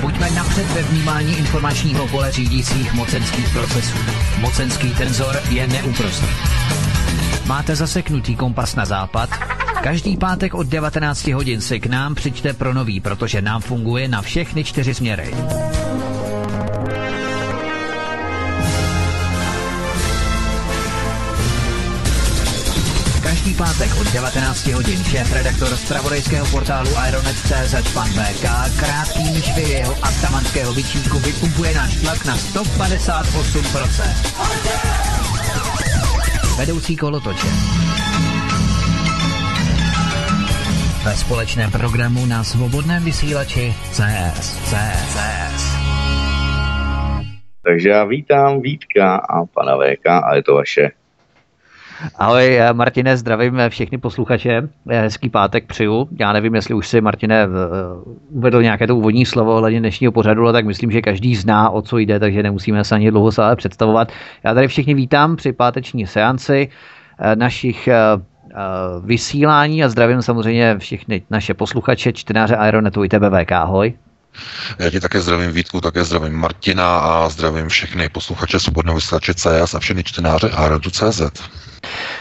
Buďme napřed ve vnímání informačního pole řídících mocenských procesů. Mocenský tenzor je neúprostný. Máte zaseknutý kompas na západ? Každý pátek od 19 hodin si k nám přijďte pro nový, protože nám funguje na všechny čtyři směry. Pátek od 19 hodin šéf redaktor z pravodejského portálu Ironet.cz pan VK krátkým švy jeho atamanského vyčínku vypumpuje náš tlak na 158%. Vedoucí kolotoče. Ve společném programu na svobodném vysílači CS. CS. CS. Takže já vítám Vítka a pana VK a je to vaše Ahoj, Martine, zdravím všechny posluchače. Hezký pátek přeju. Já nevím, jestli už si, Martine, uvedl nějaké to úvodní slovo ohledně dnešního pořadu, ale tak myslím, že každý zná, o co jde, takže nemusíme se ani dlouho sále představovat. Já tady všichni vítám při páteční seanci našich vysílání a zdravím samozřejmě všechny naše posluchače, čtenáře Aeronetu i tebe VK. Ahoj. Já ti také zdravím Vítku, také zdravím Martina a zdravím všechny posluchače Svobodného vysílače CS a všechny čtenáře CZ.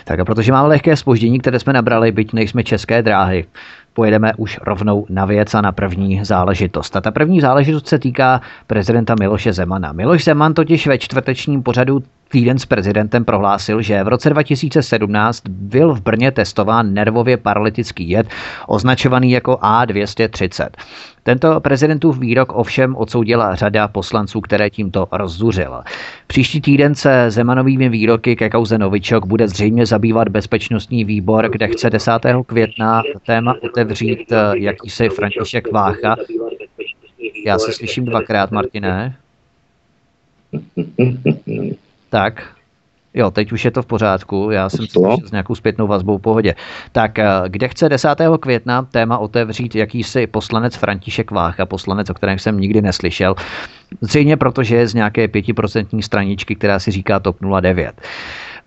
Tak a protože máme lehké spoždění, které jsme nabrali, byť nejsme české dráhy, pojedeme už rovnou na věc a na první záležitost. A ta první záležitost se týká prezidenta Miloše Zemana. Miloš Zeman totiž ve čtvrtečním pořadu týden s prezidentem prohlásil, že v roce 2017 byl v Brně testován nervově paralytický jed, označovaný jako A230. Tento prezidentův výrok ovšem odsoudila řada poslanců, které tímto rozzuřil. Příští týden se Zemanovými výroky ke kauze Novičok bude zřejmě zabývat bezpečnostní výbor, kde chce 10. května téma otevřít eh, jakýsi František Vácha. Já se slyším dvakrát, Martine. Tak, Jo, teď už je to v pořádku, já jsem s nějakou zpětnou vazbou v pohodě. Tak, eh, kde chce 10. května téma otevřít jakýsi poslanec František Vácha, poslanec, o kterém jsem nikdy neslyšel. Zřejmě protože je z nějaké pětiprocentní straničky, která si říká TOP 09.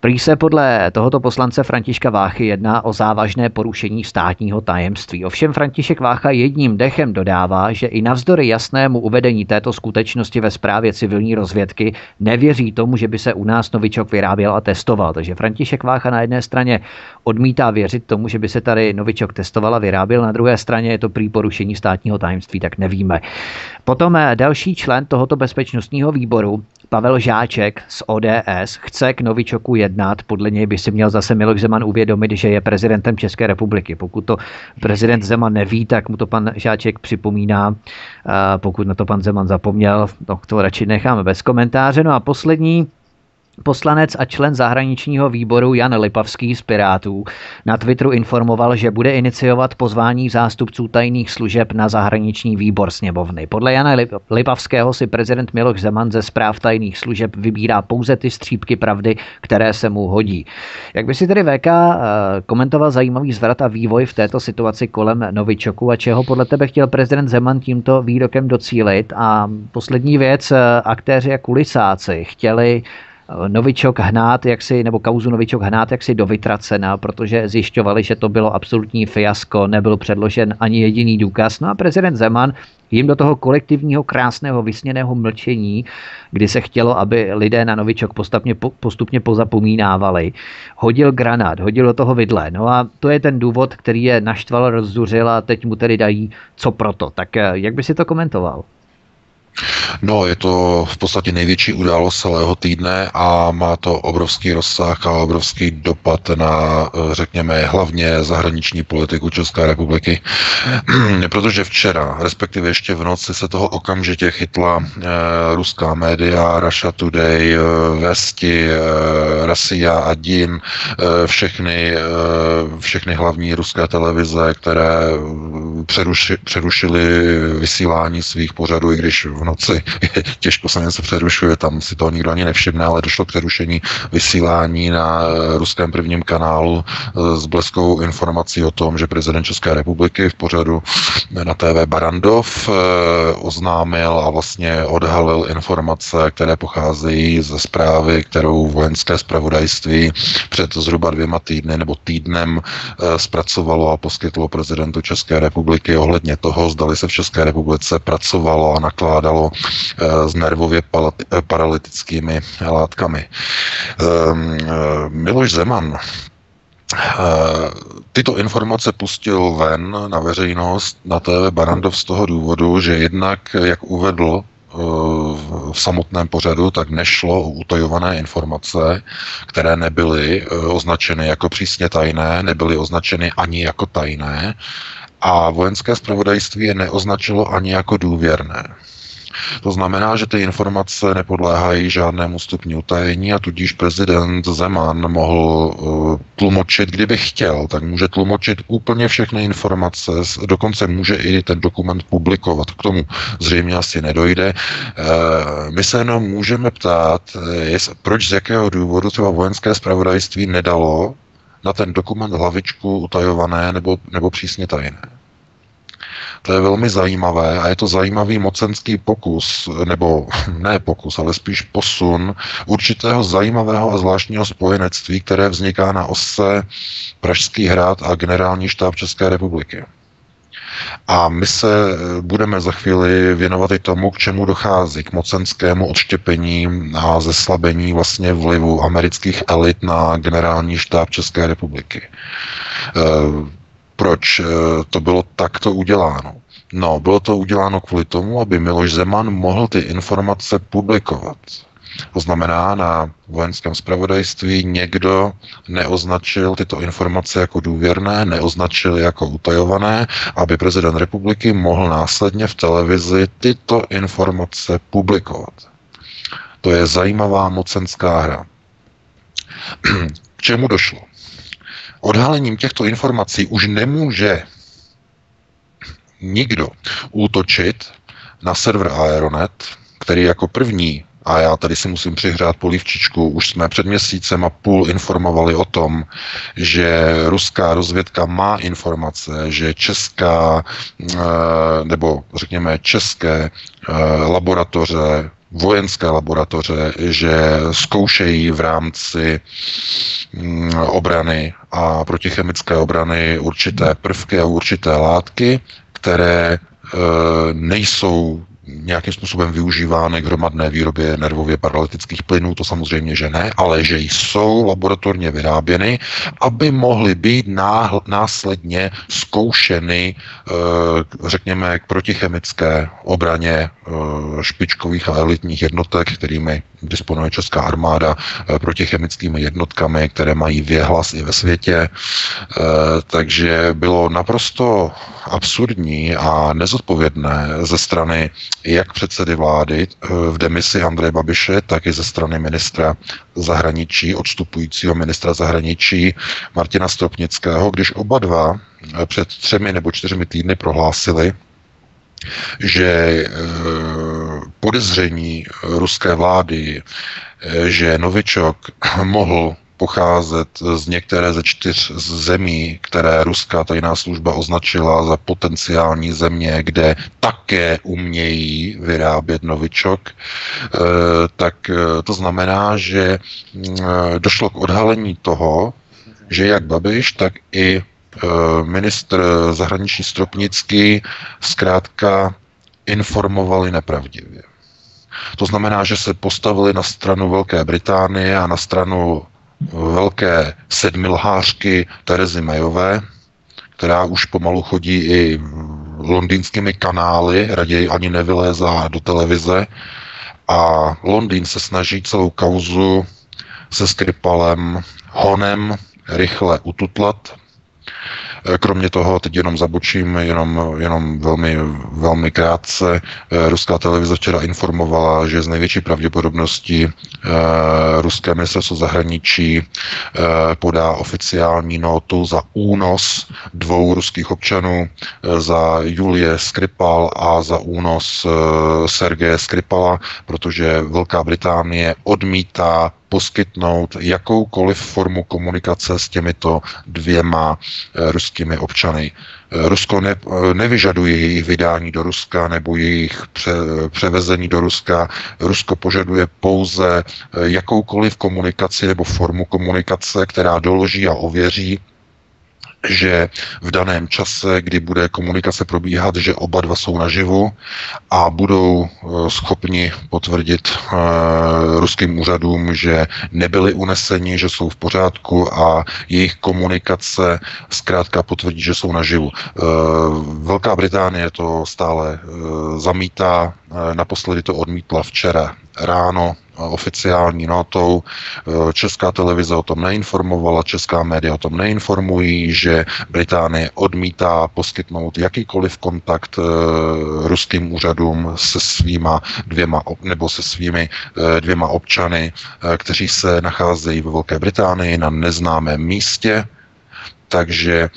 Prý se podle tohoto poslance Františka Váchy jedná o závažné porušení státního tajemství. Ovšem František Vácha jedním dechem dodává, že i navzdory jasnému uvedení této skutečnosti ve zprávě civilní rozvědky nevěří tomu, že by se u nás novičok vyráběl a testoval. Takže František Vácha na jedné straně odmítá věřit tomu, že by se tady novičok testoval a vyráběl, na druhé straně je to prý porušení státního tajemství, tak nevíme. Potom eh, další člen tohoto bezpečnostního výboru, Pavel Žáček z ODS, chce k Novičoku jednat. Podle něj by si měl zase Miloš Zeman uvědomit, že je prezidentem České republiky. Pokud to prezident Zeman neví, tak mu to pan Žáček připomíná. Pokud na to pan Zeman zapomněl, no, to radši necháme bez komentáře. No a poslední Poslanec a člen zahraničního výboru Jan Lipavský z Pirátů na Twitteru informoval, že bude iniciovat pozvání zástupců tajných služeb na zahraniční výbor sněmovny. Podle Jana Lipavského si prezident Miloš Zeman ze zpráv tajných služeb vybírá pouze ty střípky pravdy, které se mu hodí. Jak by si tedy VK eh, komentoval zajímavý zvrat a vývoj v této situaci kolem Novičoku a čeho podle tebe chtěl prezident Zeman tímto výrokem docílit? A poslední věc, eh, aktéři a kulisáci chtěli Novičok hnát, jak si, nebo kauzu Novičok hnát jak si do vytracena, protože zjišťovali, že to bylo absolutní fiasko, nebyl předložen ani jediný důkaz. No a prezident Zeman jim do toho kolektivního krásného vysněného mlčení, kdy se chtělo, aby lidé na Novičok postupně, postupně pozapomínávali, hodil granát, hodil do toho vidle. No a to je ten důvod, který je naštval, rozzuřil a teď mu tedy dají co proto. Tak eh, jak by si to komentoval? No, je to v podstatě největší událost celého týdne a má to obrovský rozsah a obrovský dopad na, eh, řekněme, hlavně zahraniční politiku České republiky. Protože včera, respektive ještě v noci, se toho okamžitě chytla eh, ruská média, Russia Today, eh, Vesti, eh, Rasia a Din, eh, všechny, eh, všechny hlavní ruské televize, které přeruši, přerušily vysílání svých pořadů, i když v noci. Těžko se něco přerušuje, tam si toho nikdo ani nevšimne, ale došlo k přerušení vysílání na ruském prvním kanálu s bleskou informací o tom, že prezident České republiky v pořadu na TV Barandov oznámil a vlastně odhalil informace, které pocházejí ze zprávy, kterou vojenské zpravodajství před zhruba dvěma týdny nebo týdnem zpracovalo a poskytlo prezidentu České republiky ohledně toho, zdali se v České republice pracovalo a nakládalo nakládalo eh, s nervově eh, paralytickými látkami. Ehm, eh, Miloš Zeman tyto informace pustil ven na veřejnost na TV Barandov z toho důvodu, že jednak, jak uvedl v samotném pořadu, tak nešlo o utajované informace, které nebyly označeny jako přísně tajné, nebyly označeny ani jako tajné a vojenské zpravodajství je neoznačilo ani jako důvěrné. To znamená, že ty informace nepodléhají žádnému stupni utajení a tudíž prezident Zeman mohl uh, tlumočit, kdyby chtěl, tak může tlumočit úplně všechny informace, dokonce může i ten dokument publikovat. K tomu zřejmě asi nedojde. Uh, my se jenom můžeme ptát, jest, proč z jakého důvodu třeba vojenské zpravodajství nedalo na ten dokument hlavičku utajované nebo, nebo přísně tajné. To je velmi zajímavé a je to zajímavý mocenský pokus, nebo ne pokus, ale spíš posun určitého zajímavého a zvláštního spojenectví, které vzniká na ose Pražský hrad a generální štáb České republiky. A my se budeme za chvíli věnovat i tomu, k čemu dochází, k mocenskému odštěpení a zeslabení vlastně vlivu amerických elit na generální štáb České republiky. Proč eh, to bylo takto uděláno? No, bylo to uděláno kvůli tomu, aby Miloš Zeman mohl ty informace publikovat. To znamená, na vojenském zpravodajství někdo neoznačil tyto informace jako důvěrné, neoznačil jako utajované, aby prezident republiky mohl následně v televizi tyto informace publikovat. To je zajímavá mocenská hra. K čemu došlo? Odhalením těchto informací už nemůže nikdo útočit na server Aeronet, který jako první a já tady si musím přihřát polivčičku. Už jsme před měsícem a půl informovali o tom, že ruská rozvědka má informace, že česká, eh, nebo řekněme české eh, laboratoře vojenské laboratoře, že zkoušejí v rámci mm, obrany a protichemické obrany určité prvky a určité látky, které e, nejsou nějakým způsobem využívány k hromadné výrobě nervově paralytických plynů, to samozřejmě, že ne, ale že jsou laboratorně vyráběny, aby mohly být následně zkoušeny, eh, řekněme, k protichemické obraně eh, špičkových a elitních jednotek, kterými disponuje Česká armáda eh, protichemickými jednotkami, které mají věhlas i ve světě. Takže bylo naprosto absurdní a nezodpovědné ze strany jak předsedy vlády eh, v demisi Andreje Babiše, tak i ze strany ministra zahraničí, odstupujícího ministra zahraničí Martina Stropnického, když oba dva eh, před třemi nebo čtyřmi týdny prohlásili, že eh, podezření ruské vlády, že Novičok mohl pocházet z některé ze čtyř zemí, které ruská tajná služba označila za potenciální země, kde také umějí vyrábět novičok, eh, tak to znamená, že došlo k odhalení toho, že jak Babiš, tak i ministr zahraniční Stropnický zkrátka informovali nepravdivě. To znamená, že se postavili na stranu Velké Británie a na stranu velké sedmilhářky Terezy Mayové, která už pomalu chodí i londýnskými kanály, raději ani nevylézá do televize. A Londýn se snaží celou kauzu se Skripalem, Honem rychle ututlat, Eh, kromě toho, teď jenom zabočím, jenom, jenom velmi, velmi krátce, eh, ruská televize včera informovala, že z největší pravděpodobností eh, ruské ministerstvo zahraničí podá oficiální notu za únos dvou ruských občanů, za Julie Skripal a za únos Sergeje Skripala, protože Velká Británie odmítá poskytnout jakoukoliv formu komunikace s těmito dvěma eh, ruskými občany. Eh, Rusko ne, eh, nevyžaduje jejich vydání do Ruska nebo jejich pře, převezení do Ruska. Rusko požaduje pouze jakoukoliv komunikaci nebo formu komunikace, která doloží a ověří, že v daném čase, kdy bude komunikace probíhat, že oba dva jsou naživu a budou eh, schopni potvrdit uh, ruským úřadům, že nebyli uneseni, že jsou v pořádku a jejich komunikace zkrátka potvrdí, že jsou naživu. Uh, Velká Británie to stále zamítá, naposledy to odmítla včera ráno oficiální notou. Eh, česká televize o tom neinformovala, česká média o tom neinformují, že Británie odmítá poskytnout jakýkoliv kontakt eh, ruským úřadům se svýma dvěma, nebo se svými eh, dvěma občany, kteří se nacházejí ve Velké Británii na neznámém místě takže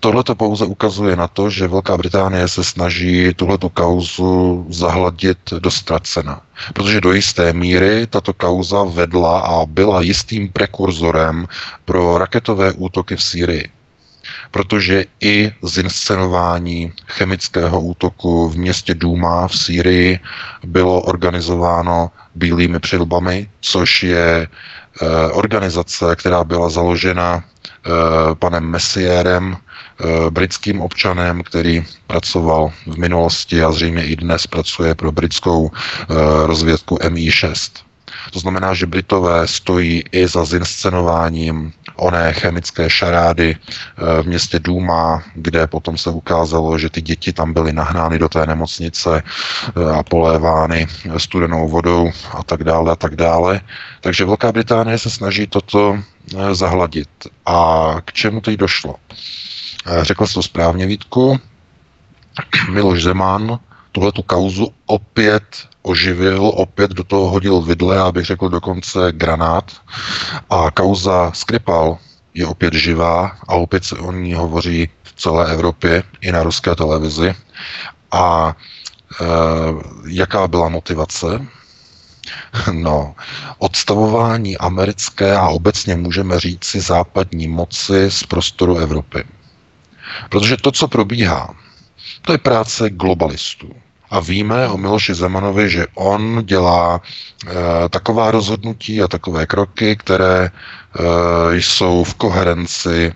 tohle to pouze ukazuje na to, že Velká Británie se snaží tuhletu kauzu zahladit do ztracena. Protože do jisté míry tato kauza vedla a byla jistým prekurzorem pro raketové útoky v Sýrii. Protože i zinscenování chemického útoku v městě Duma v Sýrii bylo organizováno bílými přilbami, což je organizace, která byla založena Eh, panem Messierem, eh, britským občanem, který pracoval v minulosti a zřejmě i dnes pracuje pro britskou eh, rozvědku MI6. To znamená, že Britové stojí i za zinscenováním oné chemické šarády v městě Duma, kde potom se ukázalo, že ty děti tam byly nahnány do té nemocnice a polévány studenou vodou a tak dále a tak dále. Takže Velká Británie se snaží toto Eh, zahladit. A k čemu teď došlo? Eh, řekl jsi to správně, Vítku. Miloš Zeman tuhle tu kauzu opět oživil, opět do toho hodil vidle, abych řekl dokonce granát. A kauza Skripal je opět živá a opět se o ní hovoří v celé Evropě i na ruské televizi. A e, jaká byla motivace? No, odstavování americké a obecně můžeme říci západní moci z prostoru Evropy. Protože to, co probíhá, to je práce globalistů. A víme o Miloši Zemanovi, že on dělá e, taková rozhodnutí a takové kroky, které e, jsou v koherenci e,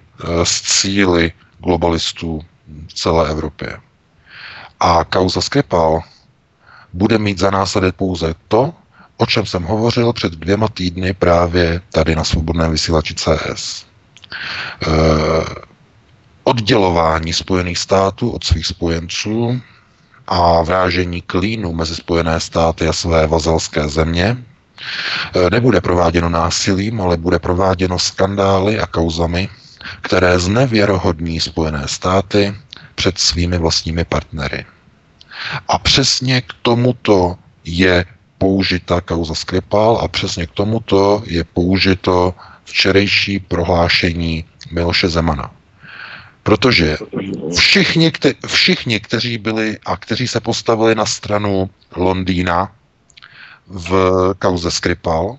s cíly globalistů v celé Evropě. A kauza Skripal bude mít za následek pouze to, o čem jsem hovořil před dvěma týdny právě tady na svobodném vysílači CS. E, oddělování Spojených států od svých spojenců a vrážení klínu mezi Spojené státy a své vazalské země e, nebude prováděno násilím, ale bude prováděno skandály a kauzami, které znevěrohodní Spojené státy před svými vlastními partnery. A přesně k tomuto je použita kauza Skripal a přesně k tomuto je použito včerejší prohlášení Miloše Zemana. Protože všichni, kte, všichni, kteří byli a kteří se postavili na stranu Londýna v kauze Skripal,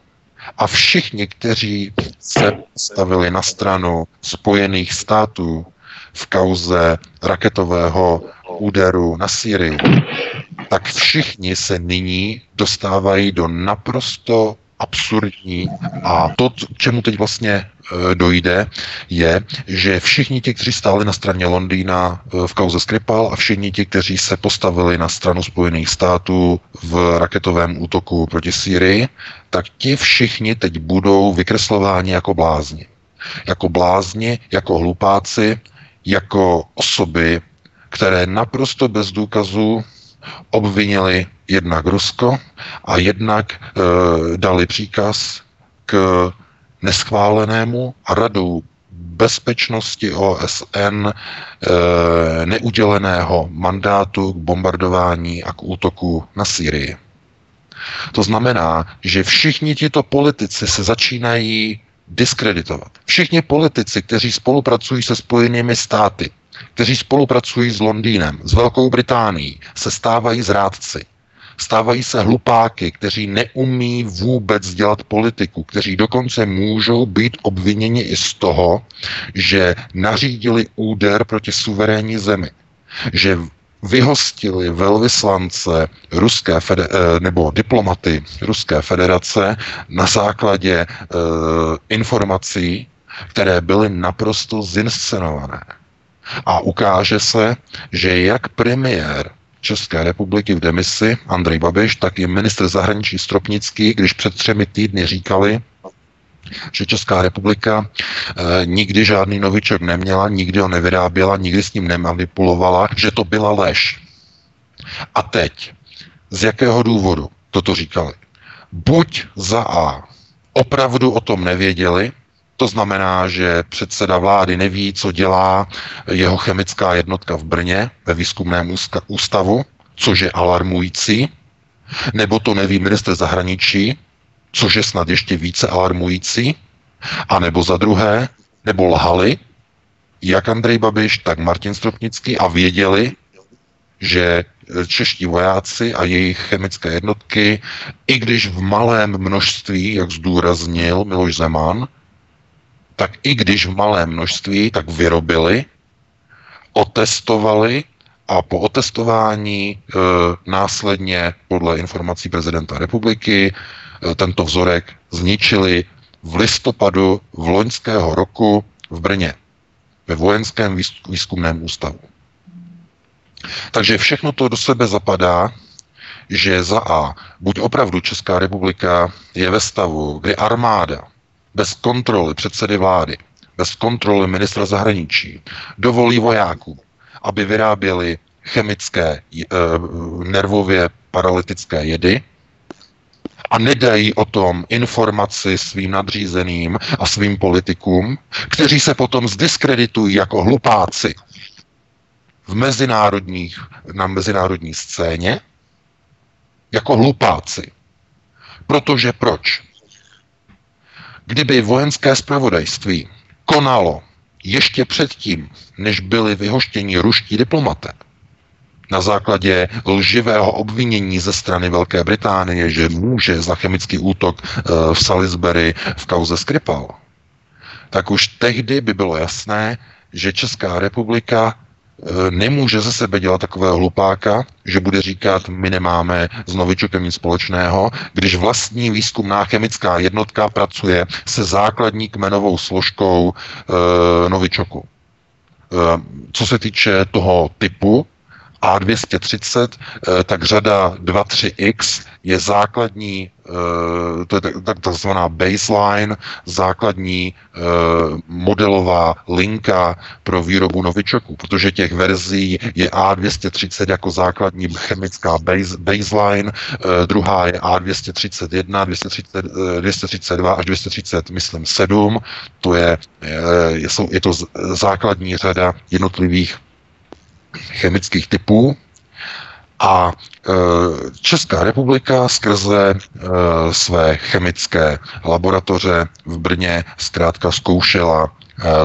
A všichni, kteří se stavili na stranu Spojených států v kauze raketového úderu na Syrii, tak všichni se nyní dostávají do naprosto absurdní a to, k čemu teď vlastně e, dojde, je, že všichni ti, kteří stáli na straně Londýna e, v kauze Skripal a všichni ti, kteří se postavili na stranu Spojených států v raketovém útoku proti Syrii, tak ti všichni teď budou vykreslováni jako blázni. Jako blázni, jako hlupáci, jako osoby, které naprosto bez důkazů obvinili jednak Rusko a jednak e, dali příkaz k neschválenému a radou bezpečnosti OSN e, neuděleného mandátu k bombardování a k útoku na Syrii. To znamená, že všichni tito politici se začínají diskreditovat. Všichni politici, kteří spolupracují se Spojenými státy, kteří spolupracují s Londýnem, s Velkou Británií, se stávají zrádci. Stávají se hlupáky, kteří neumí vůbec dělat politiku, kteří dokonce můžou být obviněni i z toho, že nařídili úder proti suverénní zemi, že vyhostili velvyslance Ruské eh, nebo diplomaty Ruské federace na základě e, informací, které byly naprosto zinscenované. A ukáže se, že jak premiér České republiky v demisi Andrej Babiš, tak i ministr zahraničí Stropnický, když před třemi týdny říkali, že Česká republika e, nikdy žádný novičok neměla, nikdy ho nevyráběla, nikdy s ním nemanipulovala, že to byla lež. A teď, z jakého důvodu toto říkali? Buď za A opravdu o tom nevěděli, to znamená, že předseda vlády neví, co dělá jeho chemická jednotka v Brně ve výzkumném ústavu, což je alarmující, nebo to neví minister zahraničí, což je snad ještě více alarmující, a nebo za druhé, nebo lhali, jak Andrej Babiš, tak Martin Stropnický a věděli, že čeští vojáci a jejich chemické jednotky, i když v malém množství, jak zdůraznil Miloš Zeman, tak i když v malém množství, tak vyrobili, otestovali a po otestování e, následně podle informací prezidenta republiky e, tento vzorek zničili v listopadu v loňského roku v Brně ve vojenském výzkumném ústavu. Takže všechno to do sebe zapadá, že za A, buď opravdu Česká republika je ve stavu, kdy armáda bez kontroly předsedy vlády, bez kontroly ministra zahraničí, dovolí vojákům, aby vyráběli chemické, e, nervově paralytické jedy a nedají o tom informaci svým nadřízeným a svým politikům, kteří se potom zdiskreditují jako hlupáci v mezinárodních, na mezinárodní scéně, jako hlupáci. Protože proč? Kdyby vojenské zpravodajství konalo ještě předtím, než byli vyhoštěni ruští diplomaté, na základě lživého obvinění ze strany Velké Británie, že může za chemický útok eh, v Salisbury v kauze Skripal, tak už tehdy by bylo jasné, že Česká republika nemůže ze sebe dělat takového hlupáka, že bude říkat, my nemáme s Novičokem nic společného, když vlastní výzkumná chemická jednotka pracuje se základní kmenovou složkou e, Novičoku. E, co se týče toho typu, a230, eh, tak řada 23X je základní, eh, to je takzvaná baseline, základní eh, modelová linka pro výrobu novičoků, protože těch verzí je A230 jako základní chemická base, baseline, druhá je A231, 230, 232 až 230, myslím 7, to je, je, je to základní řada jednotlivých chemických typů. A e, Česká republika skrze e, své chemické laboratoře v Brně zkrátka zkoušela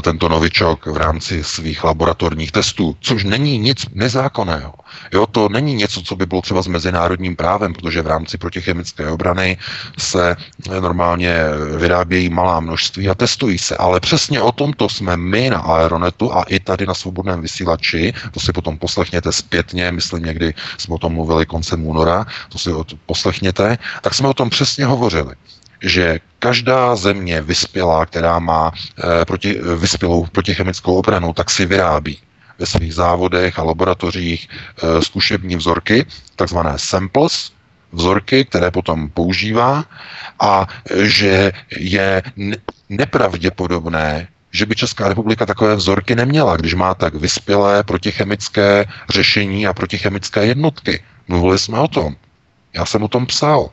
tento novičok v rámci svých laboratorních testů, což není nic nezákonného. Jo, to není něco, co by bylo třeba s mezinárodním právem, protože v rámci protichemické obrany se normálně vyrábějí malá množství a testují se. Ale přesně o tomto jsme my na Aeronetu a i tady na svobodném vysílači, to si potom poslechněte zpětně, myslím někdy jsme o tom mluvili koncem února, to si poslechněte, tak jsme o tom přesně hovořili že každá země vyspělá, která má e, proti, vyspělou protichemickou obranu, tak si vyrábí ve svých závodech a laboratořích e, zkušební vzorky, takzvané samples, vzorky, které potom používá a že je nepravděpodobné, že by Česká republika takové vzorky neměla, když má tak vyspělé protichemické řešení a protichemické jednotky. Mluvili jsme o tom. Já jsem o tom psal.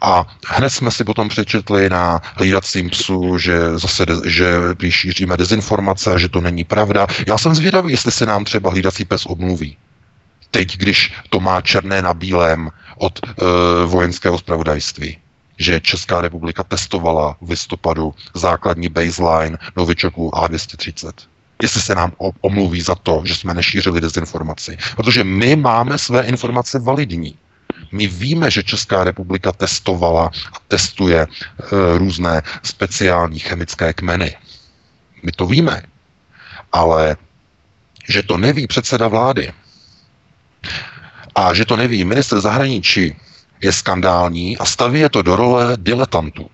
A hned jsme si potom přečetli na hlídacím psu, že zase de, že šíříme dezinformace, že to není pravda. Já jsem zvědavý, jestli se nám třeba hlídací pes obmluví. Teď, když to má černé na bílém od e, vojenského zpravodajství že Česká republika testovala v listopadu základní baseline novičoků A230 jestli se nám omluví za to, že jsme nešířili dezinformaci. Protože my máme své informace validní. My víme, že Česká republika testovala a testuje e, různé speciální chemické kmeny. My to víme. Ale že to neví předseda vlády a že to neví minister zahraničí, je skandální a staví je to do role diletantů.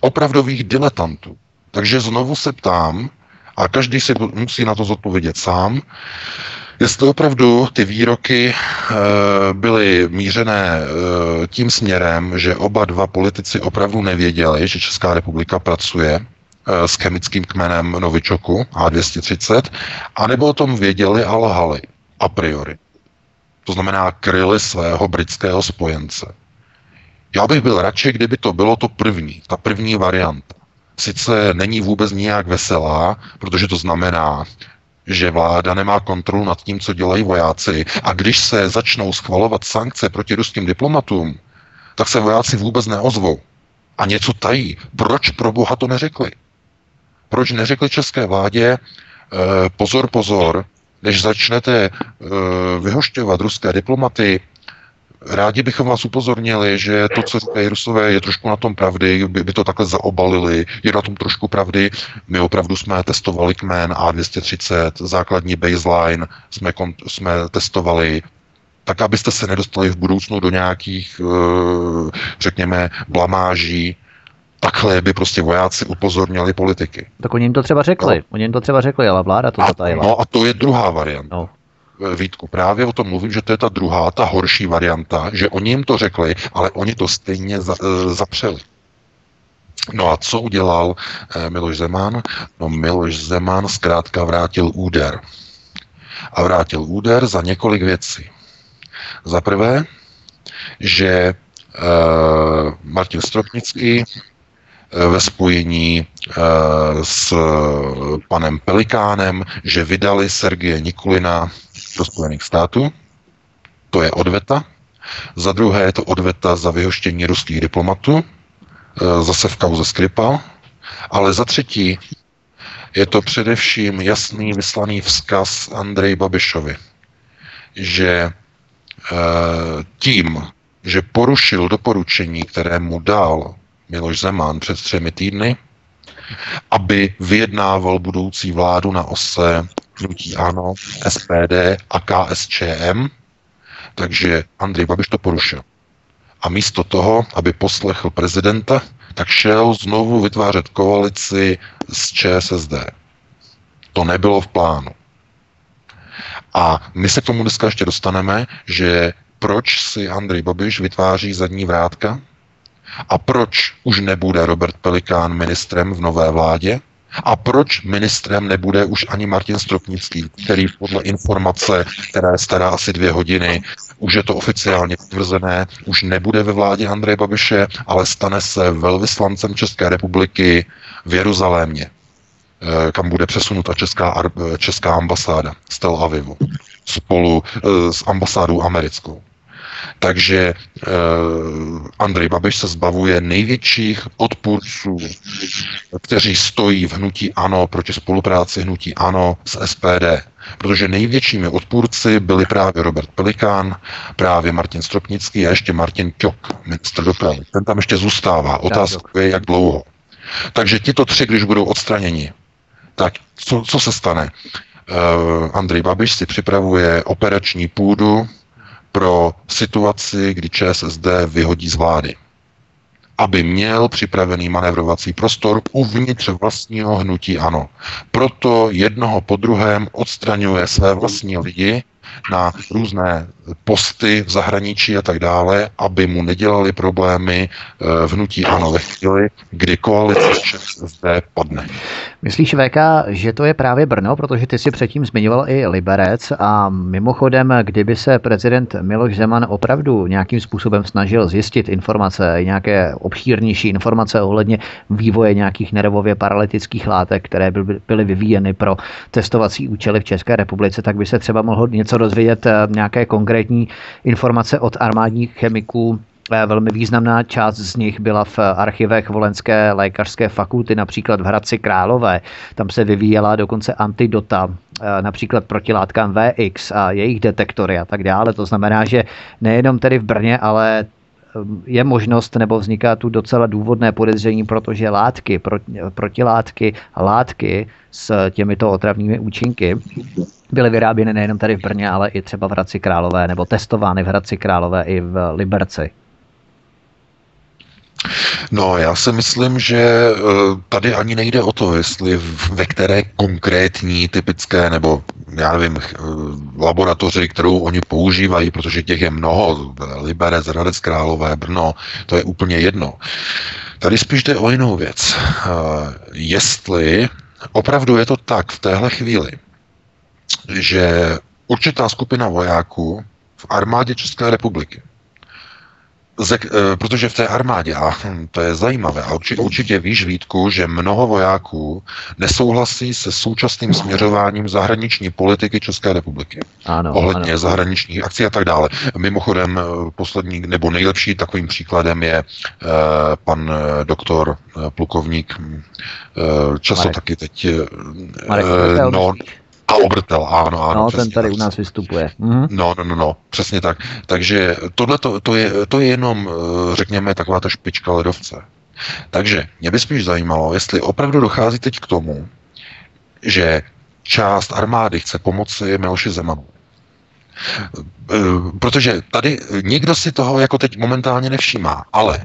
Opravdových diletantů. Takže znovu se ptám, a každý si musí na to zodpovědět sám, Jestli opravdu ty výroky e, byly mířené e, tím směrem, že oba dva politici opravdu nevěděli, že Česká republika pracuje e, s chemickým kmenem Novičoku A230, anebo o tom věděli a lhali a priori. To znamená, kryli svého britského spojence. Já bych byl radši, kdyby to bylo to první, ta první varianta. Sice není vůbec nijak veselá, protože to znamená, že vláda nemá kontrolu nad tím, co dělají vojáci. A když se začnou schvalovat sankce proti ruským diplomatům, tak se vojáci vůbec neozvou. A něco tají. Proč pro Boha to neřekli? Proč neřekli české vládě, e, pozor, pozor, než začnete uh, vyhošťovat ruské diplomaty, rádi bychom vás upozornili, že to, co říkají Rusové, je trošku na tom pravdy, by, by to takhle zaobalili, je na tom trošku pravdy. My opravdu jsme testovali kmen A230, základní baseline jsme, jsme testovali, tak abyste se nedostali v budoucnu do nějakých, uh, řekněme, blamáží, takhle by prostě vojáci upozornili politiky. Tak oni jim to třeba řekli, no. oni jim to třeba řekli, ale vláda to zatajila. No a to je druhá varianta. No. Vítku, právě o tom mluvím, že to je ta druhá, ta horší varianta, že oni jim to řekli, ale oni to stejně za, e, zapřeli. No a co udělal e, Miloš Zeman? No Miloš Zeman zkrátka vrátil úder. A vrátil úder za několik věcí. Za prvé, že e, Martin Stropnický ve spojení s panem Pelikánem, že vydali Sergeje Nikulina do Spojených států. To je odveta. Za druhé je to odveta za vyhoštění ruských diplomatů, eh, zase v kauze Skripal. Ale za třetí je to především jasný vyslaný vzkaz Andrej Babišovi, že tím, že porušil doporučení, které mu dal Miloš Zeman před třemi týdny, aby vyjednával budoucí vládu na ose hnutí ANO, SPD a KSČM, takže Andrej Babiš to porušil. A místo toho, aby poslechl prezidenta, tak šel znovu vytvářet koalici s ČSSD. To nebylo v plánu. A my se k tomu dneska ještě dostaneme, že proč si Andrej Babiš vytváří zadní vrátka, a proč už nebude Robert Pelikán ministrem v nové vládě? A proč ministrem nebude už ani Martin Stropnický, který podle informace, která je stará asi dvě hodiny, už je to oficiálně potvrzené, už nebude ve vládě Andreje Babiše, ale stane se velvyslancem České republiky v Jeruzalémě, eh, kam bude přesunuta česká, česká ambasáda z Tel Avivu spolu eh, s ambasádou americkou. Takže eh, Andrej Babiš se zbavuje největších odpůrců, kteří stojí v hnutí ANO proti spolupráci hnutí ANO s SPD. Protože největšími odpůrci byli právě Robert Pelikán, právě Martin Stropnický a ještě Martin Ťok, ministr dopravy. Ten tam ještě zůstává. Otázka je, jak dlouho. Takže tito tři, když budou odstraněni, tak co, co se stane? Uh, Andrej Babiš si připravuje operační půdu pro situaci, kdy ČSSD vyhodí z vlády. Aby měl připravený manevrovací prostor uvnitř vlastního hnutí ANO. Proto jednoho po druhém odstraňuje své vlastní lidi, na různé posty v zahraničí a tak dále, aby mu nedělali problémy eh, vnutí ANO ve chvíli, kdy koalice zde padne. Myslíš, VK, že to je právě Brno, protože ty si předtím zmiňoval i Liberec a mimochodem, kdyby se prezident Miloš Zeman opravdu nějakým způsobem snažil zjistit informace, nějaké obšírnější informace ohledně vývoje nějakých nervově paralytických látek, které byly vyvíjeny pro testovací účely v České republice, tak by se třeba mohl něco dozvědět, eh, nějaké konkrétní informace od armádních chemiků, eh, Velmi významná část z nich byla v archivech Volenské lékařské fakulty, například v Hradci Králové. Tam se vyvíjela dokonce antidota, eh, například protilátkám VX a jejich detektory a tak dále. To znamená, že nejenom tedy v Brně, ale je možnost nebo vzniká tu docela důvodné podezření, protože látky, protilátky, látky s těmito otravnými účinky byly vyráběny nejenom tady v Brně, ale i třeba v Hradci Králové, nebo testovány v Hradci Králové i v Liberci. No, já si myslím, že eh, tady ani nejde o to, jestli ve které konkrétní typické, nebo já nevím, eh, laboratoři, kterou oni používají, protože těch je mnoho, Liberec, Hradec Králové, Brno, to je úplně jedno. Tady spíš jde o jinou věc. Eh, jestli opravdu je to tak v téhle chvíli, že určitá skupina vojáků v armádě České republiky Zek, e, protože v té armádě, a hm, to je zajímavé, a určitě, určitě víš, Vítku, že mnoho vojáků nesouhlasí se současným směřováním zahraniční politiky České republiky. Ano, ohledně ano. zahraničních akcí a tak dále. Mimochodem, e, poslední nebo nejlepší takovým příkladem je e, pan e, doktor e, plukovník, e, často Marek. taky teď... Marek, e, no, a obrtel, ano, ano. No, ten tady tak. u nás vystupuje. Mhm. No, no, no, no, přesně tak. Takže tohle to, to, je, to je jenom, eh, řekněme, taková ta špička ledovce. Takže mě by spíš zajímalo, jestli opravdu dochází teď k tomu, že část armády chce pomoci Miloši Zemanu. Eh, protože tady nikdo si toho jako teď momentálně nevšímá, ale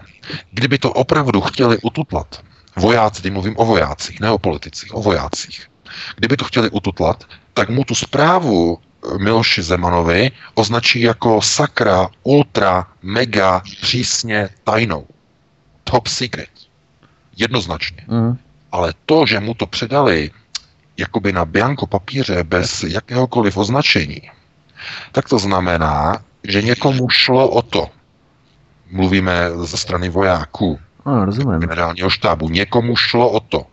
kdyby to opravdu chtěli ututlat, vojáci, teď mluvím o vojácích, ne o politicích, o vojácích, Kdyby to chtěli ututlat, tak mu tu zprávu eh, Miloši Zemanovi označí jako sakra, ultra, mega, přísně tajnou. Top secret. Jednoznačně. Mm. Ale to, že mu to předali jakoby na bianko papíře bez jakéhokoliv označení, tak to znamená, že někomu šlo o to, mluvíme ze strany vojáků, no, rozumím. generálního štábu, někomu šlo o to,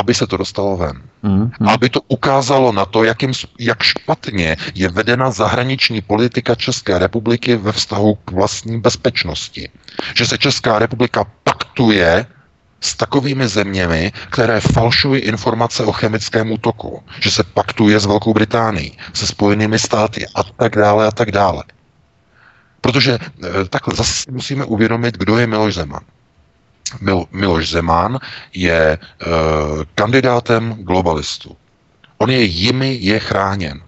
aby se to dostalo ven. Mm-hmm. Aby to ukázalo na to, jakým, jak špatně je vedena zahraniční politika České republiky ve vztahu k vlastní bezpečnosti. Že se Česká republika paktuje s takovými zeměmi, které falšují informace o chemickém útoku, že se paktuje s Velkou Británií, se Spojenými státy a tak dále a tak dále. Protože eh, takhle zase musíme uvědomit, kdo je Miloš Zeman. Mil, Miloš Zeman je uh, kandidátem globalistů. On je jimi je chráněn.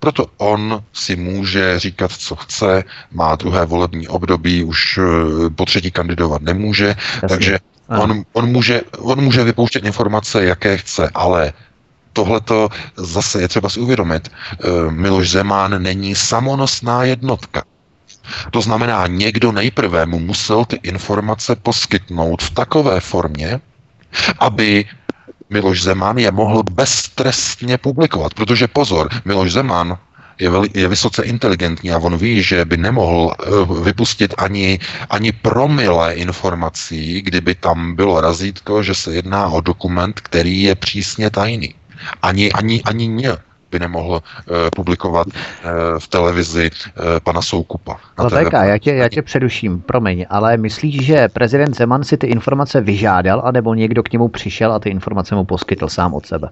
Proto on si může říkat, co chce, má druhé volební období, už uh, po třetí kandidovat nemůže, Jasně. takže on, on, může, on může vypouštět informace, jaké chce, ale tohleto zase je třeba si uvědomit. Uh, Miloš Zeman není samonosná jednotka. To znamená, někdo nejprve mu musel ty informace poskytnout v takové formě, aby Miloš Zeman je mohl beztrestně publikovat. Protože pozor, Miloš Zeman je, veli, je vysoce inteligentní a on ví, že by nemohl uh, vypustit ani, ani promile informací, kdyby tam bylo razítko, že se jedná o dokument, který je přísně tajný. Ani, ani, ani ně by nemohl uh, publikovat uh, v televizi uh, pana Soukupa. No tak, já tě, já tě předuším, promiň, ale myslíš, že prezident Zeman si ty informace vyžádal, anebo někdo k němu přišel a ty informace mu poskytl sám od sebe?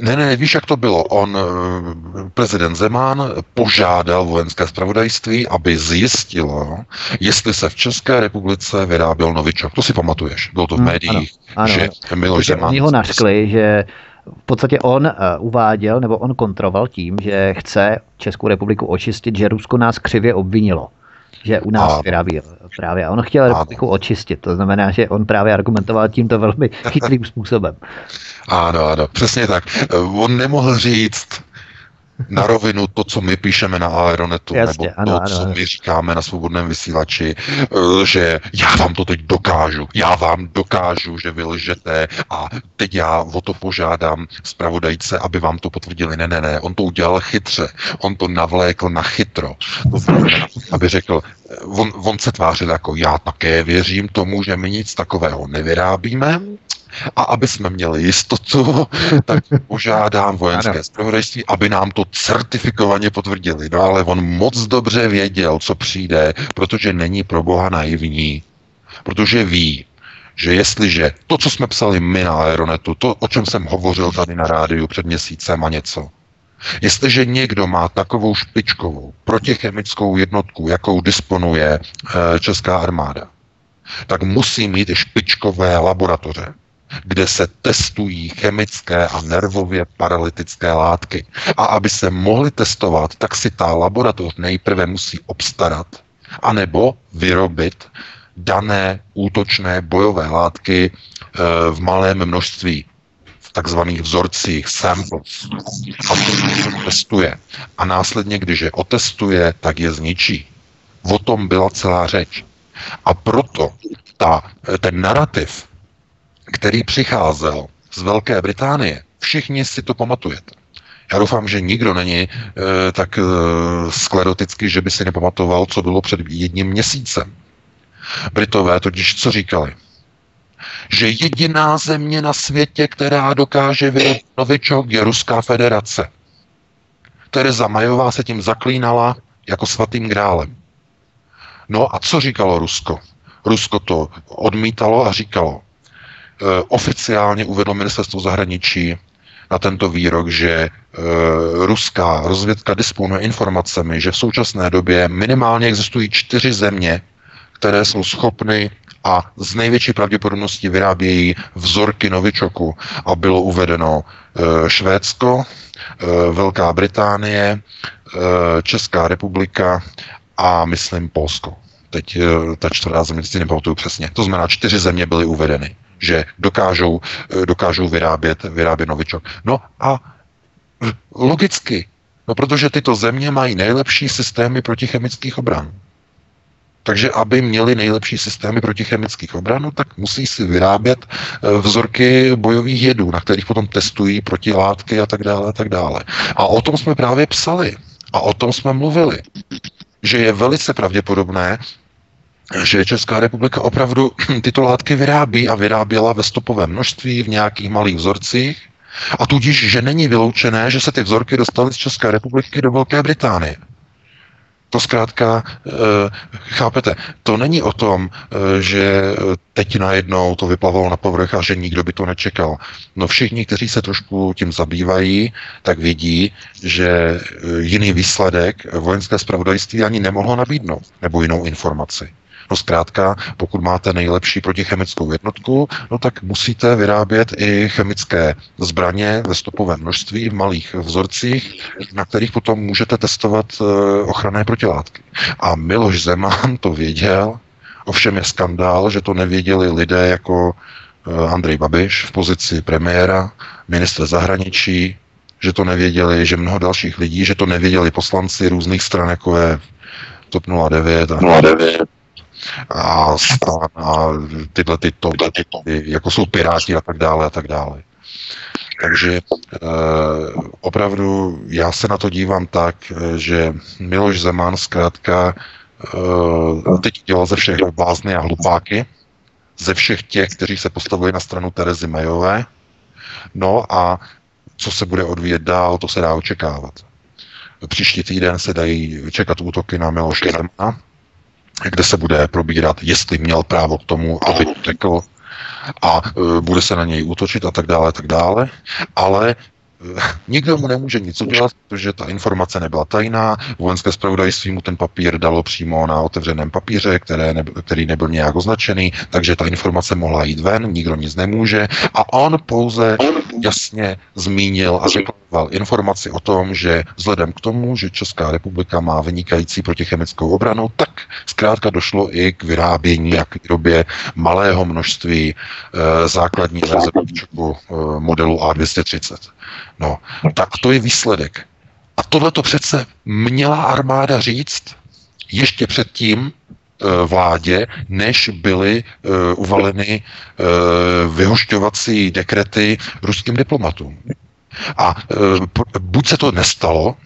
Ne, ne, víš, jak to bylo. On, prezident Zeman, požádal vojenské zpravodajství, aby zjistilo, jestli se v České republice vyráběl novičok. To si pamatuješ, bylo to v hmm, médiích, ano, ano, že Miloš Zeman... Oni ho naškli, že v podstatě on uh, uváděl, nebo on kontroval tím, že chce Českou republiku očistit, že Rusko nás křivě obvinilo že u nás a... vyrábí právě. A on chtěl republiku očistit, to znamená, že on právě argumentoval tímto velmi chytrým způsobem. Ano, ano, přesně tak. On nemohl říct, na rovinu to, co my píšeme na Aeronetu, Jasně, nebo ano, to, ano, co ano. my říkáme na svobodném vysílači, eh, že já vám to teď dokážu, já vám dokážu, že vy lžete a teď já o to požádám zpravodajce, aby vám to potvrdili. Ne, ne, ne, on to udělal chytře, on to navlékl na chytro. To znamená, aby řekl, eh, on, on se tvářil jako já také věřím tomu, že my nic takového nevyrábíme, a aby jsme měli jistotu, tak požádám vojenské zpravodajství, aby nám to certifikovaně potvrdili. No ale on moc dobře věděl, co přijde, protože není pro Boha naivní. Protože ví, že jestliže to, co jsme psali my na Aeronetu, to, o čem jsem hovořil tady na rádiu před měsícem a něco, Jestliže někdo má takovou špičkovou protichemickou jednotku, jakou disponuje e, Česká armáda, tak musí mít i špičkové laboratoře kde se testují chemické a nervově paralytické látky. A aby se mohly testovat, tak si ta laboratoř nejprve musí obstarat, anebo vyrobit dané útočné bojové látky e, v malém množství, v takzvaných vzorcích, samples. A to testuje. A následně, když je otestuje, tak je zničí. O tom byla celá řeč. A proto ta, ten narrativ který přicházel z Velké Británie. Všichni si to pamatujete. Já doufám, že nikdo není e, tak e, sklerotický, že by si nepamatoval, co bylo před jedním měsícem. Britové totiž co říkali? Že jediná země na světě, která dokáže vyrobit novičok, je Ruská federace. Tereza Majová se tím zaklínala jako svatým grálem. No a co říkalo Rusko? Rusko to odmítalo a říkalo, oficiálně uvedlo ministerstvo zahraničí na tento výrok, že e, ruská rozvědka disponuje informacemi, že v současné době minimálně existují čtyři země, které jsou schopny a z největší pravděpodobností vyrábějí vzorky novičoku. A bylo uvedeno e, Švédsko, Velká Británie, Česká republika a myslím Polsko. Teď ta čtvrtá země si nepamatuju přesně. To znamená, čtyři země byly uvedeny že dokážou, eh, dokážou vyrábět, vyrábět novičok. No a logicky, no protože tyto země mají nejlepší systémy protichemických obran. Takže aby měli nejlepší systémy protichemických obran, no, tak musí si vyrábět eh, vzorky bojových jedů, na kterých potom testují protilátky a tak dále a tak dále. A o tom jsme právě psali. A o tom jsme mluvili. Že je velice pravděpodobné, že Česká republika opravdu tyto látky vyrábí a vyráběla ve stopovém množství v nějakých malých vzorcích a tudíž, že není vyloučené, že se ty vzorky dostaly z České republiky do Velké Británie. To zkrátka, e, chápete, to není o tom, e, že teď najednou to vyplavalo na povrch a že nikdo by to nečekal. No všichni, kteří se trošku tím zabývají, tak vidí, že e, jiný výsledek vojenské spravodajství ani nemohlo nabídnout, nebo jinou informaci. No zkrátka, pokud máte nejlepší protichemickou jednotku, no tak musíte vyrábět i chemické zbraně ve stopovém množství, v malých vzorcích, na kterých potom můžete testovat eh, ochranné protilátky. A Miloš Zeman to věděl, ovšem je skandál, že to nevěděli lidé jako eh, Andrej Babiš v pozici premiéra, ministr zahraničí, že to nevěděli, že mnoho dalších lidí, že to nevěděli poslanci různých stran, jako je TOP 09 a 09 a stan a tyhle ty, to, ty, jako jsou piráti a tak dále a tak dále. Takže e, opravdu já se na to dívám tak, že Miloš Zeman zkrátka e, teď dělal ze všech blázny a hlupáky, ze všech těch, kteří se postavili na stranu Terezy Majové. No a Co se bude odvíjet dál, to se dá očekávat. Příští týden se dají čekat útoky na Miloše Zemana, kde se bude probírat, jestli měl právo k tomu, aby řekl a e, bude se na něj útočit a tak dále, tak dále. Ale Nikdo mu nemůže nic udělat, protože ta informace nebyla tajná. Vojenské zpravodajství mu ten papír dalo přímo na otevřeném papíře, které nebyl, který nebyl nějak označený, takže ta informace mohla jít ven, nikdo nic nemůže. A on pouze jasně zmínil a řekl informaci o tom, že vzhledem k tomu, že Česká republika má vynikající protichemickou obranu, tak zkrátka došlo i k vyrábění a k výrobě malého množství e, základní verze e, modelu A230. No, tak to je výsledek. A tohle to přece měla armáda říct ještě předtím eh, vládě, než byly uh, uvaleny uh, vyhošťovací dekrety ruským diplomatům. A buď se to nestalo,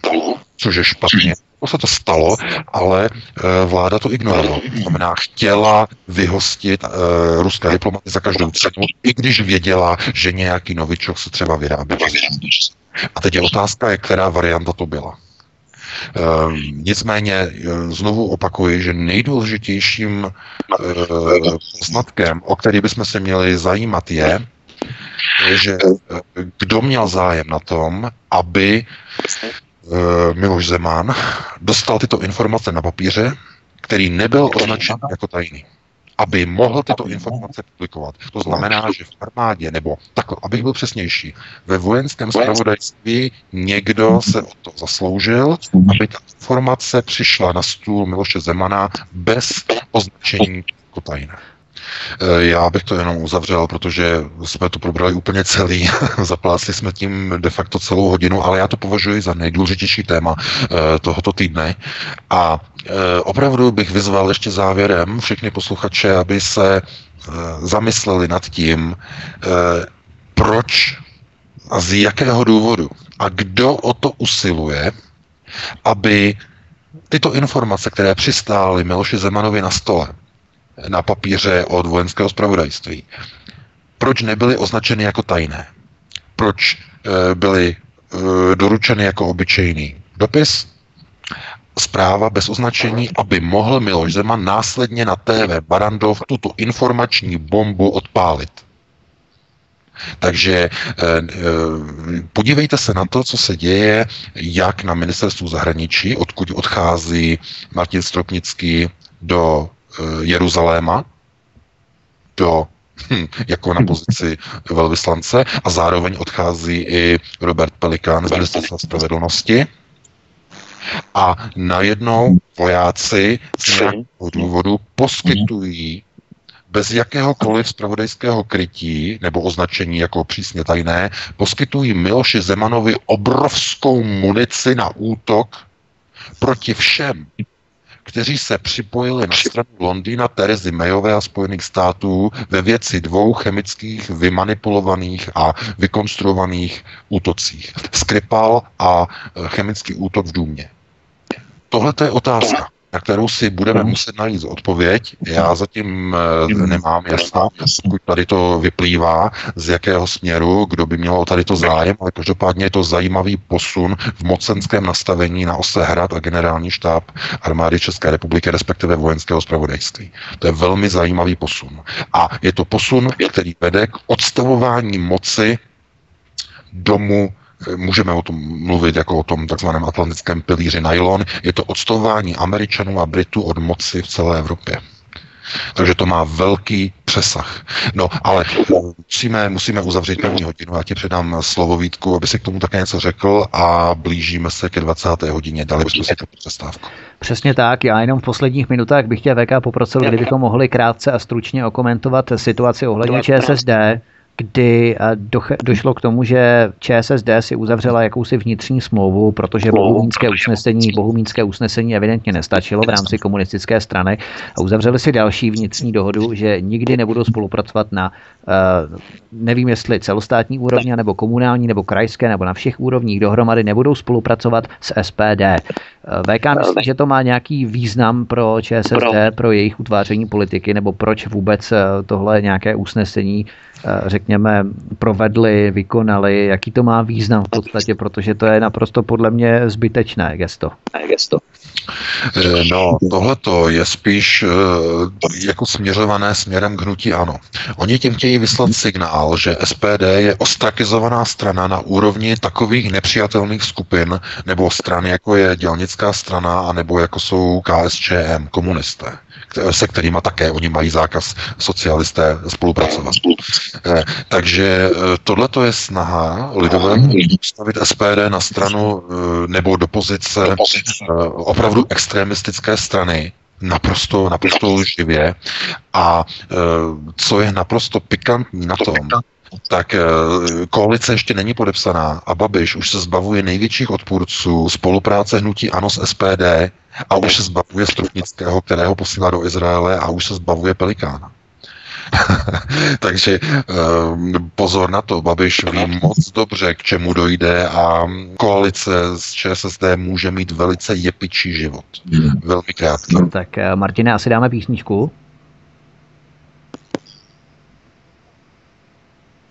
což je špatně, to se to stalo, ale vláda to ignorovala. To znamená, chtěla vyhostit ruské diplomaty za každou cenu, i když věděla, že nějaký novičok se třeba vyrábí. A teď je otázka, která varianta to byla. Uh, nicméně znovu opakuji, že nejdůležitějším uh, poznatkem, o který bychom se měli zajímat, je, že kdo měl zájem na tom, aby Eh, Miloš Zeman dostal tyto informace na papíře, který nebyl označen jako tajný aby mohl tyto informace publikovat. To znamená, že v armádě, nebo takhle, abych byl přesnější, ve vojenském spravodajství někdo se o to zasloužil, aby ta informace přišla na stůl Miloše Zemana bez označení jako tajné. Eh, já bych to jenom uzavřel, protože jsme to probrali úplně celý. Zaplácli jsme tím de facto celou hodinu, ale já to považuji za nejdůležitější téma eh, tohoto týdne. A eh, opravdu bych vyzval ještě závěrem všechny posluchače, aby se zamysleli nad tím, proč a z jakého důvodu a kdo o to usiluje, aby tyto informace, které přistály Miloši Zemanovi na stole, na papíře od vojenského zpravodajství. Proč nebyly označeny jako tajné? Proč e, byly e, doručeny jako obyčejný dopis? Zpráva bez označení, aby mohl Miloš Zeman následně na TV Barandov tuto informační bombu odpálit. Takže e, podívejte se na to, co se děje, jak na ministerstvu zahraničí, odkud odchází Martin Stropnický do Jeruzaléma do hm, jako na pozici velvyslance a zároveň odchází i Robert Pelikán z ministerstva spravedlnosti. A najednou vojáci z nějakého důvodu poskytují bez jakéhokoliv spravodajského krytí nebo označení jako přísně tajné, poskytují Miloši Zemanovi obrovskou munici na útok proti všem kteří se připojili na stranu Londýna Terezy Mayové a Spojených států ve věci dvou chemických vymanipulovaných a vykonstruovaných útocích. Skripal a e, chemický útok v Důmě. Tohle je otázka na kterou si budeme muset najít odpověď. Já zatím eh, nemám jasno, pokud tady to vyplývá, z jakého směru, kdo by měl tady to zájem, ale každopádně je to zajímavý posun v mocenském nastavení na ose hrad a generální štáb armády České republiky, respektive vojenského zpravodajství. To je velmi zajímavý posun. A je to posun, který vede k odstavování moci domu Můžeme o tom mluvit jako o tom takzvaném atlantickém pilíři nylon. Je to odstavování Američanů a Britů od moci v celé Evropě. Takže to má velký přesah. No, ale musíme, musíme uzavřít první hodinu. Já ti předám slovo Vítku, aby si k tomu také něco řekl a blížíme se ke 20. hodině. Dali bychom si to přestávku. Přesně tak. Já jenom v posledních minutách bych tě VK poprosil, kdybychom mohli krátce a stručně okomentovat situaci ohledně ČSSD kdy eh, došlo k tomu, že ČSSD si uzavřela jakousi vnitřní smlouvu, protože bohumínské usnesení, bohumínské usnesení evidentně nestačilo v rámci komunistické strany a uzavřeli si další vnitřní dohodu, že nikdy nebudou spolupracovat na, eh, nevím jestli celostátní úrovni, nebo komunální, nebo krajské, nebo na všech úrovních. Dohromady nebudou spolupracovat s SPD. Eh, VK myslí, že to má nějaký význam pro ČSSD, pro jejich utváření politiky, nebo proč vůbec tohle nějaké usnesení řekněme, provedli, vykonali, jaký to má význam v podstatě, protože to je naprosto podle mě zbytečné gesto. gesto. Eh, no, tohleto je spíš eh, jako směřované směrem k hnutí ano. Oni tím chtějí vyslat signál, že SPD je ostrakizovaná strana na úrovni takových nepřijatelných skupin nebo stran, jako je dělnická strana, anebo jako jsou KSČM, komunisté se kterými také oni mají zákaz socialisté spolupracovat. Eh, takže tohle je snaha lidové postavit SPD na stranu nebo do pozice opravdu extremistické strany, naprosto, naprosto lživě. A e, co je naprosto pikantní na tom, tak e, koalice ještě není podepsaná a Babiš už se zbavuje největších odpůrců spolupráce hnutí ANO s SPD a už se zbavuje Stropnického, kterého posílá do Izraele a už se zbavuje Pelikána. Takže uh, pozor na to, Babiš ví moc dobře, k čemu dojde a koalice z ČSSD může mít velice jepičí život. Velmi krátký. Tak eh, Martine, asi dáme písničku.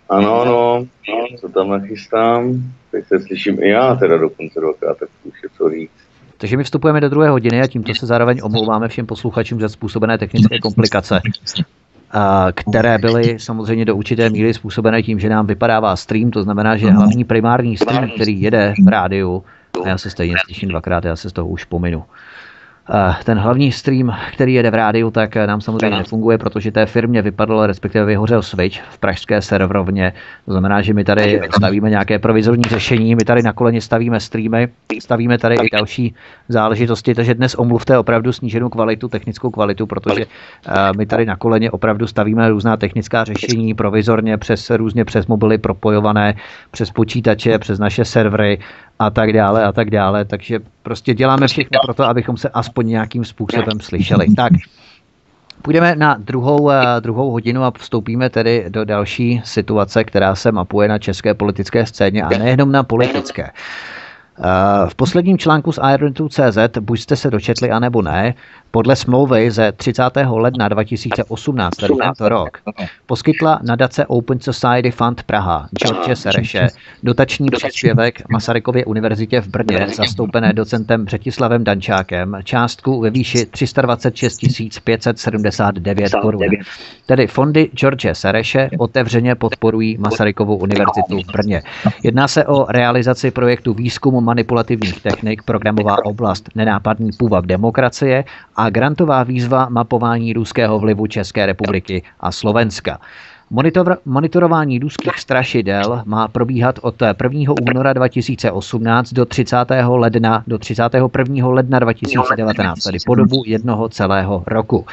Ano, ano, co tam nachystám. Teď se slyším i já teda dokonce dvakrát, tak už je co říct. Takže my vstupujeme do druhé hodiny a tímto se zároveň omlouváme všem posluchačům za způsobené technické komplikace které byly samozřejmě do určité míry způsobené tím, že nám vypadává stream, to znamená, že hlavní primární stream, který jede v rádiu, a já se stejně slyším dvakrát, já se z toho už pominu, ten hlavní stream, který jede v rádiu, tak nám samozřejmě nefunguje, protože té firmě vypadl, respektive vyhořel switch v pražské serverovně. To znamená, že my tady stavíme nějaké provizorní řešení, my tady na koleně stavíme streamy, stavíme tady i další záležitosti, takže dnes omluvte opravdu sníženou kvalitu, technickou kvalitu, protože my tady na koleně opravdu stavíme různá technická řešení provizorně přes různě přes mobily propojované, přes počítače, přes naše servery a tak dále a tak dále. Takže prostě děláme všechno pro to, abychom se aspoň nějakým způsobem slyšeli. Tak, Půjdeme na druhou, eh, druhou hodinu a vstoupíme tedy do další situace, která se mapuje na české politické scéně a nejenom na politické. Eh, v posledním článku z Iron2.cz, buď jste se dočetli, anebo ne, podle smlouvy ze 30. ledna 2018, tedy tento rok, poskytla nadace Open Society Fund Praha George Sereše dotační příspěvek Masarykově univerzitě v Brně, zastoupené docentem Břetislavem Dančákem, částku ve výši 326 579 korun. Tedy fondy George Sereše otevřeně podporují Masarykovu univerzitu v Brně. Jedná se o realizaci projektu výzkumu manipulativních technik, programová oblast nenápadný půvab demokracie a grantová výzva mapování ruského vlivu České republiky a Slovenska. Monitor, monitorování ruských strašidel má probíhat od 1. února 2018 do 30. ledna do 31. ledna 2019, tedy po dobu jednoho celého roku.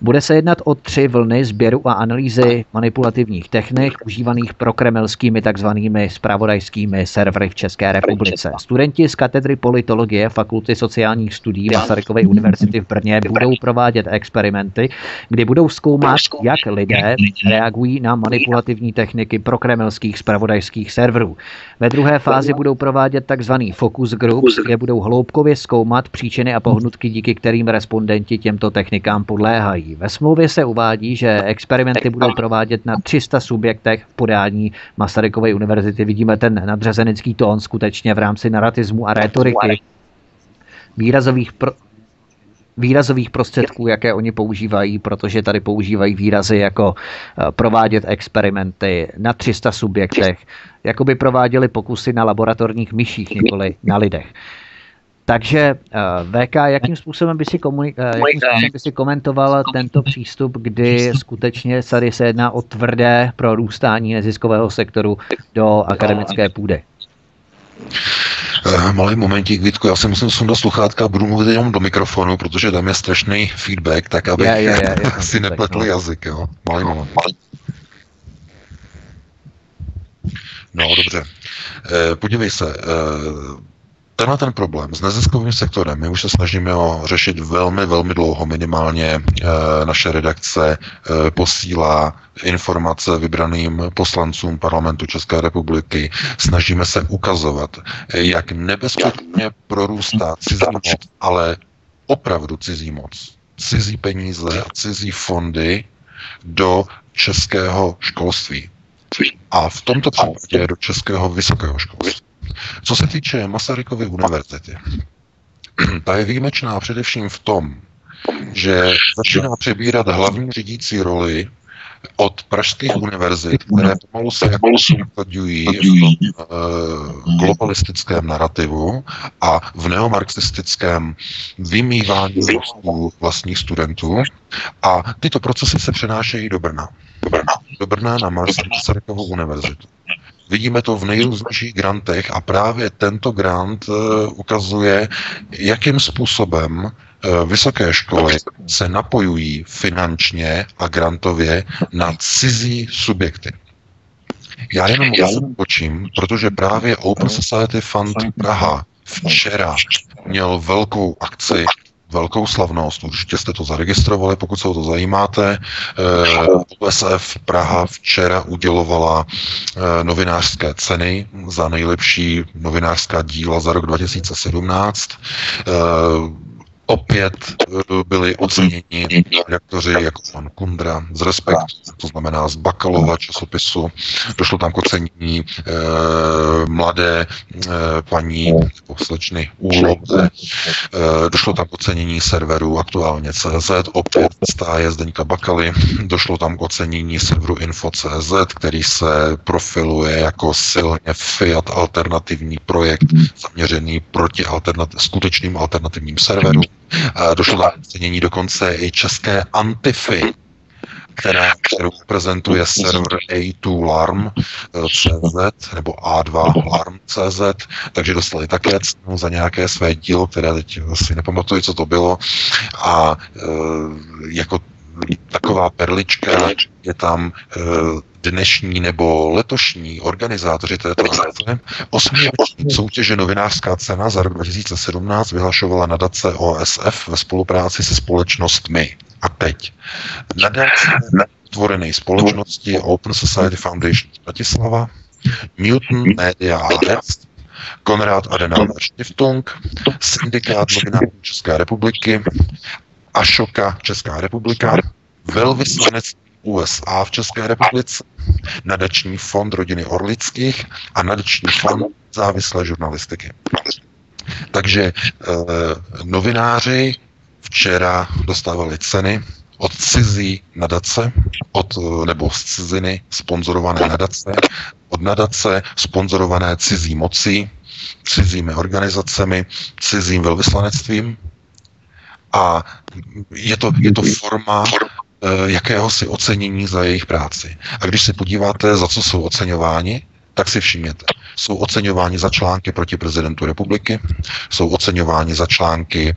Bude se jednat o tři vlny sběru a analýzy manipulativních technik užívaných prokremelskými takzvanými spravodajskými servery v České republice. Studenti z katedry politologie Fakulty sociálních studií Masarykovy univerzity v Brně budou provádět experimenty, kdy budou zkoumat, jak lidé reagují na manipulativní techniky pro kremelských spravodajských serverů. Ve druhé fázi budou provádět tzv. focus groups, kde budou hloubkově zkoumat příčiny a pohnutky, díky kterým respondenti těmto technikám podléhají. Ve smlouvě se uvádí, že experimenty budou provádět na 300 subjektech v podání Masarykovy univerzity. Vidíme ten nadřazenický tón skutečně v rámci narratismu a retoriky výrazových pro, výrazových prostředků, jaké oni používají, protože tady používají výrazy jako eh, provádět experimenty na 300 subjektech, jako by prováděli pokusy na laboratorních myších, nikoli na lidech. Takže eh, VK, jakým způsobem by si, komunik- eh, jakým způsobem by si komentoval tento přístup, kdy skutečně tady se jedná o tvrdé prorůstání neziskového sektoru do akademické půdy? Uh, malý momentík, Vítko, já si musím sundat sluchátka a budu mluvit jenom do mikrofonu, protože tam je strašný feedback, tak aby je, je, je, je, si nepletl no. jazyk, jo. Malý moment. No, dobře. Uh, podívej se, uh, tenhle ten problém s neziskovým sektorem, my už se snažíme ho řešit velmi, velmi dlouho, minimálně e, naše redakce e, posílá informace vybraným poslancům parlamentu České republiky. Snažíme se ukazovat, jak nebezpečně prorůstá cizí moc, ale opravdu cizí moc, cizí peníze a cizí fondy do českého školství. A v tomto případě do českého vysokého školství. Co se týče Masarykovy univerzity, ta je výjimečná především v tom, že začíná přebírat hlavní řídící roli od pražských univerzit, které pomalu se jako usadují v tom uh, globalistickém narrativu a v neomarxistickém vymývání vlastních studentů. A tyto procesy se přenášejí do Brna. Do Brna, do Brna na Masarykovu univerzitu. Vidíme to v nejrůznějších grantech a právě tento grant uh, ukazuje, jakým způsobem Eh, vysoké školy se napojují finančně a grantově na cizí subjekty. Já jenom počím, protože právě Open Society Fund Praha včera měl velkou akci velkou slavnost. Určitě jste to zaregistrovali, pokud se o to zajímáte. OSF eh, Praha včera udělovala eh, novinářské ceny za nejlepší novinářská díla za rok 2017 opět eh, byli oceněni redaktoři jako pan Kundra z Respektu, to znamená z Bakalova časopisu. Došlo tam k ocenění mladé e, paní slečny Úlobe. E, došlo tam k ocenění serveru aktuálně CZ, opět stáje Zdeňka Bakaly. Došlo tam k ocenění serveru Info.cz, který se profiluje jako silně Fiat alternativní projekt zaměřený proti alternativ, skutečným alternativním serverům. Došlo tam ocenění dokonce i české Antify, která, kterou prezentuje server A2 Larm CZ nebo A2 Larm CZ, takže dostali také cenu za nějaké své dílo, které teď asi nepamatuji, co to bylo. A e, jako taková perlička je tam e, dnešní nebo letošní organizátoři této akce osmiroční soutěže Novinářská cena za rok 2017 vyhlašovala nadace OSF ve spolupráci se společnostmi. A teď nadace tvorené společnosti Open Society Foundation Bratislava, Newton Media AS, Konrad Adenauer Stiftung, Syndikát novinářů České republiky, Ašoka Česká republika, velvyslanec USA v České republice, nadační fond rodiny Orlických a nadační fond závislé žurnalistiky. Takže e, novináři včera dostávali ceny od cizí nadace, od, nebo z ciziny sponzorované nadace, od nadace sponzorované cizí mocí, cizími organizacemi, cizím velvyslanectvím. A je to, je to forma Eh, jakéhosi ocenění za jejich práci. A když se podíváte, za co jsou oceňováni, tak si všimněte. Jsou oceňováni za články proti prezidentu republiky, jsou oceňováni za články e,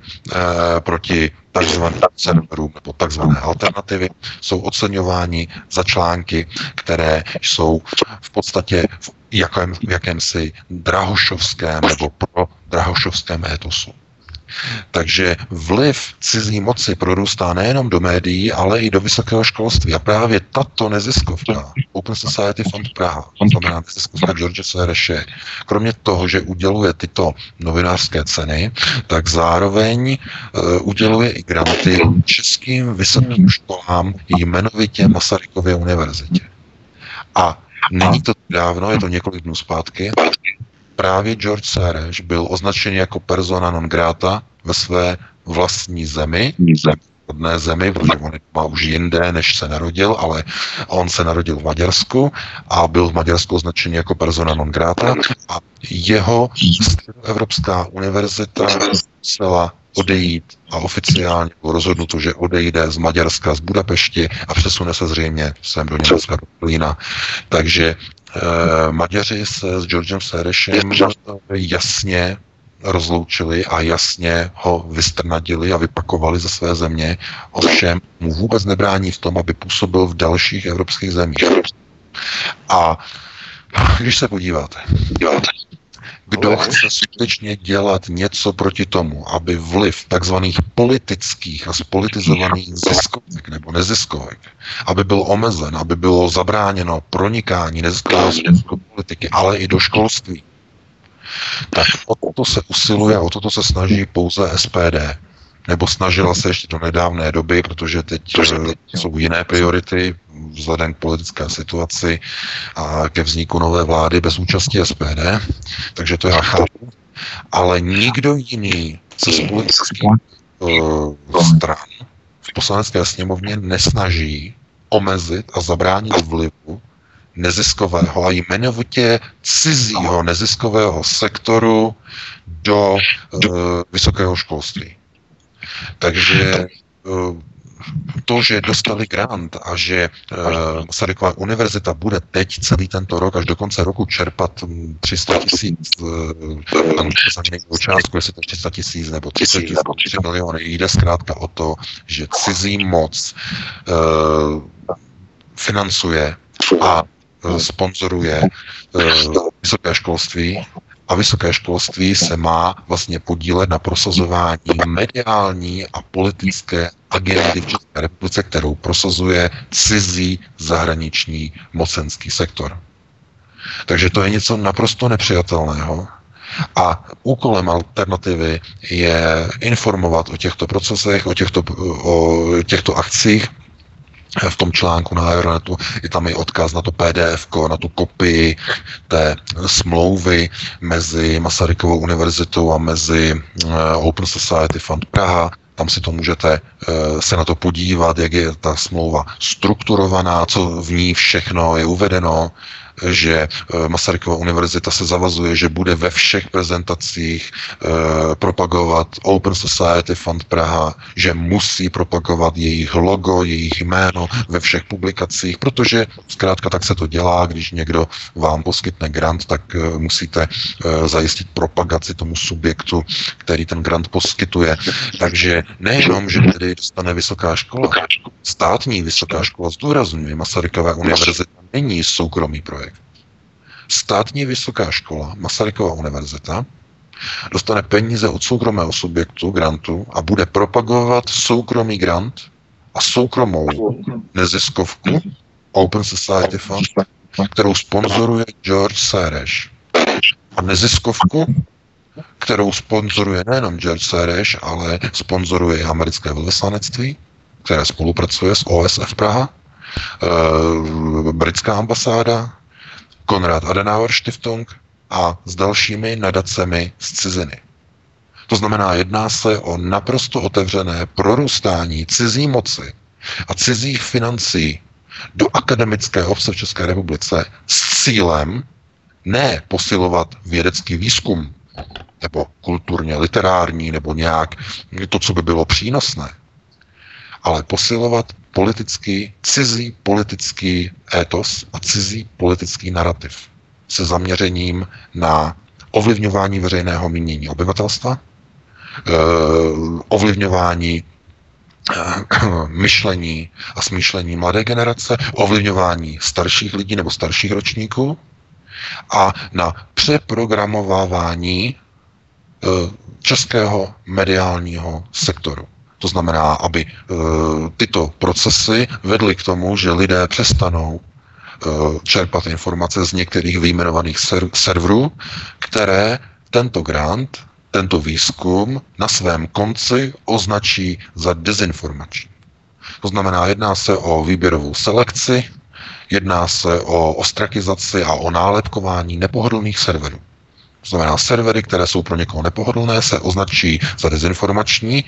proti takzvaným serverům nebo takzvané alternativy, jsou oceňováni za články, které jsou v podstatě v, jakém, v jakémsi drahošovském nebo pro drahošovském etosu. Takže vliv cizí moci prorůstá nejenom do médií, ale i do vysokého školství. A právě tato neziskovka, Open Society Fund Praha, to znamená neziskovka George Sereše, kromě toho, že uděluje tyto novinářské ceny, tak zároveň uh, uděluje i granty českým vysokým školám, jmenovitě Masarykově univerzitě. A není to dávno, je to několik dnů zpátky, právě George Soros byl označen jako persona non grata ve své vlastní zemi, rodné zemi, protože on má už jinde, než se narodil, ale on se narodil v Maďarsku a byl v Maďarsku označen jako persona non grata a jeho Evropská univerzita musela odejít a oficiálně bylo rozhodnuto, že odejde z Maďarska, z Budapešti a přesune se zřejmě sem do Německa, do Berlína. Takže Maďaři se s Georgem Serešem jasně rozloučili a jasně ho vystrnadili a vypakovali ze své země. Ovšem mu vůbec nebrání v tom, aby působil v dalších evropských zemích. A když se podíváte, kdo chce skutečně dělat něco proti tomu, aby vliv takzvaných politických a spolitizovaných ziskovek nebo neziskovek, aby byl omezen, aby bylo zabráněno pronikání neziskového politiky, ale i do školství, tak o toto se usiluje, o toto se snaží pouze SPD. Nebo snažila se ještě do nedávné doby, protože teď jsou jiné priority vzhledem k politické situaci a ke vzniku nové vlády bez účasti SPD, takže to já chápu. Ale nikdo jiný se z politických uh, stran v poslanecké sněmovně nesnaží omezit a zabránit vlivu neziskového a jmenovitě cizího neziskového sektoru do uh, vysokého školství. Takže uh, to, že dostali grant a že uh, Masarykova univerzita bude teď celý tento rok až do konce roku čerpat 300 tisíc, uh, tam za nějakou částku, jestli to 300 tisíc nebo 30 tisíc, 3 miliony, jde zkrátka o to, že cizí moc uh, financuje a sponzoruje vysoké školství a vysoké školství se má vlastně podílet na prosazování mediální a politické agendy v České republice, kterou prosazuje cizí zahraniční mocenský sektor. Takže to je něco naprosto nepřijatelného. A úkolem alternativy je informovat o těchto procesech, o těchto, o těchto akcích, v tom článku na Aeronetu je tam i odkaz na to PDF, na tu kopii té smlouvy mezi Masarykovou univerzitou a mezi eh, Open Society Fund Praha. Tam si to můžete eh, se na to podívat, jak je ta smlouva strukturovaná, co v ní všechno je uvedeno, že eh, Masarykova univerzita se zavazuje, že bude ve všech prezentacích eh, propagovat Open Society Fund Praha, že musí propagovat jejich logo, jejich jméno ve všech publikacích, protože zkrátka tak se to dělá, když někdo vám poskytne grant, tak eh, musíte zajistit propagaci tomu subjektu, který ten grant poskytuje. Takže nejenom, že tedy dostane vysoká škola, státní vysoká škola, zdůrazňuje Masarykové univerzita, není soukromý projekt. Státní vysoká škola, Masarykova univerzita, dostane peníze od soukromého subjektu, grantu, a bude propagovat soukromý grant a soukromou neziskovku Open Society Fund, kterou sponzoruje George Soros. A neziskovku, kterou sponzoruje nejenom George Soros, ale sponzoruje i americké velvyslanectví, které spolupracuje s OSF Praha, e, britská ambasáda, Konrad Adenauer Stiftung a s dalšími nadacemi z ciziny. To znamená, jedná se o naprosto otevřené prorůstání cizí moci a cizích financí do akademické obce v České republice s cílem ne posilovat vědecký výzkum nebo kulturně literární nebo nějak to, co by bylo přínosné, ale posilovat politický, cizí politický étos a cizí politický narrativ se zaměřením na ovlivňování veřejného mínění obyvatelstva, eh, ovlivňování eh, myšlení a smýšlení mladé generace, ovlivňování starších lidí nebo starších ročníků a na přeprogramovávání eh, českého mediálního sektoru. To znamená, aby e, tyto procesy vedly k tomu, že lidé přestanou e, čerpat informace z některých vyjmenovaných ser- serverů, které tento grant, tento výzkum na svém konci označí za dezinformační. To znamená, jedná se o výběrovou selekci, jedná se o ostrakizaci a o nálepkování nepohodlných serverů. To znamená, servery, které jsou pro někoho nepohodlné, se označí za dezinformační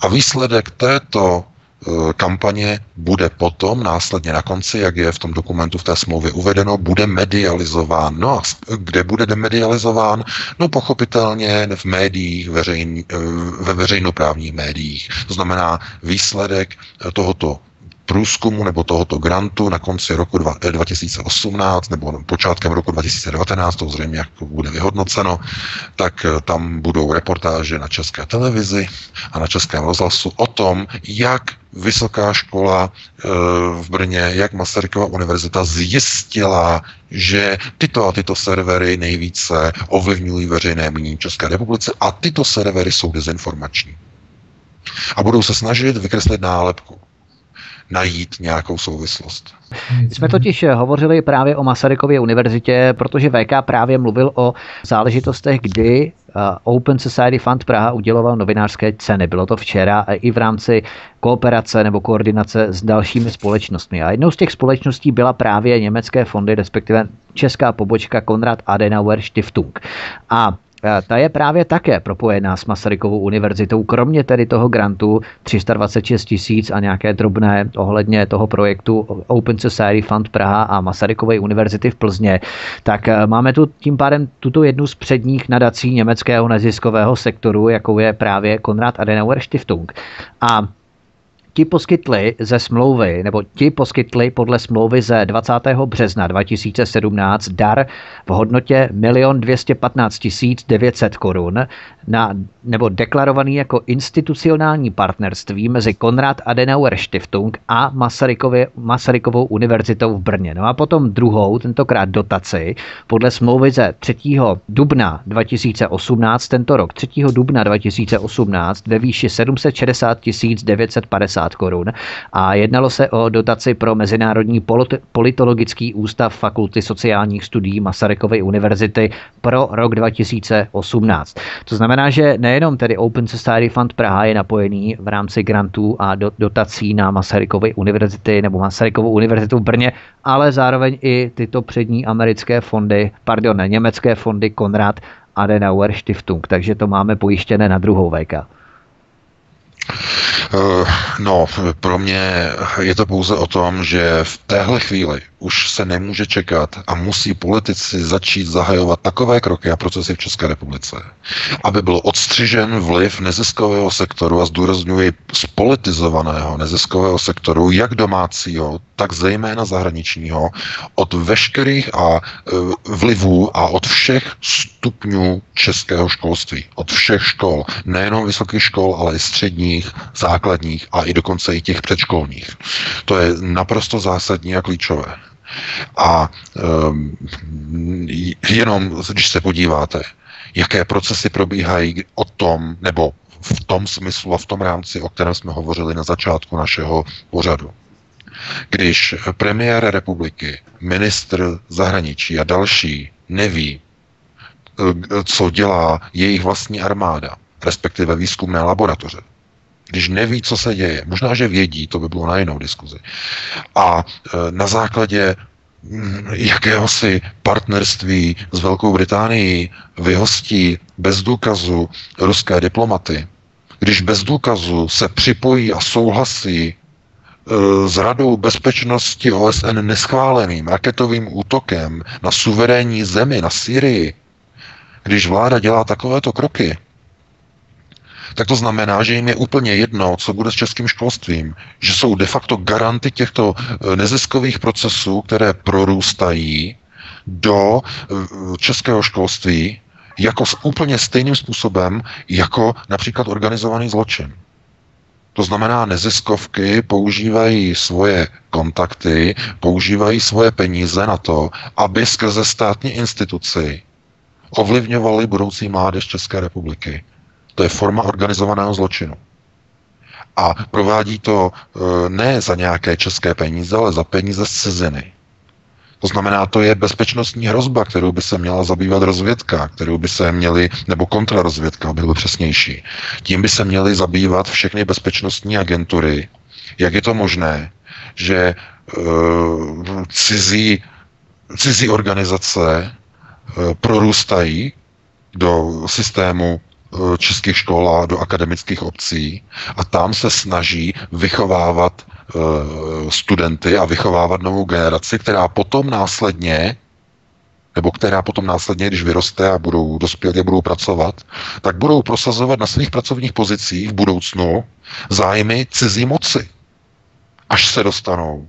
a výsledek této e, kampaně bude potom následně na konci, jak je v tom dokumentu v té smlouvě uvedeno, bude medializován. No a kde bude demedializován? No pochopitelně v médiích, veřejn, e, ve veřejnoprávních médiích. To znamená výsledek tohoto průzkumu nebo tohoto grantu na konci roku 2018 eh, nebo počátkem roku 2019, to zřejmě jak bude vyhodnoceno, tak eh, tam budou reportáže na české televizi a na českém rozhlasu o tom, jak vysoká škola eh, v Brně, jak Masarykova univerzita zjistila, že tyto a tyto servery nejvíce ovlivňují veřejné mínění České republice a tyto servery jsou dezinformační. A budou se snažit vykreslit nálepku najít nějakou souvislost. Jsme totiž hovořili právě o Masarykově univerzitě, protože VK právě mluvil o záležitostech, kdy uh, Open Society Fund Praha uděloval novinářské ceny. Bylo to včera i v rámci kooperace nebo koordinace s dalšími společnostmi. A jednou z těch společností byla právě německé fondy, respektive česká pobočka Konrad Adenauer Stiftung. A ta je právě také propojená s Masarykovou univerzitou, kromě tedy toho grantu 326 tisíc a nějaké drobné ohledně toho projektu Open Society Fund Praha a Masarykové univerzity v Plzně, tak eh, máme tu tím pádem tuto jednu z předních nadací německého neziskového sektoru, jakou je právě Konrad Adenauer Stiftung. A ti poskytli ze smlouvy, nebo ti poskytli podle smlouvy ze 20. března 2017 dar v hodnotě 1 215 900 korun na, nebo deklarovaný jako institucionální partnerství mezi Konrad Adenauer Stiftung a Masarykově, Masarykovou univerzitou v Brně. No a potom druhou, tentokrát dotaci, podle smlouvy ze 3. dubna 2018, tento rok 3. dubna 2018 ve výši 760 950 korun a jednalo se o dotaci pro Mezinárodní politologický ústav Fakulty sociálních studií Masarykovy univerzity pro rok 2018. To znamená, že nejenom tedy Open Society Fund Praha je napojený v rámci grantů a dotací na Masarykovy univerzity nebo Masarykovou univerzitu v Brně, ale zároveň i tyto přední americké fondy, pardon, německé fondy Konrad Adenauer Stiftung, takže to máme pojištěné na druhou VK. Eh, no, pro mě je to pouze o tom, že v téhle chvíli už se nemůže čekat a musí politici začít zahajovat takové kroky a procesy v České republice, aby byl odstřižen vliv neziskového sektoru a zdůrazňuji spolitizovaného neziskového sektoru, jak domácího, tak zejména zahraničního, od veškerých a e, vlivů a od všech stupňů českého školství, od všech škol, nejenom vysokých škol, ale i středních, základních a i dokonce i těch předškolních. To je naprosto zásadní a klíčové. A um, jenom, když se podíváte, jaké procesy probíhají o tom, nebo v tom smyslu a v tom rámci, o kterém jsme hovořili na začátku našeho pořadu. Když premiér republiky, ministr zahraničí a další neví, e, co dělá jejich vlastní armáda, respektive výzkumné laboratoře, když neví, co se děje. Možná, že vědí, to by bylo na jinou diskuzi. A e, na základě mm, jakéhosi partnerství s Velkou Británií vyhostí bez důkazu ruské diplomaty, když bez důkazu se připojí a souhlasí e, s Radou bezpečnosti OSN neschváleným raketovým útokem na suverénní zemi, na Syrii, když vláda dělá takovéto kroky, tak to znamená, že jim je úplně jedno, co bude s českým školstvím. Že jsou de facto garanty těchto eh, neziskových procesů, které prorůstají do eh, českého školství jako s úplně stejným způsobem, jako například organizovaný zločin. To znamená, neziskovky používají svoje kontakty, používají svoje peníze na to, aby skrze státní instituci ovlivňovali budoucí mládež České republiky. To je forma organizovaného zločinu. A provádí to e, ne za nějaké české peníze, ale za peníze z ciziny. To znamená, to je bezpečnostní hrozba, kterou by se měla zabývat rozvědka, kterou by se měli, nebo kontrarozvědka, aby byl přesnější. Tím by se měly zabývat všechny bezpečnostní agentury. Jak je to možné, že uh, cizí, cizí organizace uh, prorůstají do systému českých škol a do akademických obcí a tam se snaží vychovávat uh, studenty a vychovávat novou generaci, která potom následně nebo která potom následně, když vyroste a budou dospělí a budou pracovat, tak budou prosazovat na svých pracovních pozicích v budoucnu zájmy cizí moci, až se dostanou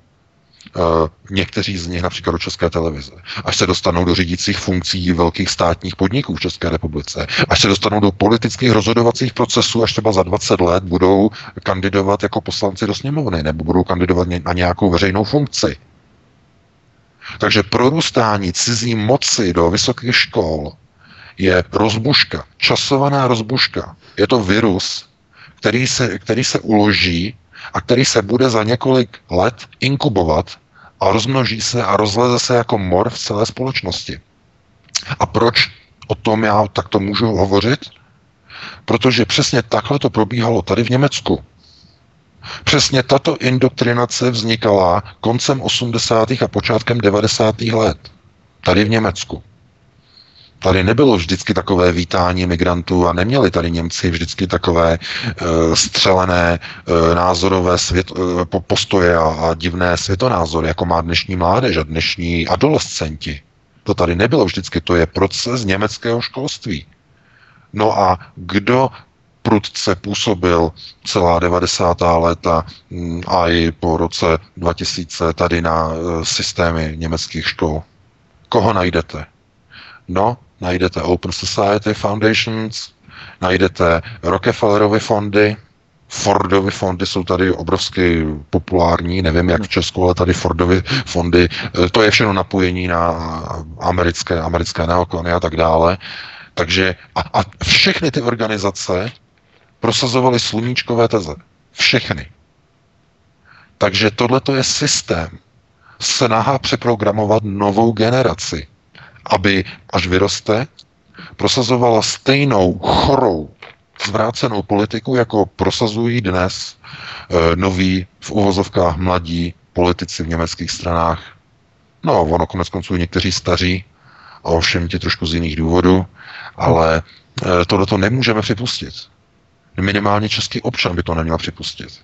někteří z nich například do České televize, až se dostanou do řídících funkcí velkých státních podniků v České republice, až se dostanou do politických rozhodovacích procesů, až třeba za 20 let budou kandidovat jako poslanci do sněmovny nebo budou kandidovat na nějakou veřejnou funkci. Takže prorůstání cizí moci do vysokých škol je rozbuška, časovaná rozbuška. Je to virus, který se, který se uloží a který se bude za několik let inkubovat a rozmnoží se a rozleze se jako mor v celé společnosti. A proč o tom já takto můžu hovořit? Protože přesně takhle to probíhalo tady v Německu. Přesně tato indoktrinace vznikala koncem 80. a počátkem 90. let. Tady v Německu. Tady nebylo vždycky takové vítání migrantů a neměli tady Němci vždycky takové uh, střelené uh, názorové svět, uh, postoje a, a divné světonázory, jako má dnešní mládež a dnešní adolescenti. To tady nebylo vždycky, to je proces německého školství. No a kdo prudce působil celá 90. léta mm, a i po roce 2000 tady na systémy německých škol? Koho najdete? No, najdete Open Society Foundations, najdete Rockefellerovy fondy, Fordovy fondy jsou tady obrovsky populární, nevím jak v Česku, ale tady Fordovy fondy, eh, to je všechno napojení na americké, americké neokony a tak dále. Takže a, a všechny ty organizace prosazovaly sluníčkové teze. Všechny. Takže tohle je systém. Snaha přeprogramovat novou generaci aby až vyroste, prosazovala stejnou chorou, zvrácenou politiku, jako prosazují dnes e, noví v uvozovkách mladí politici v německých stranách. No, ono konec konců někteří staří, a ovšem ti trošku z jiných důvodů, ale e, tohle to nemůžeme připustit. Minimálně český občan by to neměl připustit.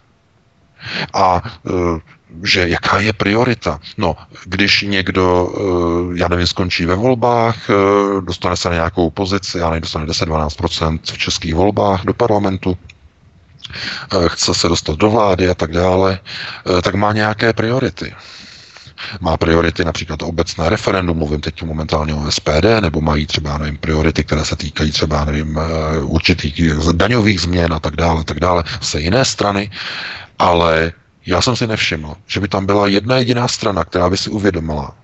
A e, že jaká je priorita? No, když někdo, e, já nevím, skončí ve volbách, e, dostane se na nějakou pozici, já nevím, dostane 10-12% v českých volbách do parlamentu, chce se dostat do vlády a tak dále, tak má nějaké priority. Má priority například obecné referendum, mluvím teď momentálně o SPD, nebo mají třeba, nevím, priority, které se týkají třeba, nevím, určitých daňových změn a tak dále, tak dále, se jiné strany. Ale já jsem si nevšiml, že by tam byla jedna jediná strana, která by si uvědomila,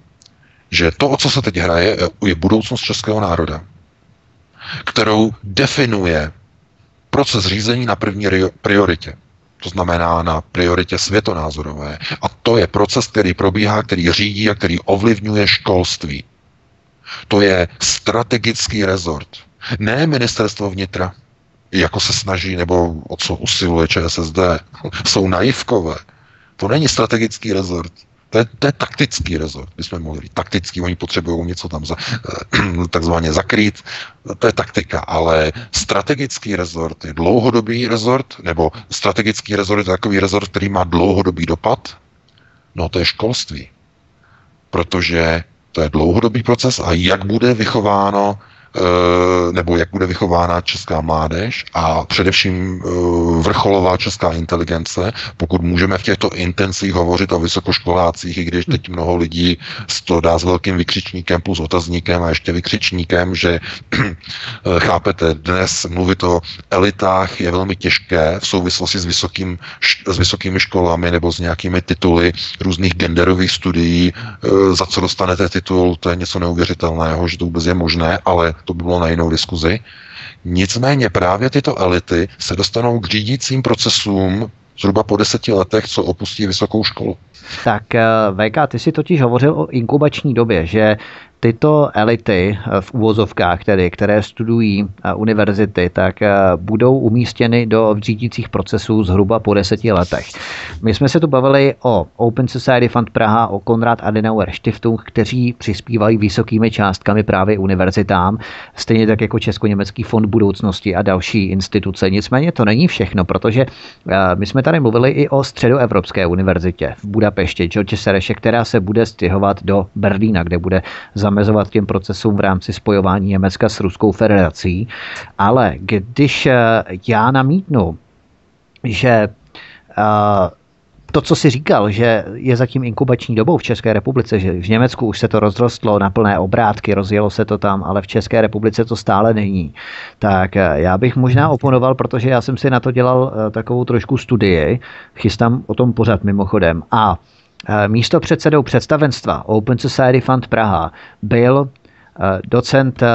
že to, o co se teď hraje, je budoucnost českého národa, kterou definuje proces řízení na první prioritě. To znamená na prioritě světonázorové. A to je proces, který probíhá, který řídí a který ovlivňuje školství. To je strategický rezort. Ne ministerstvo vnitra, jako se snaží, nebo o co usiluje ČSSD, jsou naivkové. To není strategický rezort. To je, to je taktický rezort, bychom mohli říct. Taktický, oni potřebují něco tam za, takzvaně zakrýt, to je taktika, ale strategický rezort je dlouhodobý rezort, nebo strategický rezort je takový rezort, který má dlouhodobý dopad, no to je školství. Protože to je dlouhodobý proces a jak bude vychováno Eh, nebo jak bude vychována česká mládež a především eh, vrcholová česká inteligence, pokud můžeme v těchto intencích hovořit o vysokoškolácích, i když teď mnoho lidí to dá s velkým vykřičníkem plus otazníkem a ještě vykřičníkem, že eh, chápete, dnes mluvit o elitách je velmi těžké v souvislosti s, vysokým, s vysokými školami nebo s nějakými tituly různých genderových studií, za co dostanete titul, to je něco neuvěřitelného, že to vůbec je možné, ale to by bylo na jinou diskuzi. Nicméně právě tyto elity se dostanou k řídícím procesům zhruba po deseti letech, co opustí vysokou školu. Tak eh, VK, ty si totiž hovořil o inkubační době, že tyto elity eh, v úvozovkách, tedy, které studují eh, univerzity, tak eh, budou umístěny do řídících procesů zhruba po deseti letech. My jsme se tu bavili o Open Society Fund Praha, o Konrad Adenauer Stiftung, kteří přispívají vysokými částkami právě univerzitám, stejně tak jako Česko-německý fond budoucnosti a další instituce. Nicméně to není všechno, protože my jsme tady mluvili i o Středoevropské univerzitě v Budapešti, George Sereše, která se bude stěhovat do Berlína, kde bude za zamezovat těm procesům v rámci spojování Německa s Ruskou federací. Ale když eh, já namítnu, že eh, to, co si říkal, že je zatím inkubační dobou v České republice, že v Německu už se to rozrostlo na plné obrátky, rozjelo se to tam, ale v České republice to stále není. Tak eh, já bych možná oponoval, protože já jsem si na to dělal takovou trošku studii, chystám o tom pořád mimochodem. A místo předsedou představenstva Open Society Fund Praha byl eh, docent eh,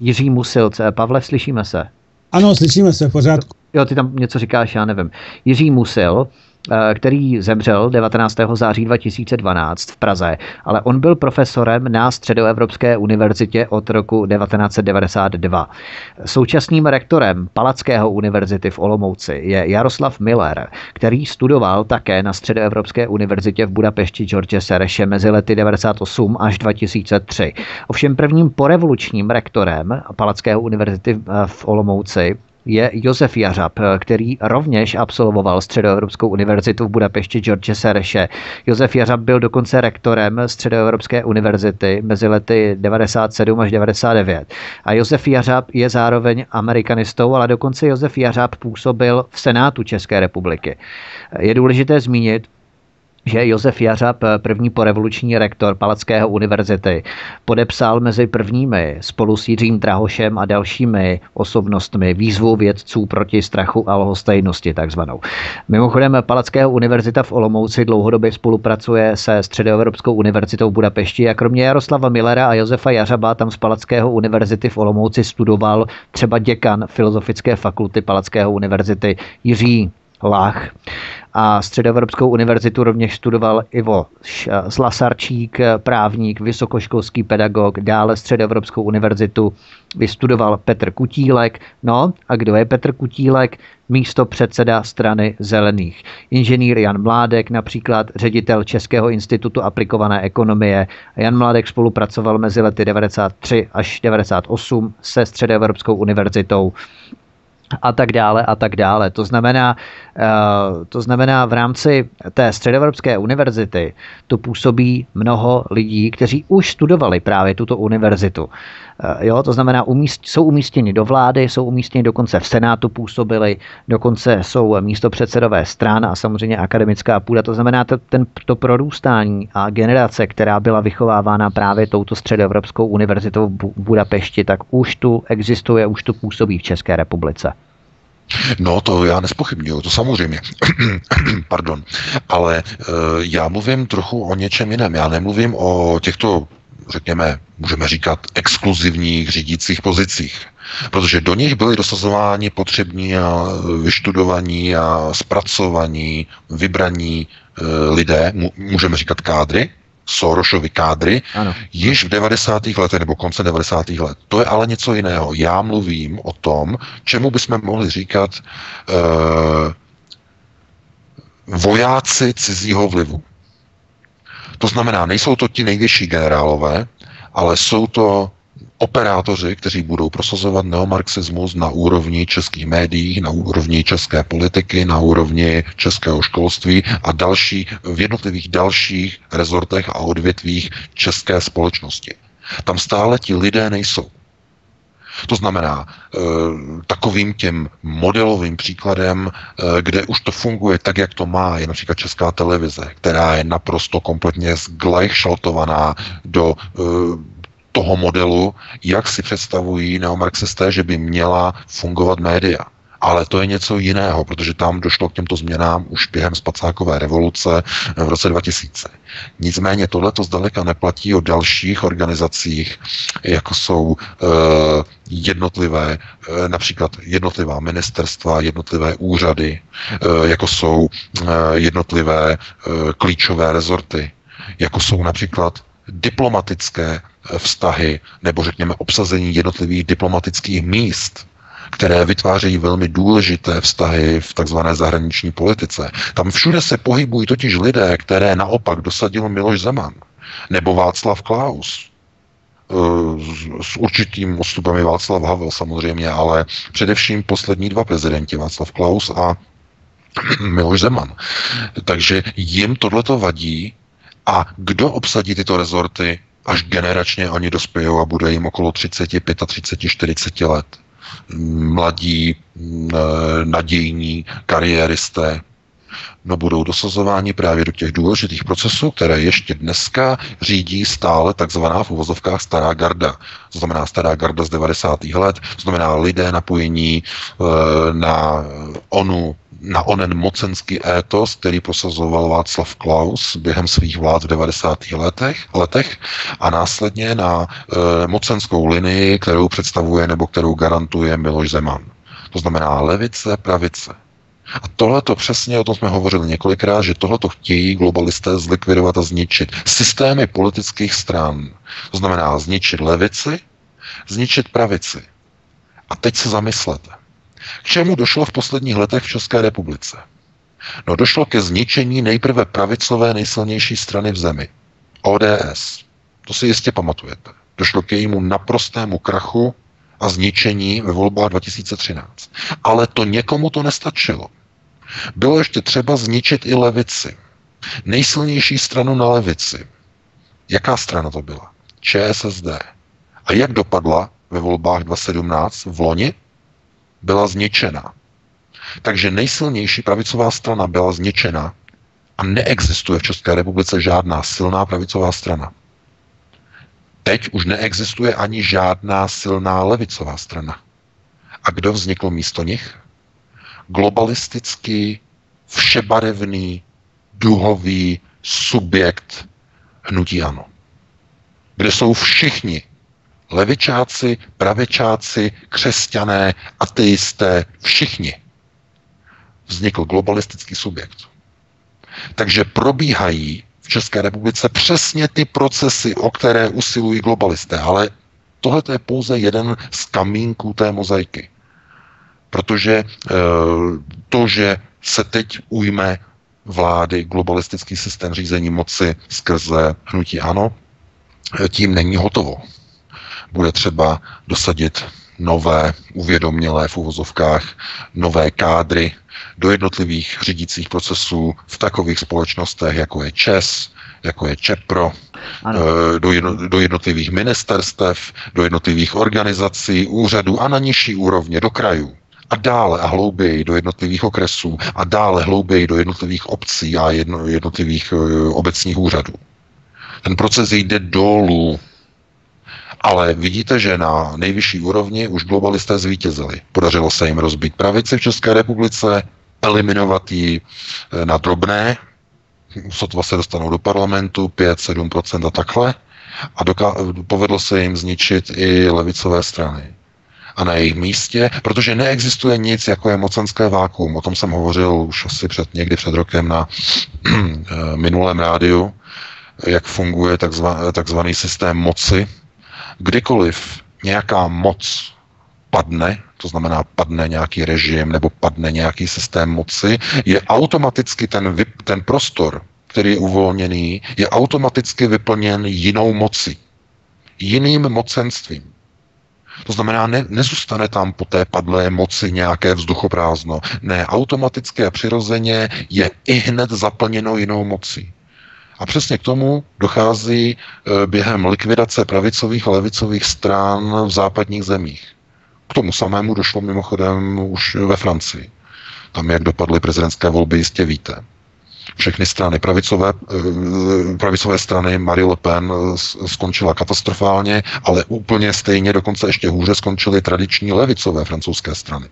Jiří Musilc. Pavle, slyšíme se? Ano, slyšíme se, v pořádku. Jo, ty tam něco říkáš, já nevím. Jiří Musil, Eh, který zemřel 19. září 2012 v Praze, ale on byl profesorem na Středoevropské univerzitě od roku 1992. Současným rektorem Palackého univerzity v Olomouci je Jaroslav Miller, který studoval také na Středoevropské univerzitě v Budapešti George Sereše mezi lety 98 až 2003. Ovšem prvním porevolučním rektorem Palackého univerzity v Olomouci je Josef Jařab, který rovněž absolvoval Středoevropskou univerzitu v Budapešti George Sereše. Josef Jařab byl dokonce rektorem Středoevropské univerzity mezi lety 97 až 99. A Josef Jařab je zároveň amerikanistou, ale dokonce Josef Jařab působil v Senátu České republiky. Je důležité zmínit, že Josef Jařab, první porevoluční rektor Palackého univerzity, podepsal mezi prvními spolu s Jiřím Drahošem a dalšími osobnostmi výzvu vědců proti strachu a lhostejnosti takzvanou. Mimochodem Palackého univerzita v Olomouci dlouhodobě spolupracuje se Středoevropskou univerzitou v Budapešti a kromě Jaroslava Millera a Josefa Jařaba tam z Palackého univerzity v Olomouci studoval třeba děkan Filozofické fakulty Palackého univerzity Jiří Lach a Středoevropskou univerzitu rovněž studoval Ivo Zlasarčík, právník, vysokoškolský pedagog, dále Středoevropskou univerzitu vystudoval Petr Kutílek. No a kdo je Petr Kutílek? Místo předseda strany zelených. Inženýr Jan Mládek, například ředitel Českého institutu aplikované ekonomie. Jan Mládek spolupracoval mezi lety 93 až 98 se Středoevropskou univerzitou a tak dále a tak dále. To znamená, eh, to znamená v rámci té Středoevropské univerzity tu působí mnoho lidí, kteří už studovali právě tuto univerzitu. Eh, jo, to znamená, umíst, jsou umístěni do vlády, jsou umístěni dokonce v Senátu působili, dokonce jsou místo předsedové stran a samozřejmě akademická půda. To znamená, to, ten, to prorůstání a generace, která byla vychovávána právě touto středoevropskou univerzitou v Budapešti, tak už tu existuje, už tu působí v České republice. No, to já nespochybnuju, to samozřejmě. Pardon. Ale e, já mluvím trochu o něčem jiném. Já nemluvím o těchto řekněme, můžeme říkat, exkluzivních řídících pozicích. Protože do nich byli dosazováni potřební a vyštudovaní a zpracovaní, vybraní e, lidé, můžeme říkat kádry, Sorošovi kádry, ano. již v 90. letech nebo konce 90. let. To je ale něco jiného. Já mluvím o tom, čemu bychom mohli říkat e, vojáci cizího vlivu. To znamená, nejsou to ti nejvyšší generálové, ale jsou to operátoři, kteří budou prosazovat neomarxismus na úrovni českých médií, na úrovni české politiky, na úrovni českého školství a další, v jednotlivých dalších rezortech a odvětvích české společnosti. Tam stále ti lidé nejsou. To znamená, eh, takovým tím modelovým příkladem, eh, kde už to funguje tak, jak to má, je například Česká televize, která je naprosto kompletně zglejšaltovaná do eh, toho modelu, jak si představují neomarxisté, že by měla fungovat média. Ale to je něco jiného, protože tam došlo k těmto změnám už během spacákové revoluce v roce 2000. Nicméně tohle to zdaleka neplatí o dalších organizacích, jako jsou e, jednotlivé, e, například jednotlivá ministerstva, jednotlivé úřady, e, jako jsou e, jednotlivé e, klíčové rezorty, jako jsou například diplomatické vztahy nebo řekněme obsazení jednotlivých diplomatických míst které vytvářejí velmi důležité vztahy v takzvané zahraniční politice. Tam všude se pohybují totiž lidé, které naopak dosadil Miloš Zeman nebo Václav Klaus. E, s určitým odstupem je Václav Havel samozřejmě, ale především poslední dva prezidenti, Václav Klaus a Miloš Zeman. Takže jim tohleto vadí a kdo obsadí tyto rezorty, až generačně oni dospějou a bude jim okolo 30, 35, 40 let mladí, nadějní kariéristé, no budou dosazováni právě do těch důležitých procesů, které ještě dneska řídí stále takzvaná v uvozovkách stará garda. To znamená stará garda z 90. let, to znamená lidé napojení e, na onu na onen mocenský étos, který prosazoval Václav Klaus během svých vlád v 90. letech, letech a následně na e, mocenskou linii, kterou představuje nebo kterou garantuje Miloš Zeman. To znamená levice, pravice. A tohle to přesně, o tom jsme hovořili několikrát, že tohle to chtějí globalisté zlikvidovat a zničit. Systémy politických stran. To znamená zničit levici, zničit pravici. A teď se zamyslete. K čemu došlo v posledních letech v České republice? No došlo ke zničení nejprve pravicové nejsilnější strany v zemi. ODS. To si jistě pamatujete. Došlo k jejímu naprostému krachu a zničení ve volbách 2013. Ale to někomu to nestačilo. Bylo ještě třeba zničit i levici. Nejsilnější stranu na levici. Jaká strana to byla? ČSSD. A jak dopadla ve volbách 2017 v loni? Byla zničena. Takže nejsilnější pravicová strana byla zničena a neexistuje v České republice žádná silná pravicová strana. Teď už neexistuje ani žádná silná levicová strana. A kdo vznikl místo nich? Globalistický, všebarevný, duhový subjekt hnutí ano. Kde jsou všichni levičáci, pravičáci, křesťané, ateisté, všichni. Vznikl globalistický subjekt. Takže probíhají v České republice přesně ty procesy, o které usilují globalisté. Ale tohle je pouze jeden z kamínků té mozaiky. Protože e, to, že se teď ujme vlády globalistický systém řízení moci skrze hnutí ANO, eh, tím není hotovo. Bude třeba dosadit nové uvědomělé v uvozovkách, nové kádry do jednotlivých řídících procesů v takových společnostech, jako je ČES, jako je ČEPRO, ano. Eh, do, jedno, do jednotlivých ministerstev, do jednotlivých organizací, úřadů a na nižší úrovně, do krajů. A dále a hlouběji do jednotlivých okresů a dále hlouběji do jednotlivých obcí a jedno, jednotlivých uh, obecních úřadů. Ten proces jde dolů ale vidíte, že na nejvyšší úrovni už globalisté zvítězili. Podařilo se jim rozbít pravici v České republice, eliminovat ji eh, na drobné, sotva se dostanou do parlamentu, 5-7% a takhle, a doká- povedlo se jim zničit i levicové strany. A na jejich místě, protože neexistuje nic, jako je mocenské vákuum. O tom jsem hovořil už asi před, někdy před rokem na eh, minulém rádiu, jak funguje takzvaný systém moci kdykoliv nějaká moc padne, to znamená padne nějaký režim nebo padne nějaký systém moci, je automaticky ten, ten prostor, který je uvolněný, je automaticky vyplněn jinou mocí, jiným mocenstvím. To znamená, ne, nezůstane tam po té padlé moci nějaké vzduchoprázdno. Ne, automaticky a přirozeně je i hned zaplněno jinou mocí. A přesně k tomu dochází e, během likvidace pravicových a levicových stran v západních zemích. K tomu samému došlo mimochodem už ve Francii. Tam, jak dopadly prezidentské volby, jistě víte. Všechny strany pravicové, e, pravicové strany Marie Le Pen skončila katastrofálně, ale úplně stejně, dokonce ještě hůře skončily tradiční levicové francouzské strany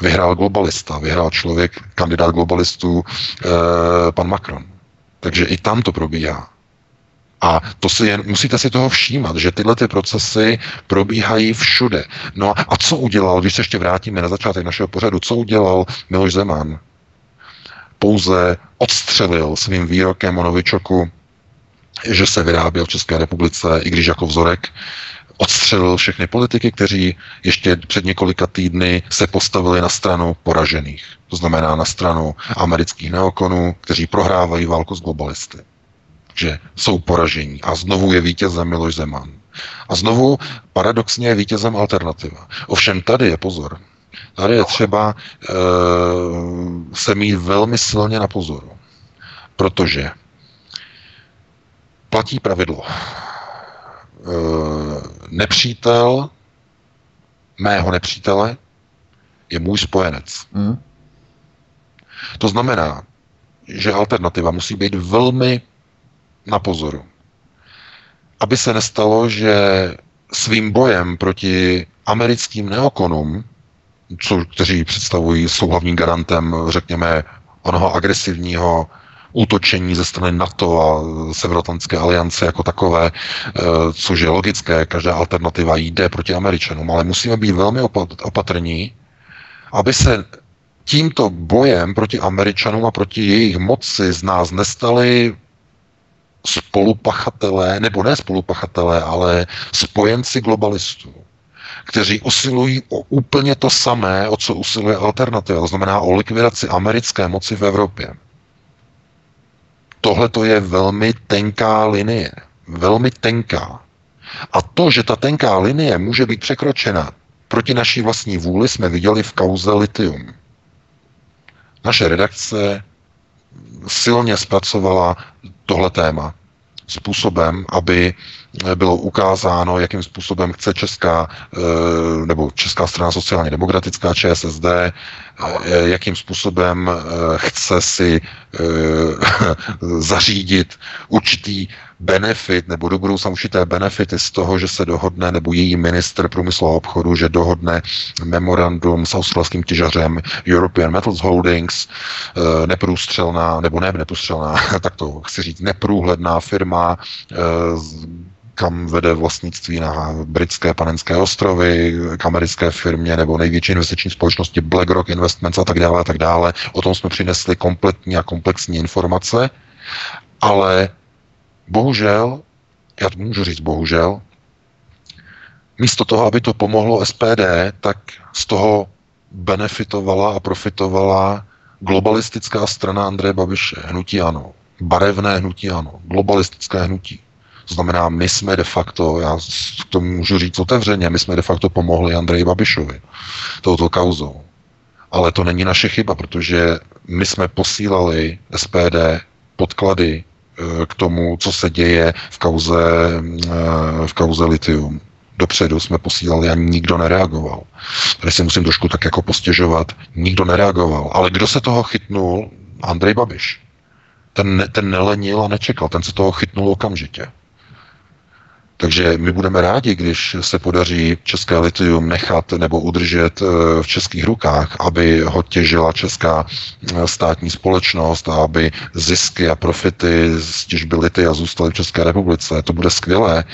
vyhrál globalista, vyhrál člověk, kandidát globalistů, pan Macron. Takže i tam to probíhá. A to si jen, musíte si toho všímat, že tyhle ty procesy probíhají všude. No a co udělal, když se ještě vrátíme na začátek našeho pořadu, co udělal Miloš Zeman? Pouze odstřelil svým výrokem o Novičoku, že se vyráběl v České republice, i když jako vzorek, odstřelil všechny politiky, kteří ještě před několika týdny se postavili na stranu poražených. To znamená na stranu amerických neokonů, kteří prohrávají válku s globalisty. Že jsou poražení. A znovu je vítězem Miloš Zeman. A znovu paradoxně je vítězem alternativa. Ovšem tady je pozor. Tady je třeba e, se mít velmi silně na pozoru. Protože platí pravidlo. Eh, nepřítel mého nepřítele je můj spojenec. Mm. To znamená, že alternativa musí být velmi na pozoru. Aby se nestalo, že svým bojem proti americkým neokonům, co, kteří představují, jsou hlavním garantem, řekněme, onoho agresivního útočení ze strany NATO a Severoatlantické aliance jako takové, eh, což je logické, každá alternativa jde proti Američanům, ale musíme být velmi opatrní, aby se tímto bojem proti Američanům a proti jejich moci z nás nestali spolupachatelé, nebo ne spolupachatelé, ale spojenci globalistů, kteří usilují o úplně to samé, o co usiluje alternativa, to znamená o likvidaci americké moci v Evropě. Tohle to je velmi tenká linie. Velmi tenká. A to, že ta tenká linie může být překročena proti naší vlastní vůli, jsme viděli v kauze litium. Naše redakce silně zpracovala tohle téma způsobem, aby bylo ukázáno, jakým způsobem chce česká eh, nebo česká strana sociálně demokratická ČSSD, eh, jakým způsobem eh, chce si zařídit určitý benefit nebo do budoucna určité benefity z toho, že se dohodne, nebo její minister průmyslu a obchodu, že dohodne memorandum s australským těžařem European Metals Holdings, neprůstřelná, nebo ne neprůstřelná, tak to chci říct, neprůhledná firma, kam vede vlastnictví na britské panenské ostrovy, k americké firmě nebo největší investiční společnosti BlackRock Investments a tak dále a tak dále. O tom jsme přinesli kompletní a komplexní informace, ale bohužel, já to můžu říct bohužel, místo toho, aby to pomohlo SPD, tak z toho benefitovala a profitovala globalistická strana Andreje Babiše, hnutí ano, barevné hnutí ano, globalistické hnutí. To znamená, my jsme de facto, já to můžu říct otevřeně, my jsme de facto pomohli Andreji Babišovi touto kauzou. Ale to není naše chyba, protože my jsme posílali SPD podklady k tomu, co se děje v kauze, eh, v kauze litium. Dopředu jsme posílali a nikdo nereagoval. Tady si musím trošku tak jako postěžovat. Nikdo nereagoval. Ale kdo se toho chytnul? Andrej Babiš. Ten, ten nelenil a nečekal. Ten se toho chytnul okamžitě. Takže my budeme rádi, když se podaří české litium nechat nebo udržet eh, v českých rukách, aby ho těžila česká eh, státní společnost a aby zisky a profity z těžby litia zůstaly v České republice. To bude skvělé,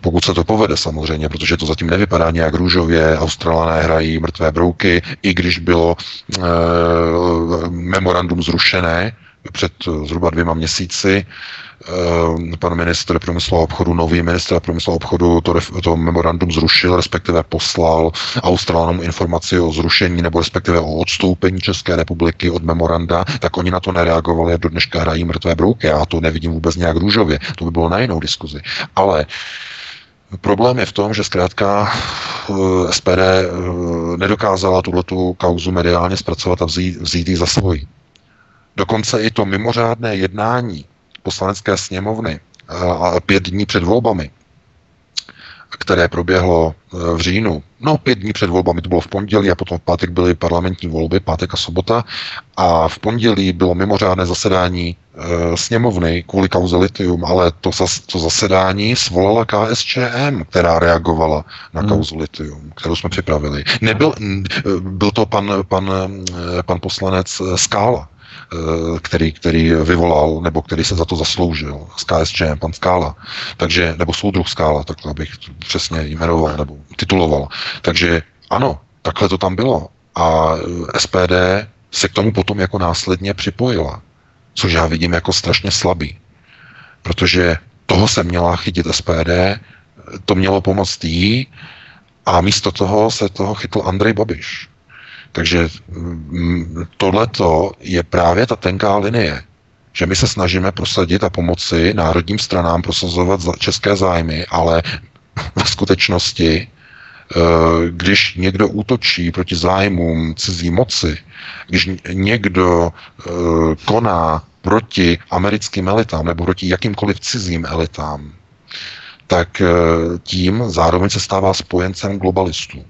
pokud se to povede samozřejmě, protože to zatím nevypadá nějak růžově. Australané hrají mrtvé brouky, i když bylo e, memorandum zrušené před zhruba dvěma měsíci. Eh, pan minister průmyslu a obchodu, nový minister průmyslu a obchodu to, to memorandum zrušil, respektive poslal Australanům informaci o zrušení nebo respektive o odstoupení České republiky od memoranda, tak oni na to nereagovali a do dneška hrají mrtvé brouky. Já to nevidím vůbec nějak růžově. To by bylo na jinou diskuzi. Ale Problém je v tom, že zkrátka eh, SPD eh, nedokázala tuto kauzu mediálně zpracovat a vzít, vzít ji za svoji. Dokonce i to mimořádné jednání poslanecké sněmovny a pět dní před volbami, které proběhlo e, v říjnu, no pět dní před volbami, to bylo v pondělí a potom v pátek byly parlamentní volby, pátek a sobota a v pondělí bylo mimořádné zasedání e, sněmovny kvůli kauze litium, ale to, to zasedání svolala KSČM, která reagovala na hmm. kauzu litium, kterou jsme připravili. Nebyl, byl to pan, pan, pan poslanec Skála, Eh, který, který vyvolal, nebo který se za to zasloužil, z KSČM, pan Skála. Takže, nebo soudruh Skála, tak abych přesně jmenoval, nebo tituloval. Takže ano, takhle to tam bylo. A eh, SPD se k tomu potom jako následně připojila, což já vidím jako strašně slabý. Protože toho se měla chytit SPD, to mělo pomoct jí, a místo toho se toho chytl Andrej Babiš. Takže mm, tohleto je právě ta tenká linie, že my se snažíme prosadit a pomoci národním stranám prosazovat české zájmy, ale ve skutečnosti, eh, když někdo útočí proti zájmům cizí moci, když někdo eh, koná proti americkým elitám nebo proti jakýmkoliv cizím elitám, tak eh, tím zároveň se stává spojencem globalistů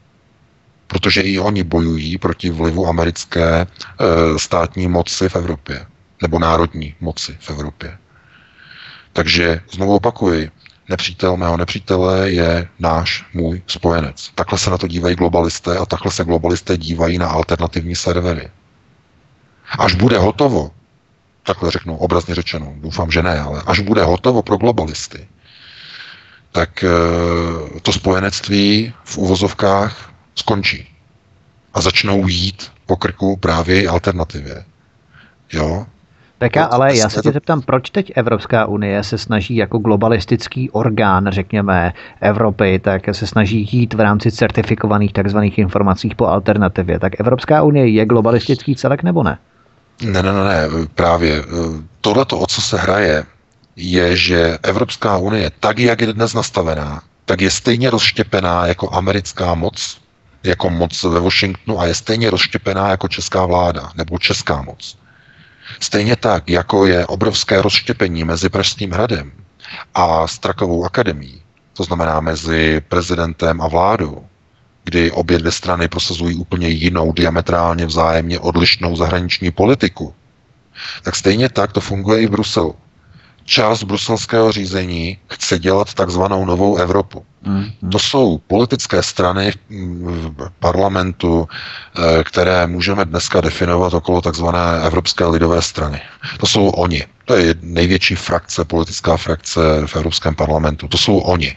protože i oni bojují proti vlivu americké e, státní moci v Evropě, nebo národní moci v Evropě. Takže znovu opakuji, nepřítel mého nepřítele je náš, můj spojenec. Takhle se na to dívají globalisté a takhle se globalisté dívají na alternativní servery. Až bude hotovo, takhle řeknu obrazně řečeno, doufám, že ne, ale až bude hotovo pro globalisty, tak e, to spojenectví v uvozovkách skončí. a začnou jít po krku právě alternativě. Jo? Tak já, ale já se tě zeptám, proč teď Evropská unie se snaží jako globalistický orgán, řekněme, Evropy, tak se snaží jít v rámci certifikovaných takzvaných informací po alternativě. Tak Evropská unie je globalistický celek nebo ne? Ne, ne, ne, ne, právě. Tohle, o co se hraje, je, že Evropská unie, tak jak je dnes nastavená, tak je stejně rozštěpená jako americká moc, jako moc ve Washingtonu a je stejně rozštěpená jako česká vláda nebo česká moc. Stejně tak, jako je obrovské rozštěpení mezi Pražským hradem a Strakovou akademií, to znamená mezi prezidentem a vládou, kdy obě dvě strany prosazují úplně jinou, diametrálně vzájemně odlišnou zahraniční politiku, tak stejně tak to funguje i v Bruselu část bruselského řízení chce dělat takzvanou novou Evropu. To jsou politické strany v parlamentu, eh, které můžeme dneska definovat okolo takzvané Evropské lidové strany. To jsou oni. To je největší frakce, politická frakce v Evropském parlamentu. To jsou oni.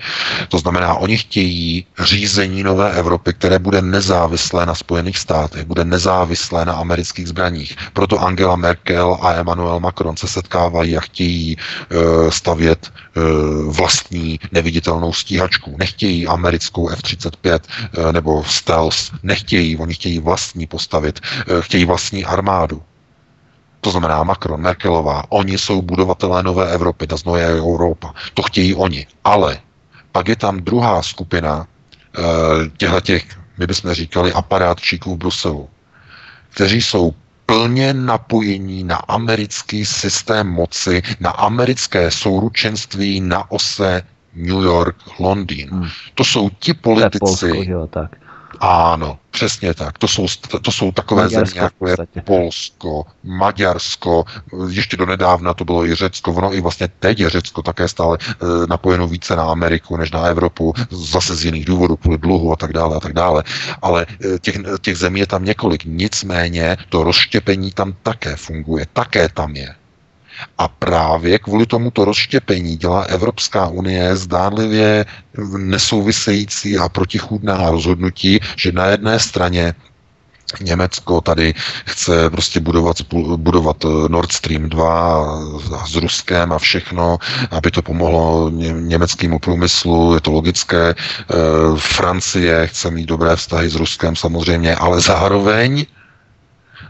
To znamená, oni chtějí řízení nové Evropy, které bude nezávislé na Spojených státech, bude nezávislé na amerických zbraních. Proto Angela Merkel a Emmanuel Macron se setkávají a chtějí uh, stavět uh, vlastní neviditelnou stíhačku. Nechtějí americkou F-35 uh, nebo stealth. Nechtějí, oni chtějí vlastní postavit. Uh, chtějí vlastní armádu. To znamená Macron, Merkelová, oni jsou budovatelé nové Evropy, ta znoje Evropa. To chtějí oni. Ale pak je tam druhá skupina eh, těchto těch, my bychom říkali, aparátčíků v Bruselu, kteří jsou plně napojení na americký systém moci, na americké souručenství na ose New York, Londýn. Hmm. To jsou ti politici, Polsko, jo, tak. Ano, přesně tak. To jsou, to jsou takové Maďarsko, země, jako je Polsko, Maďarsko, ještě do nedávna to bylo i Řecko, ono i vlastně teď je Řecko také stále e, napojeno více na Ameriku než na Evropu, zase z jiných důvodů, kvůli dluhu a tak dále a tak dále. Ale e, těch, těch zemí je tam několik. Nicméně to rozštěpení tam také funguje, také tam je. A právě kvůli tomuto rozštěpení dělá Evropská unie zdánlivě nesouvisející a protichůdná rozhodnutí, že na jedné straně Německo tady chce prostě budovat, budovat eh, Nord Stream 2 s Ruskem a všechno, aby to pomohlo německému průmyslu, je to logické. Eh, Francie chce mít dobré vztahy s Ruskem samozřejmě, ale zároveň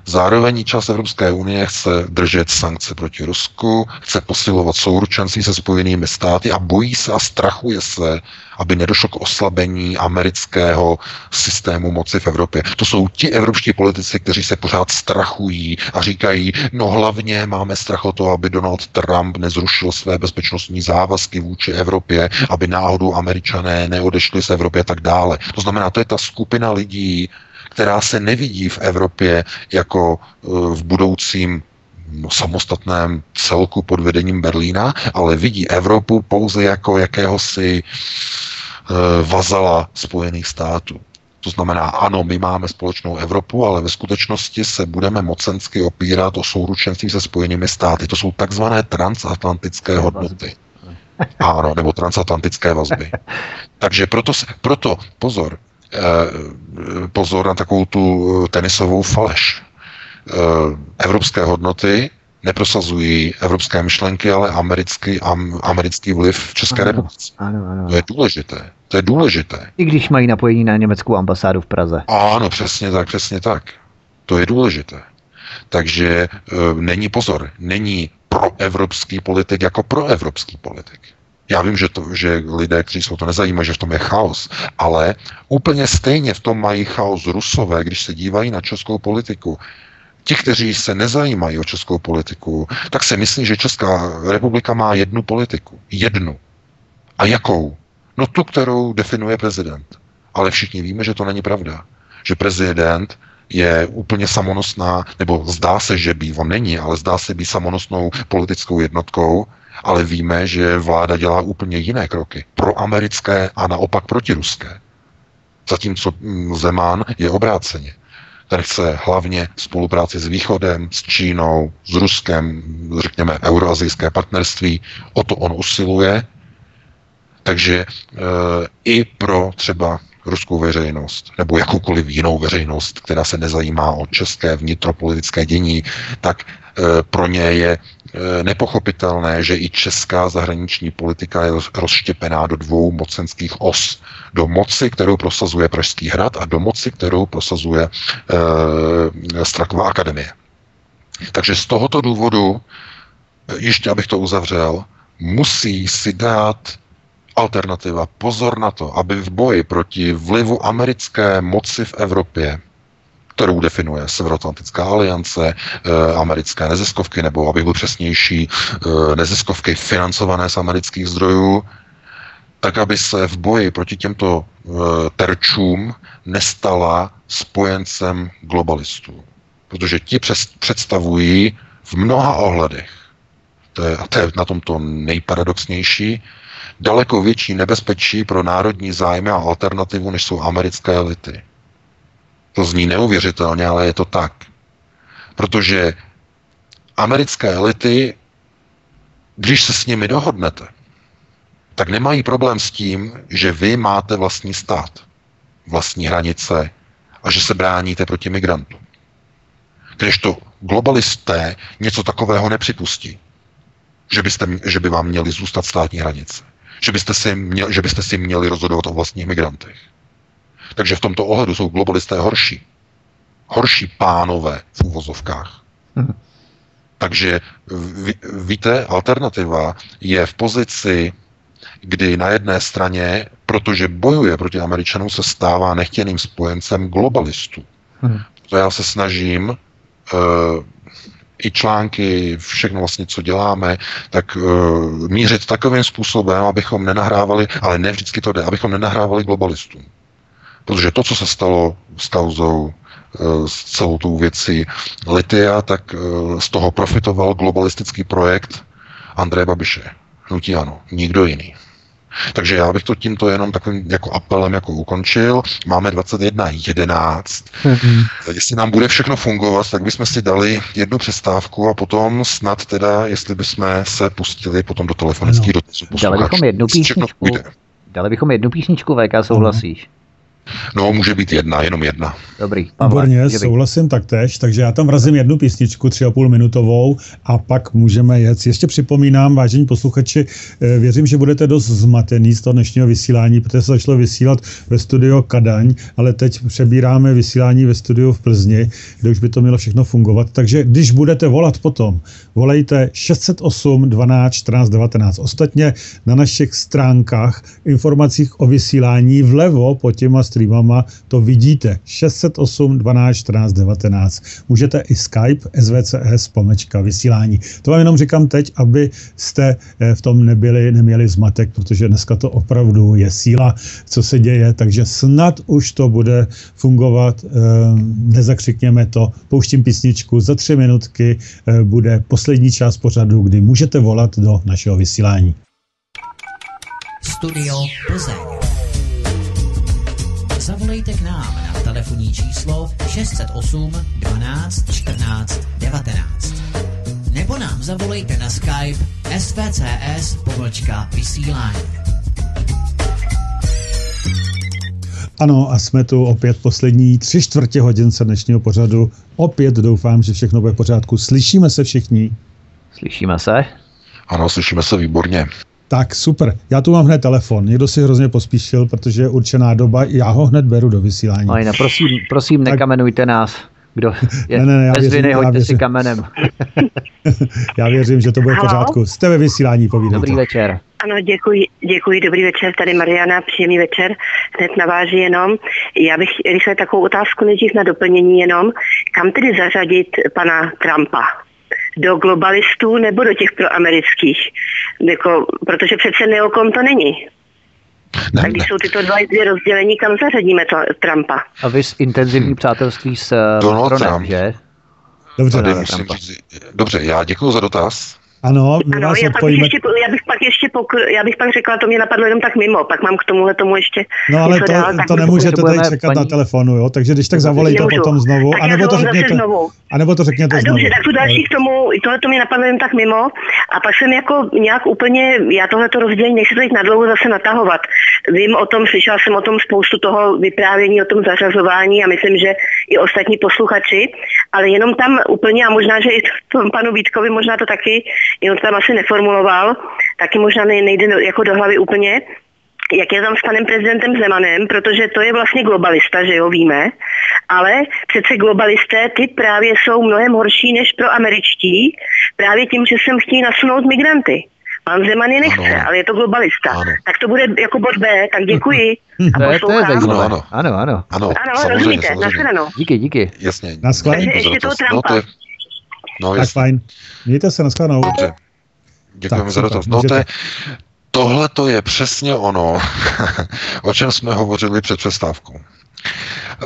Zároveň část Evropské unie chce držet sankce proti Rusku, chce posilovat souručenství se spojenými státy a bojí se a strachuje se, aby nedošlo k oslabení amerického systému moci v Evropě. To jsou ti evropští politici, kteří se pořád strachují a říkají, no hlavně máme strach o to, aby Donald Trump nezrušil své bezpečnostní závazky vůči Evropě, aby náhodou američané neodešli z Evropy a tak dále. To znamená, to je ta skupina lidí, která se nevidí v Evropě jako eh, v budoucím no, samostatném celku pod vedením Berlína, ale vidí Evropu pouze jako jakéhosi eh, vazala Spojených států. To znamená, ano, my máme společnou Evropu, ale ve skutečnosti se budeme mocensky opírat o souručenství se spojenými státy. To jsou takzvané transatlantické hodnoty. Ano, nebo transatlantické vazby. Takže proto, proto pozor, pozor na takovou tu eh, tenisovou faleš. Eh, evropské hodnoty neprosazují evropské myšlenky, ale americký, am, americký vliv v České republice. Ano, ano. To je důležité. To je důležité. I když mají napojení na německou ambasádu v Praze. Ano, přesně tak, přesně tak. To je důležité. Takže e, není pozor, není proevropský politik jako proevropský politik. Já vím, že, to, že lidé, kteří jsou to nezajímají, že v tom je chaos, ale úplně stejně v tom mají chaos rusové, když se dívají na českou politiku. Ti, kteří se nezajímají o českou politiku, tak se myslí, že Česká republika má jednu politiku. Jednu. A jakou? No tu, kterou definuje prezident. Ale všichni víme, že to není pravda. Že prezident je úplně samonosná, nebo zdá se, že by, on není, ale zdá se být samonosnou politickou jednotkou, ale víme, že vláda dělá úplně jiné kroky. Pro americké a naopak protiruské. Zatímco mm, Zeman je obráceně. Ten chce hlavně spolupráci s Východem, s Čínou, s Ruskem, řekněme euroazijské partnerství. O to on usiluje. Takže e, i pro třeba ruskou veřejnost nebo jakoukoliv jinou veřejnost, která se nezajímá o české vnitropolitické dění, tak e, pro ně je nepochopitelné, že i česká zahraniční politika je rozštěpená do dvou mocenských os. Do moci, kterou prosazuje Pražský hrad a do moci, kterou prosazuje e, Straková akademie. Takže z tohoto důvodu, ještě abych to uzavřel, musí si dát alternativa. Pozor na to, aby v boji proti vlivu americké moci v Evropě, kterou definuje Severoatlantická aliance, e, americké neziskovky, nebo abych byl přesnější, e, neziskovky financované z amerických zdrojů, tak aby se v boji proti těmto e, terčům nestala spojencem globalistů. Protože ti představují v mnoha ohledech, to je, to je na tom to nejparadoxnější, daleko větší nebezpečí pro národní zájmy a alternativu, než jsou americké elity. To zní neuvěřitelně, ale je to tak. Protože americké elity, když se s nimi dohodnete, tak nemají problém s tím, že vy máte vlastní stát, vlastní hranice a že se bráníte proti migrantům. to globalisté něco takového nepřipustí, že, byste, že by vám měli zůstat státní hranice že byste, si měl, že byste si měli rozhodovat o vlastních migrantech. Takže v tomto ohledu jsou globalisté horší. Horší pánové v úvozovkách. Hmm. Takže ví, víte, alternativa je v pozici, kdy na jedné straně, protože bojuje proti Američanům, se stává nechtěným spojencem globalistů. Hmm. To já se snažím uh, i články, všechno vlastně, co děláme, tak uh, mířit takovým způsobem, abychom nenahrávali, ale ne vždycky to jde, abychom nenahrávali globalistům. Protože to, co se stalo s kauzou, uh, s celou tou věcí Litia, tak uh, z toho profitoval globalistický projekt Andreje Babiše. Hnutí ano, nikdo jiný. Takže já bych to tímto jenom takovým jako apelem jako ukončil. Máme 21.11. Mm-hmm. Jestli nám bude všechno fungovat, tak bychom si dali jednu přestávku a potom snad teda, jestli bychom se pustili potom do telefonických no. dotazů. Dali bychom jednu písničku. Dali bychom jednu písničku, VK, souhlasíš? Mm-hmm. No, může být jedna, jenom jedna. Dobrý, Pavle, Výborně, souhlasím taktéž, takže já tam vrazím jednu písničku, tři a půl minutovou a pak můžeme jet. Ještě připomínám, vážení posluchači, eh, věřím, že budete dost zmatený z toho dnešního vysílání, protože se začalo vysílat ve studio Kadaň, ale teď přebíráme vysílání ve studiu v Plzni, kde už by to mělo všechno fungovat. Takže když budete volat potom, volejte 608 12 14 19. Ostatně na našich stránkách informacích o vysílání vlevo pod těma streamama to vidíte. 608 12 14 19. Můžete i Skype svcs pomečka vysílání. To vám jenom říkám teď, aby jste eh, v tom nebyli, neměli zmatek, protože dneska to opravdu je síla, co se děje, takže snad už to bude fungovat. Eh, nezakřikněme to. Pouštím písničku. Za tři minutky eh, bude poslední část pořadu, kdy můžete volat do našeho vysílání. Studio Plzeň zavolejte k nám na telefonní číslo 608 12 14 19. Nebo nám zavolejte na Skype svcs pomlčka vysílání. Ano, a jsme tu opět poslední tři čtvrtě hodince dnešního pořadu. Opět doufám, že všechno bude v pořádku. Slyšíme se všichni? Slyšíme se? Ano, slyšíme se výborně. Tak super. Já tu mám hned telefon. Někdo si hrozně pospíšil, protože je určená doba. Já ho hned beru do vysílání. Ajna, prosím, prosím tak... nekamenujte nás. Kdo je ne, ne, ne, já věřím, viny, hoďte věřím. si kamenem. já věřím, že to bude v pořádku. Jste ve vysílání, povídejte. Dobrý večer. Ano, děkuji, děkuji, dobrý večer, tady Mariana, příjemný večer, hned naváží jenom. Já bych rychle takovou otázku nejdřív na doplnění jenom, kam tedy zařadit pana Trumpa? Do globalistů nebo do těch proamerických. Jako, protože přece neokon to není. Ne, tak když ne. jsou tyto dva dvě rozdělení, kam zařadíme to Trumpa? A vy s intenzivní přátelství s eh, Donald Trump, že? Dobře, musím říct, dobře, já děkuji za dotaz. Ano, my ano vás já, odpojíme. Ještě, já bych pak ještě pokr... já bych pak řekla, to mě napadlo jenom tak mimo, pak mám k tomuhle tomu ještě No ale to, dál, to nemůžete teď čekat paní... na telefonu, jo? takže když tak zavolejte Nemůžu. potom znovu, tak anebo to řekněte, znovu. anebo to řekněte a znovu. Dobře, tak tu další k tomu, tohle to mě napadlo jen tak mimo a pak jsem jako nějak úplně, já tohle to rozdělení nechci teď nadlouho zase natahovat. Vím o tom, slyšela jsem o tom spoustu toho vyprávění, o tom zařazování a myslím, že i ostatní posluchači, ale jenom tam úplně, a možná, že i tomu panu Vítkovi možná to taky, jenom to tam asi neformuloval, taky možná nejde jako do hlavy úplně, jak je tam s panem prezidentem Zemanem, protože to je vlastně globalista, že jo, víme, ale přece globalisté, ty právě jsou mnohem horší než pro američtí, právě tím, že sem chtějí nasunout migranty. Pan Zeman je nechce, ano. ale je to globalista. Ano. Tak to bude jako bod B, tak děkuji. A to, je, to je zajímavé. Ano, ano. Ano, ano. ano rozumíte, nashledanou. Díky, díky. Jasně. Naschledanou. ještě toho Trumpa. No, to je... no, tak fajn. Mějte se, naschledanou. Dobře. Děkujeme za dotaz. No to je, tohle to je přesně ono, o čem jsme hovořili před přestávkou. Eh,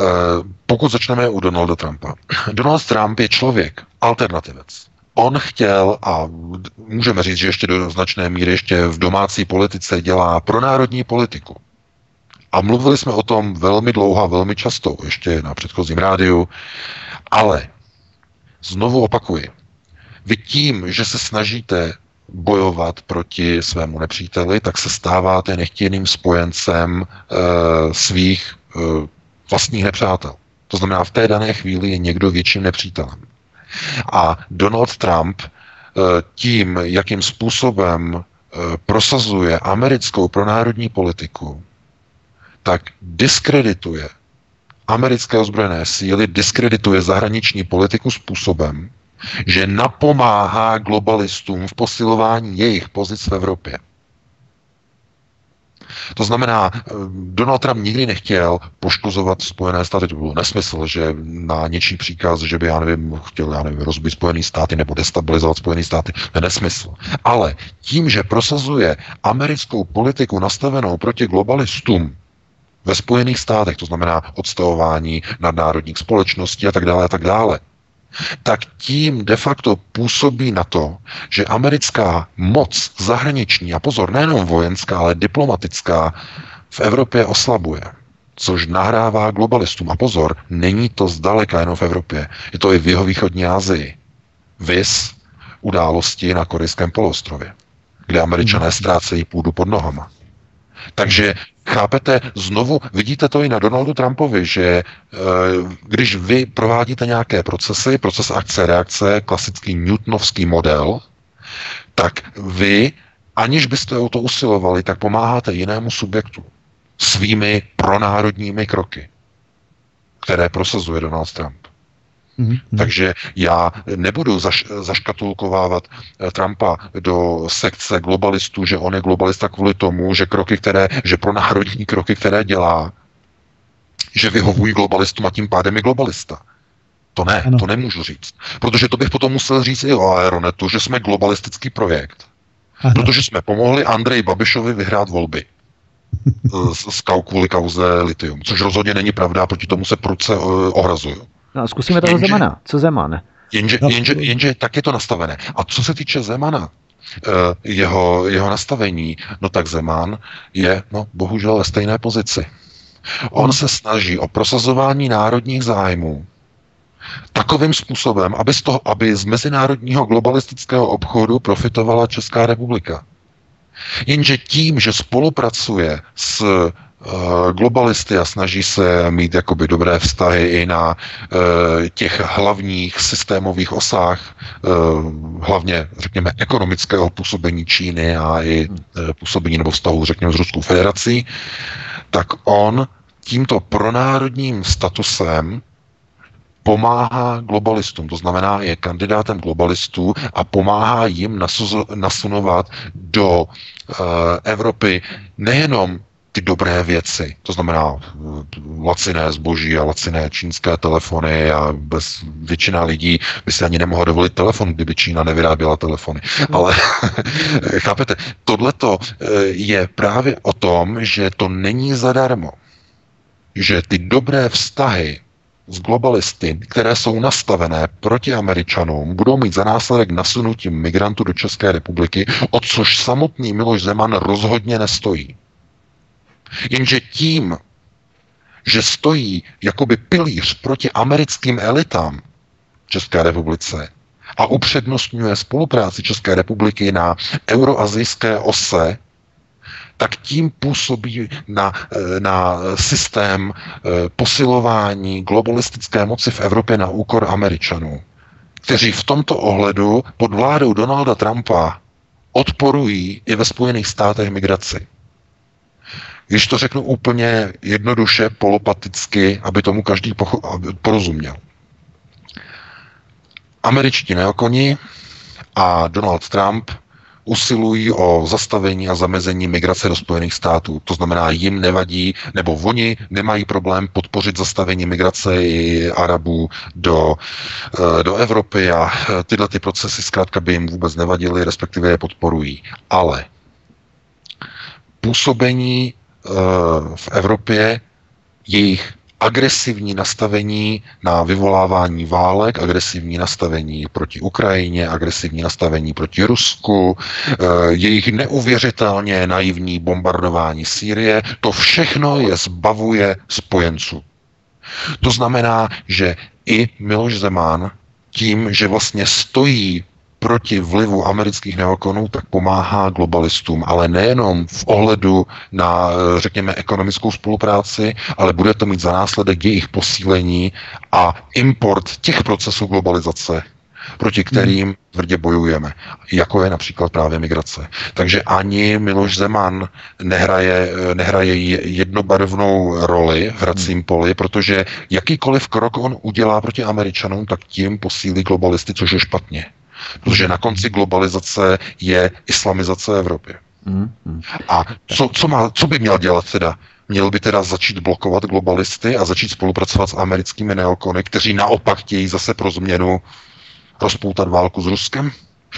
pokud začneme u Donalda Trumpa. Donald Trump je člověk, alternativec. On chtěl, a můžeme říct, že ještě do značné míry ještě v domácí politice dělá pro národní politiku. A mluvili jsme o tom velmi dlouho a velmi často, ještě na předchozím rádiu, ale znovu opakuji, vy tím, že se snažíte bojovat proti svému nepříteli, tak se stáváte nechtěným spojencem e, svých e, vlastních nepřátel. To znamená, v té dané chvíli je někdo větším nepřítelem. A Donald Trump e, tím, jakým způsobem e, prosazuje americkou pronárodní politiku, tak diskredituje americké ozbrojené síly, diskredituje zahraniční politiku způsobem, že napomáhá globalistům v posilování jejich pozic v Evropě. To znamená, eh, Donald Trump nikdy nechtěl poškozovat Spojené státy, to byl nesmysl, že na něčí příkaz, že by, já nevím, chtěl, já nevím, rozbít Spojené státy nebo destabilizovat Spojené státy, to je nesmysl. Ale tím, že prosazuje americkou politiku nastavenou proti globalistům, ve Spojených státech, to znamená odstavování nadnárodních společností a tak dále a tak dále, tak tím de facto působí na to, že americká moc zahraniční, a pozor, nejenom vojenská, ale diplomatická, v Evropě oslabuje. Což nahrává globalistům. A pozor, není to zdaleka jenom v Evropě. Je to i v jeho východní Asii. Vys události na korejském poloostrově, kde američané ztrácejí půdu pod nohama. Takže Chápete, znovu vidíte to i na Donaldu Trumpovi, že e, když vy provádíte nějaké procesy, proces akce, reakce, klasický newtonovský model, tak vy, aniž byste o to usilovali, tak pomáháte jinému subjektu svými pronárodními kroky, které prosazuje Donald Trump. Mm-hmm. Takže já nebudu zaš, zaškatulkovávat eh, Trumpa do sekce globalistů, že on je globalista kvůli tomu, že kroky, které, že pro národní kroky, které dělá, že vyhovují globalistům a tím pádem je globalista. To ne, ano. to nemůžu říct. Protože to bych potom musel říct i o Aeronetu, že jsme globalistický projekt. Ano. Protože jsme pomohli Andrej Babišovi vyhrát volby z, z kvůli kauze litium, což rozhodně není pravda, proti tomu se prudce eh, ohrazuju. No a zkusíme toho jenže, Zemana. Co Zeman? Jenže, no. jenže, jenže tak je to nastavené. A co se týče Zemana, eh, jeho, jeho nastavení, no tak Zeman je, no bohužel ve stejné pozici. On se snaží o prosazování národních zájmů takovým způsobem, aby z, toho, aby z mezinárodního globalistického obchodu profitovala Česká republika. Jenže tím, že spolupracuje s globalisty a snaží se mít jakoby dobré vztahy i na eh, těch hlavních systémových osách, eh, hlavně, řekněme, ekonomického působení Číny a i působení nebo vztahu, řekněme, s Ruskou federací, tak on tímto pronárodním statusem pomáhá globalistům, to znamená, je kandidátem globalistů a pomáhá jim nasunovat do Evropy nejenom ty dobré věci. To znamená laciné zboží a laciné čínské telefony a bez většina lidí by si ani nemohla dovolit telefon, kdyby Čína nevyráběla telefony. Mm. Ale chápete, tohleto eh, je právě o tom, že to není zadarmo. Že ty dobré vztahy z globalisty, které jsou nastavené proti Američanům, budou mít za následek nasunutí migrantů do České republiky, o což samotný Miloš Zeman rozhodně nestojí. Jenže tím, že stojí jakoby pilíř proti americkým elitám v České republice a upřednostňuje spolupráci České republiky na euroazijské ose, tak tím působí na, eh, na systém eh, posilování globalistické moci v Evropě na úkor Američanů, kteří v tomto ohledu pod vládou Donalda Trumpa odporují i ve Spojených státech migraci. Když to řeknu úplně jednoduše, polopaticky, aby tomu každý porozuměl. Američtí neokoni a Donald Trump usilují o zastavení a zamezení migrace do Spojených států. To znamená, jim nevadí, nebo oni nemají problém podpořit zastavení migrace i Arabů do, eh, do Evropy a eh, tyhle ty procesy zkrátka by jim vůbec nevadily, respektive je podporují. Ale působení v Evropě jejich agresivní nastavení na vyvolávání válek, agresivní nastavení proti Ukrajině, agresivní nastavení proti Rusku, eh, jejich neuvěřitelně naivní bombardování Sýrie, to všechno je zbavuje spojenců. To znamená, že i Miloš Zeman tím, že vlastně stojí proti vlivu amerických neokonů, tak pomáhá globalistům, ale nejenom v ohledu na, řekněme, ekonomickou spolupráci, ale bude to mít za následek jejich posílení a import těch procesů globalizace, proti kterým tvrdě bojujeme, jako je například právě migrace. Takže ani Miloš Zeman nehraje, nehraje jednobarvnou roli v hracím poli, protože jakýkoliv krok on udělá proti Američanům, tak tím posílí globalisty, což je špatně. Protože na konci globalizace je islamizace Evropy. Mm, A co, co, má, co by měl dělat teda? Měl by teda začít blokovat globalisty a začít spolupracovat s americkými neokony, kteří naopak chtějí zase pro změnu rozpoutat válku s Ruskem?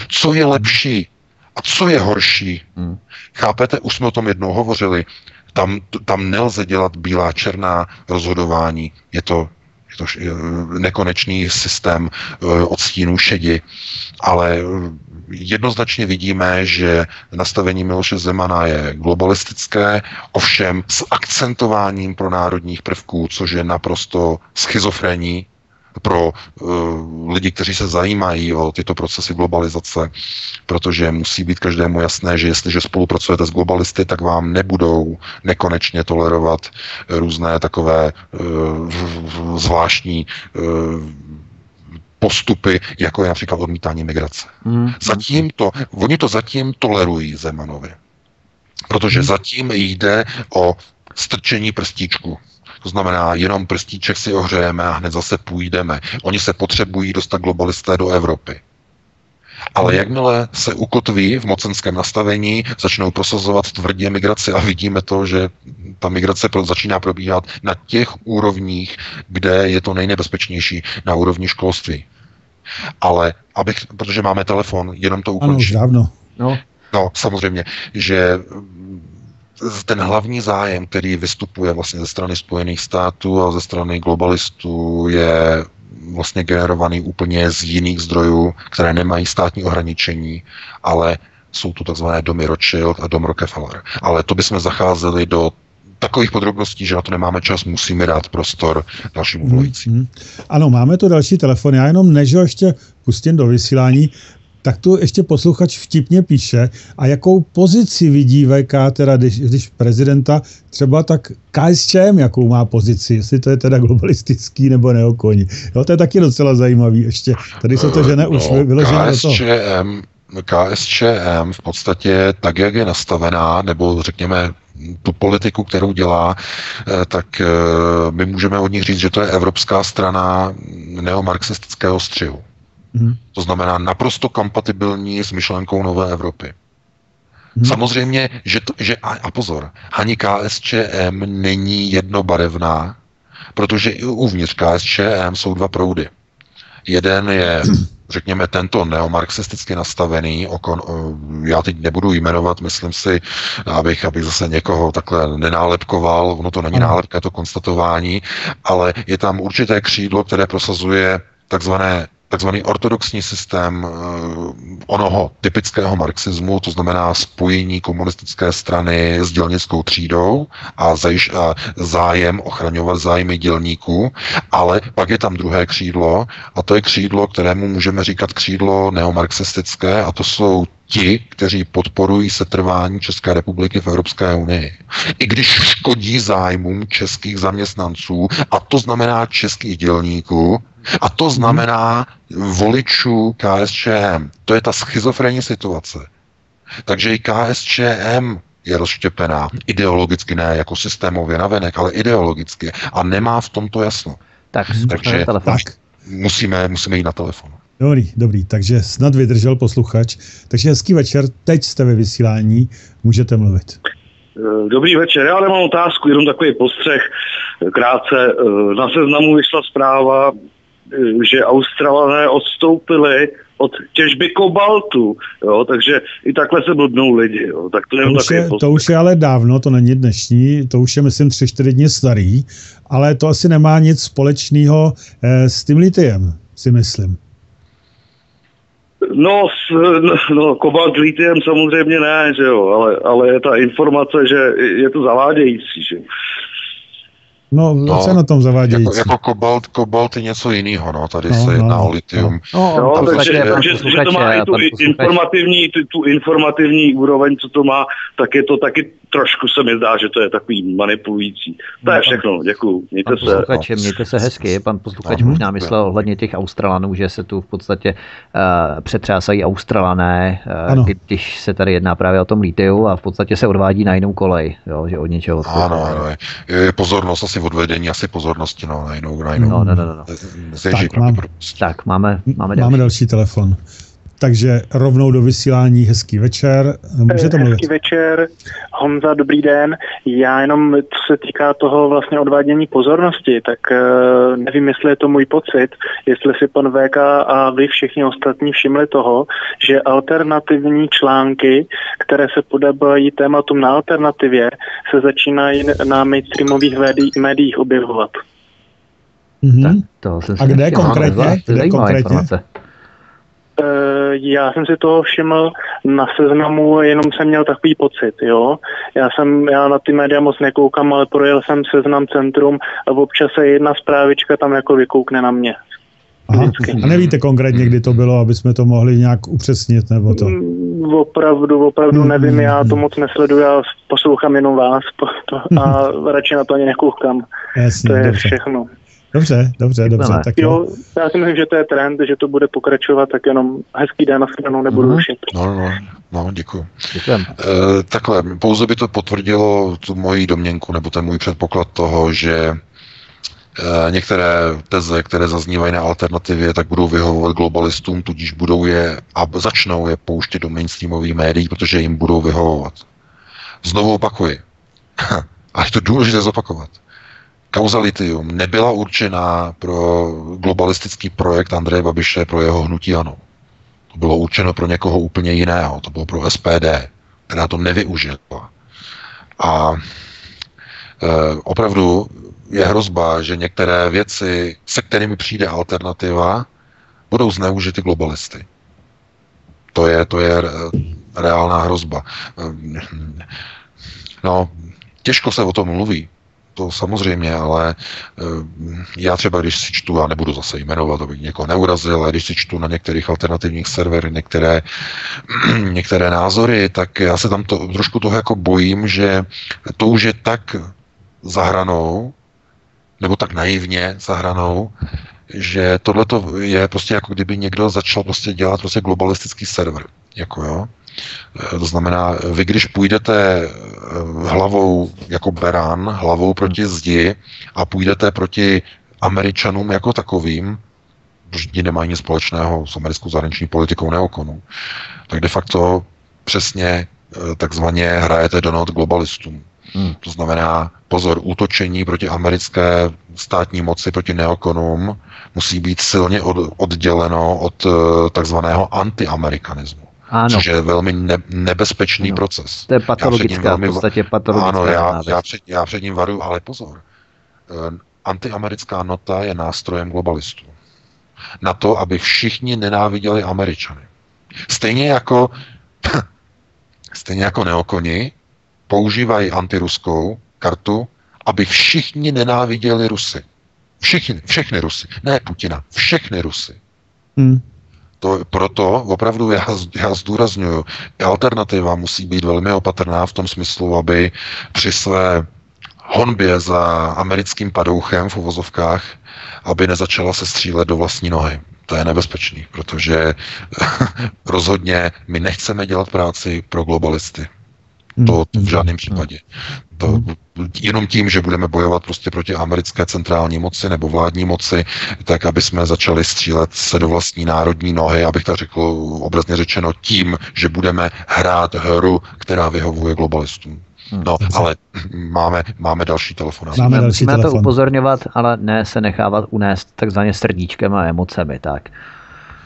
Co je lepší? A co je horší? Hmm. Chápete, už jsme o tom jednou hovořili. Tam, tam nelze dělat bílá černá rozhodování. Je to to nekonečný systém eh, odstínu šedi, ale jednoznačně vidíme, že nastavení Miloše Zemana je globalistické, ovšem s akcentováním pro národních prvků, což je naprosto schizofrení pro uh, lidi, kteří se zajímají o tyto procesy globalizace, protože musí být každému jasné, že jestliže spolupracujete s globalisty, tak vám nebudou nekonečně tolerovat různé takové uh, zvláštní uh, postupy, jako je například odmítání migrace. Mm. Zatím to, oni to zatím tolerují Zemanovi. Protože mm. zatím jde o strčení prstíčku. To znamená, jenom prstíček si ohřejeme a hned zase půjdeme. Oni se potřebují dostat globalisté do Evropy. Ale jakmile se ukotví v mocenském nastavení, začnou prosazovat tvrdě migraci a vidíme to, že ta migrace začíná probíhat na těch úrovních, kde je to nejnebezpečnější, na úrovni školství. Ale abych, protože máme telefon, jenom to ukončím. Ano, už dávno. No. no, samozřejmě, že ten hlavní zájem, který vystupuje vlastně ze strany Spojených států a ze strany globalistů, je vlastně generovaný úplně z jiných zdrojů, které nemají státní ohraničení, ale jsou tu takzvané domy Rothschild a dom Rockefeller. Ale to bychom zacházeli do takových podrobností, že na to nemáme čas, musíme dát prostor dalšímu mhm, volajícím. Hmm, hmm. Ano, máme tu další telefon. Já jenom než ho ještě pustím do vysílání, tak tu ještě posluchač vtipně píše, a jakou pozici vidí VK, teda když, když prezidenta, třeba tak KSČM, jakou má pozici, jestli to je teda globalistický nebo neokoní. Jo, to je taky docela zajímavý ještě. Tady se to žene no, už vyloženě do toho. KSČM v podstatě tak, jak je nastavená, nebo řekněme tu politiku, kterou dělá, eh, tak eh, my můžeme od nich říct, že to je evropská strana neomarxistického střihu. Hmm. To znamená naprosto kompatibilní s myšlenkou Nové Evropy. Hmm. Samozřejmě, že, to, že a, a pozor, ani KSČM není jednobarevná, protože i uvnitř KSČM jsou dva proudy. Jeden je řekněme, tento neomarxisticky nastavený, okon, já teď nebudu jmenovat, myslím si, abych, abych zase někoho takhle nenálepkoval, ono to není nálepka, je to konstatování, ale je tam určité křídlo, které prosazuje takzvané takzvaný ortodoxní systém uh, onoho typického marxismu, to znamená spojení komunistické strany s dělnickou třídou a zájem ochraňovat zájmy dělníků, ale pak je tam druhé křídlo a to je křídlo, kterému můžeme říkat křídlo neomarxistické a to jsou ti, kteří podporují setrvání České republiky v Evropské unii. I když škodí zájmům českých zaměstnanců, a to znamená českých dělníků, a to znamená voličů KSČM. To je ta schizofrenní situace. Takže i KSČM je rozštěpená. Ideologicky ne jako systémově navenek, ale ideologicky. A nemá v tomto jasno. Tak, Takže tak. Musíme, musíme jít na telefon. Dobrý, dobrý, takže snad vydržel posluchač. Takže hezký večer, teď jste ve vysílání, můžete mluvit. Dobrý večer, já nemám otázku, jenom takový postřeh. Krátce, na seznamu vyšla zpráva, že Australané odstoupili od těžby kobaltu, jo, takže i takhle se blbnou lidi. Jo, tak to, to, už je, to už je ale dávno, to není dnešní, to už je myslím tři, čtyři dny starý, ale to asi nemá nic společného eh, s tím litiem, si myslím. No, no, no kobalt litiem samozřejmě ne, že jo, ale, ale je ta informace, že je to zavádějící, že No, no co na tom zavádějící? Jako, jako kobalt, kobalt je něco jiného, no, tady no, se jedná no, o litium. No, no, no takže, že, že, že to má i tu informativní, tu, tu informativní úroveň, co to má, tak je to taky trošku se mi zdá, že to je takový manipulující. To je no, všechno, děkuji. Mějte pan se. no. mějte se hezky. Pan posluchač no. možná myslel ohledně těch Australanů, že se tu v podstatě uh, přetřásají Australané, uh, když se tady jedná právě o tom litiu a v podstatě se odvádí na jinou kolej, jo, že od něčeho. Ano, ano, je, je pozornost asi odvedení, asi pozornosti, no, na jinou, na jinou. No, no, no, no. Tak, mám, tak, máme, máme další. Máme další telefon. Takže rovnou do vysílání hezký večer. Můžete hezký mluvit. večer. Honza, dobrý den. Já jenom, co se týká toho vlastně odvádění pozornosti, tak uh, nevím, jestli je to můj pocit, jestli si pan VK a vy všichni ostatní všimli toho, že alternativní články, které se podobají tématům na alternativě, se začínají na mainstreamových médiích objevovat. Mm-hmm. To a kde konkrétně? Kde konkrétně? Informace. Eh, já jsem si toho všiml na seznamu, jenom jsem měl takový pocit, jo. Já jsem, já na ty média moc nekoukám, ale projel jsem seznam centrum a občas se jedna zprávička tam jako vykoukne na mě. Aha. A nevíte konkrétně, kdy to bylo, aby jsme to mohli nějak upřesnit, nebo to? Mm, opravdu, opravdu hmm. nevím, já to moc nesleduju, já poslouchám jenom vás a radši na to ani nekoukám. Jasně, to je dobře. všechno. Dobře, dobře, dobře. Tak jo, já si myslím, že to je trend, že to bude pokračovat, tak jenom hezký den na stranu nebudu mm-hmm. No, no, no, děkuji. E, takhle, pouze by to potvrdilo tu moji domněnku, nebo ten můj předpoklad toho, že e, některé teze, které zaznívají na alternativě, tak budou vyhovovat globalistům, tudíž budou je a začnou je pouštět do mainstreamových médií, protože jim budou vyhovovat. Znovu opakuji. A je to důležité zopakovat kauza litium nebyla určená pro globalistický projekt Andreje Babiše, pro jeho hnutí ano. To bylo určeno pro někoho úplně jiného. To bylo pro SPD, která to nevyužila. A e, opravdu je hrozba, že některé věci, se kterými přijde alternativa, budou zneužity globalisty. To je, to je reálná hrozba. E, no, těžko se o tom mluví, to samozřejmě, ale eh, já třeba, když si čtu, a nebudu zase jmenovat, aby někoho neurazil, ale když si čtu na některých alternativních serverech některé, některé názory, tak já se tam to, trošku toho jako bojím, že to už je tak zahranou, nebo tak naivně zahranou, že tohle je prostě jako kdyby někdo začal prostě dělat prostě globalistický server. Jako jo. To znamená, vy když půjdete eh, hlavou jako berán, hlavou proti zdi a půjdete proti Američanům jako takovým, protože ti nemají nic společného s americkou zahraniční politikou neokonu, tak de facto přesně eh, takzvaně hrajete do not globalistům. Hmm. To znamená, pozor, útočení proti americké státní moci, proti neokonům, musí být silně od, odděleno od takzvaného antiamerikanismu. Ano. Což je velmi ne, nebezpečný ano. proces. To je patologická, velmi, v podstatě patologická. Ano, já, já, před, já před ním varuju, ale pozor. Uh, antiamerická nota je nástrojem globalistů. Na to, aby všichni nenáviděli Američany. Stejně jako stejně jako neokoni používají antiruskou kartu, aby všichni nenáviděli Rusy. Všichni, všechny Rusy. Ne Putina, všechny Rusy. Hmm. To, proto opravdu já, já zdůraznuju, alternativa musí být velmi opatrná v tom smyslu, aby při své honbě za americkým padouchem v uvozovkách, aby nezačala se střílet do vlastní nohy. To je nebezpečný, protože rozhodně my nechceme dělat práci pro globalisty. To v žádném případě. To jenom tím, že budeme bojovat prostě proti americké centrální moci nebo vládní moci, tak aby jsme začali střílet se do vlastní národní nohy, abych tak řekl obrazně řečeno, tím, že budeme hrát hru, která vyhovuje globalistům. Hmm. No, ale máme, máme další telefon. Máme další Musíme telefon. to upozorňovat, ale ne se nechávat unést takzvaně srdíčkem a emocemi, tak.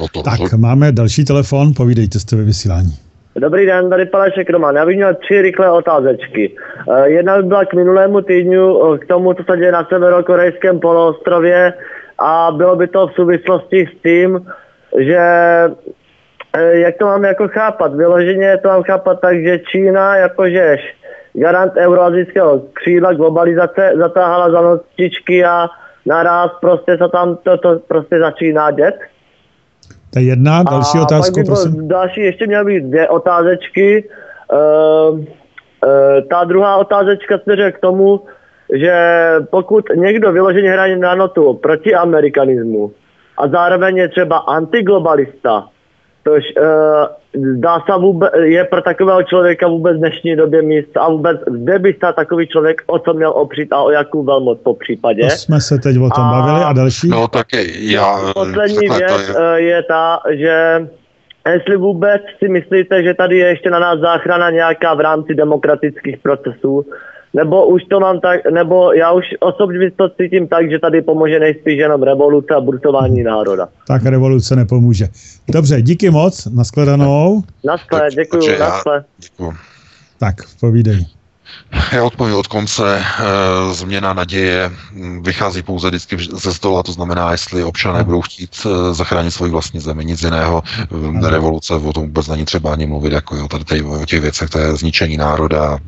No to, tak, to... máme další telefon, povídejte, jste ve vysílání. Dobrý den, tady Palešek Roman. Já bych měl tři rychlé otázečky. Eh, jedna by byla k minulému týdnu, eh, k tomu, co se děje na severokorejském poloostrově a bylo by to v souvislosti s tím, že eh, jak to mám jako chápat? Vyloženě to mám chápat tak, že Čína jakože garant euroazijského křídla globalizace zatáhala za notičky a naraz prostě se tam to, to prostě začíná dět. To je jedna, další a otázku, prosím. Další, ještě měly být dvě otázečky. Uh, uh, ta druhá otázečka se k tomu, že pokud někdo vyloženě hraje na notu proti amerikanismu a zároveň je třeba antiglobalista, tož uh, Zdá se vůbec, je pro takového člověka vůbec v dnešní době míst a vůbec kde by se takový člověk o co měl opřít a o jakou velmoc po případě. To jsme se teď o tom a, bavili a další? No tak já... Poslední věc je. je ta, že jestli vůbec si myslíte, že tady je ještě na nás záchrana nějaká v rámci demokratických procesů, nebo už to mám tak, nebo já už osobně to cítím tak, že tady pomůže nejspíš jenom revoluce a brutování národa. Tak revoluce nepomůže. Dobře, díky moc, nashledanou. Naschle, děkuji, naschle. Děkuji. Tak, povídej. Já odpovím od konce. E, změna naděje vychází pouze vždycky ze stola, to znamená, jestli občané budou chtít e, zachránit svoji vlastní zemi, nic jiného. E, revoluce, o tom vůbec není třeba ani mluvit, jako jo, tady, tady o těch věcech, to je zničení národa,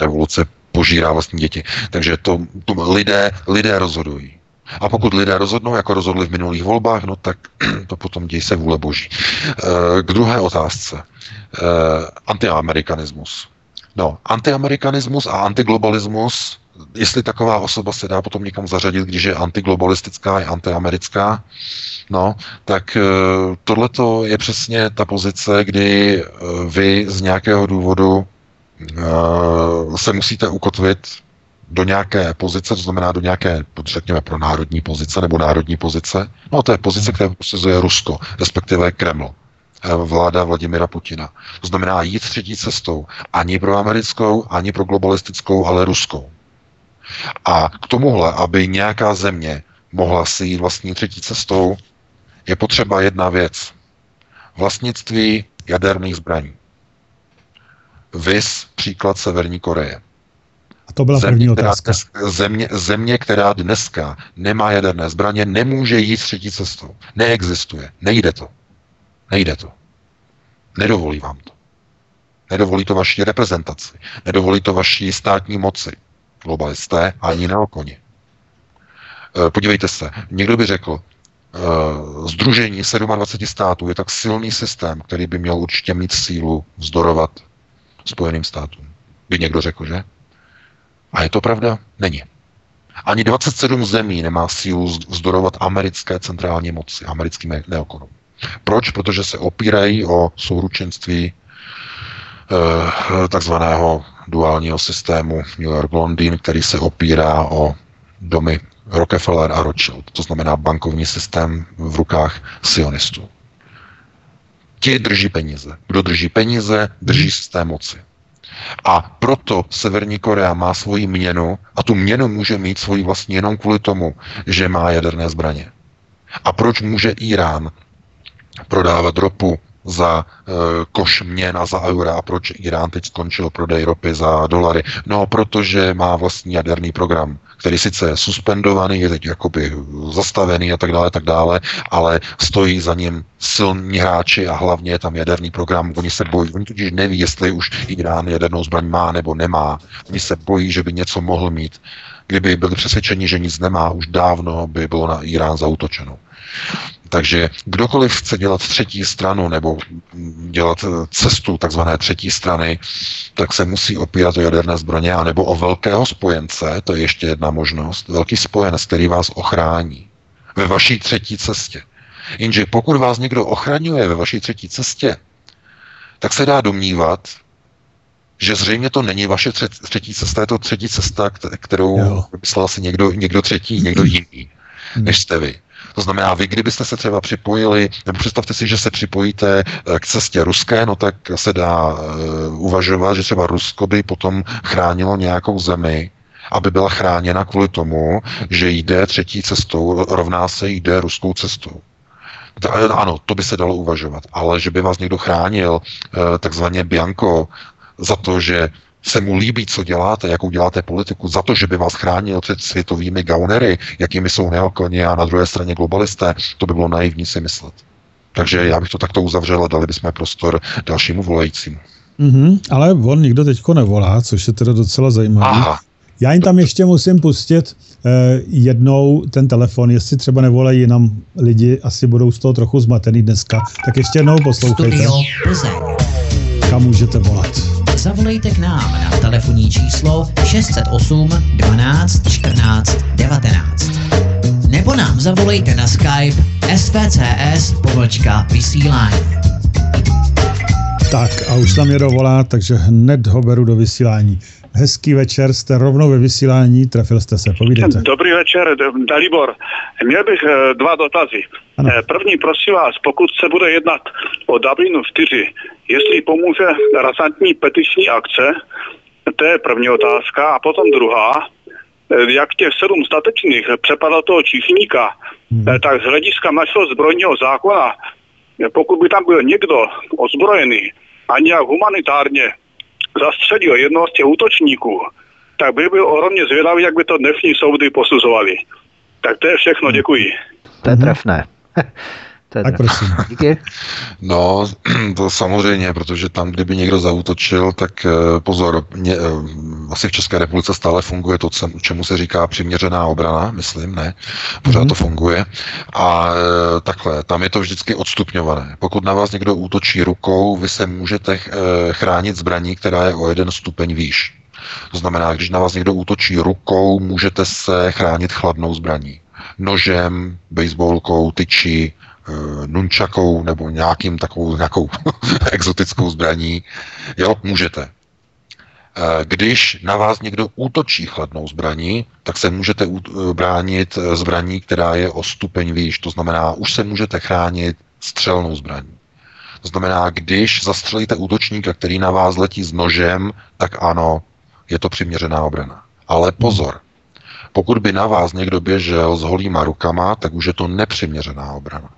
revoluce požírá vlastní děti. Takže to, to lidé, lidé rozhodují. A pokud lidé rozhodnou, jako rozhodli v minulých volbách, no tak to potom děj se vůle boží. K druhé otázce. Antiamerikanismus. No, antiamerikanismus a antiglobalismus, jestli taková osoba se dá potom někam zařadit, když je antiglobalistická i antiamerická, no, tak eh, tohle je přesně ta pozice, kdy eh, vy z nějakého důvodu eh, se musíte ukotvit do nějaké pozice, to znamená do nějaké, řekněme, pro národní pozice nebo národní pozice. No to je pozice, která posuzuje Rusko, respektive Kreml. Eh, vláda Vladimira Putina. To znamená jít třetí cestou. Ani pro americkou, ani pro globalistickou, ale ruskou. A k tomuhle, aby nějaká země mohla si jít vlastní třetí cestou, je potřeba jedna věc. Vlastnictví jaderných zbraní. Vys příklad Severní Koreje. A to byla země, první otázka. Která, země, země, která dneska nemá jaderné zbraně, nemůže jít třetí cestou. Neexistuje. Nejde to. Nejde to. Nedovolí vám to. Nedovolí to vaší reprezentaci. Nedovolí to vaší státní moci. Globalisté ani neokoni. Eh, podívejte se, někdo by řekl, Združení eh, 27 států je tak silný systém, který by měl určitě mít sílu vzdorovat Spojeným státům. By někdo řekl, že? A je to pravda? Není. Ani 27 zemí nemá sílu vzdorovat americké centrální moci, americkým neokonům. Proč? Protože se opírají o souručenství eh, takzvaného duálního systému New York-Londýn, který se opírá o domy Rockefeller a Rothschild, to znamená bankovní systém v rukách sionistů. Ti drží peníze. Kdo drží peníze, drží systém moci. A proto Severní Korea má svoji měnu a tu měnu může mít svoji vlastní jenom kvůli tomu, že má jaderné zbraně. A proč může Irán prodávat ropu za e, koš měn a za eura a proč Irán teď skončil prodej ropy za dolary? No, protože má vlastní jaderný program, který sice je suspendovaný, je teď jakoby zastavený a tak dále, tak dále, ale stojí za ním silní hráči a hlavně je tam jaderný program. Oni se bojí, oni totiž neví, jestli už Irán jadernou zbraň má nebo nemá. Oni se bojí, že by něco mohl mít. Kdyby byli přesvědčeni, že nic nemá, už dávno by bylo na Irán zautočeno. Takže kdokoliv chce dělat třetí stranu nebo dělat cestu takzvané třetí strany, tak se musí opírat o jaderné zbraně nebo o velkého spojence, to je ještě jedna možnost, velký spojenec, který vás ochrání ve vaší třetí cestě. Jenže pokud vás někdo ochraňuje ve vaší třetí cestě, tak se dá domnívat, že zřejmě to není vaše třetí cesta, je to třetí cesta, kterou myslel si někdo, někdo třetí, někdo jiný, než jste vy. To znamená, vy kdybyste se třeba připojili, nebo představte si, že se připojíte eh, k cestě ruské, no tak se dá uh, uvažovat, že třeba Rusko by potom chránilo nějakou zemi, aby byla chráněna kvůli tomu, že jde třetí cestou, rovná se jde ruskou cestou. Ano, to by se dalo uvažovat, ale že by vás někdo chránil eh, takzvaně Bianco za to, že se mu líbí, co děláte, jakou děláte politiku, za to, že by vás chránil před světovými gaunery, jakými jsou neokoni a na druhé straně globalisté, to by bylo naivní si myslet. Takže já bych to takto uzavřel a dali bychom prostor dalšímu volajícímu. Mm-hmm, ale on nikdo teďko nevolá, což je teda docela zajímavé. Aha. Já jim tam ještě musím pustit eh, jednou ten telefon, jestli třeba nevolají jenom lidi, asi budou z toho trochu zmatený dneska. Tak ještě jednou poslouchejte. Kam můžete volat zavolejte k nám na telefonní číslo 608 12 14 19. Nebo nám zavolejte na Skype svcs povlčka vysílání. Tak a už tam je dovolá, takže hned ho beru do vysílání. Hezký večer, jste rovnou ve vysílání, trefil jste se, povídejte. Dobrý večer, Dalibor. Měl bych eh, dva dotazy. Ano. Eh, první, prosím vás, pokud se bude jednat o Dublinu 4, jestli pomůže razantní petiční akce, to je první otázka. A potom druhá, eh, jak těch sedm statečných přepadlo toho číšníka, hmm. tak z hlediska našeho zbrojního zákona, pokud by tam byl někdo ozbrojený a nějak humanitárně zastřelil jednoho z těch útočníků, tak by byl ohromně zvědavý, jak by to dnešní soudy posuzovali. Tak to je všechno, děkuji. To je trefné. To je tak prosím. Díky. No, to samozřejmě, protože tam, kdyby někdo zautočil, tak eh, pozor, mě, eh, asi v České republice stále funguje to, čemu se říká přiměřená obrana, myslím, ne, pořád mm-hmm. to funguje. A eh, takhle, tam je to vždycky odstupňované. Pokud na vás někdo útočí rukou, vy se můžete chránit zbraní, která je o jeden stupeň výš. To znamená, když na vás někdo útočí rukou, můžete se chránit chladnou zbraní. Nožem, baseballkou, tyčí, Eh, nunčakou nebo nějakým takovou nějakou exotickou zbraní, jo, můžete. Eh, když na vás někdo útočí chladnou zbraní, tak se můžete eh, bránit zbraní, která je o stupeň výš. To znamená, už se můžete chránit střelnou zbraní. To znamená, když zastřelíte útočníka, který na vás letí s nožem, tak ano, je to přiměřená obrana. Ale pozor, pokud by na vás někdo běžel s holýma rukama, tak už je to nepřiměřená obrana.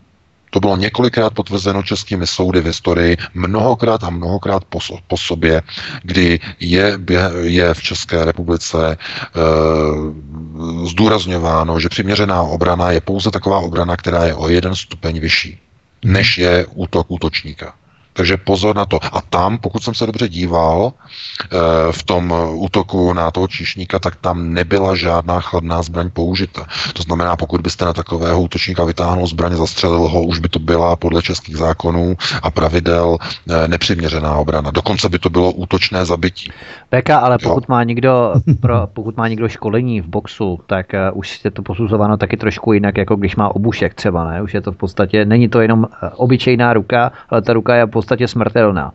To bylo několikrát potvrzeno českými soudy v historii, mnohokrát a mnohokrát po, po sobě, kdy je, je v České republice e, zdůrazňováno, že přiměřená obrana je pouze taková obrana, která je o jeden stupeň vyšší, než je útok útočníka. Takže pozor na to. A tam, pokud jsem se dobře díval, eh, v tom útoku na toho číšníka, tak tam nebyla žádná chladná zbraň použita. To znamená, pokud byste na takového útočníka vytáhnul zbraň, zastřelil ho, už by to byla podle českých zákonů a pravidel eh, nepřiměřená obrana. Dokonce by to bylo útočné zabití. Peka, ale pokud jo. má někdo, pro, pokud má někdo školení v boxu, tak uh, už je to posuzováno taky trošku jinak, jako když má obušek třeba, ne? Už je to v podstatě, není to jenom obyčejná ruka, ale ta ruka je v podstatě smrtelná.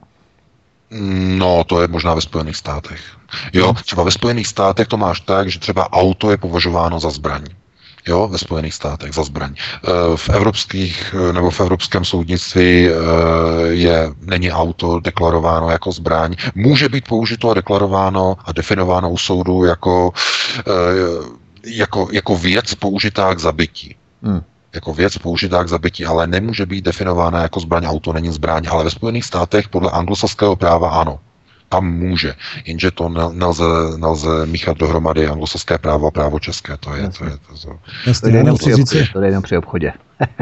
No, to je možná ve Spojených státech. Jo, třeba ve Spojených státech to máš tak, že třeba auto je považováno za zbraň. jo, ve Spojených státech za zbraň. Eh, v evropských nebo v evropském soudnictví je, není auto deklarováno jako zbraň. Může být použito a deklarováno a definováno u soudu jako, jako, jako věc použitá k zabití. Hmm jako věc použitá k zabití, ale nemůže být definována jako zbraň. Auto není zbraň, ale ve Spojených státech podle anglosaského práva ano tam může. Jenže to nelze, nelze míchat dohromady anglosaské právo a právo české. To je, to je, to, to, Jasně, to, je jenom při obchodě, to je jenom při obchodě.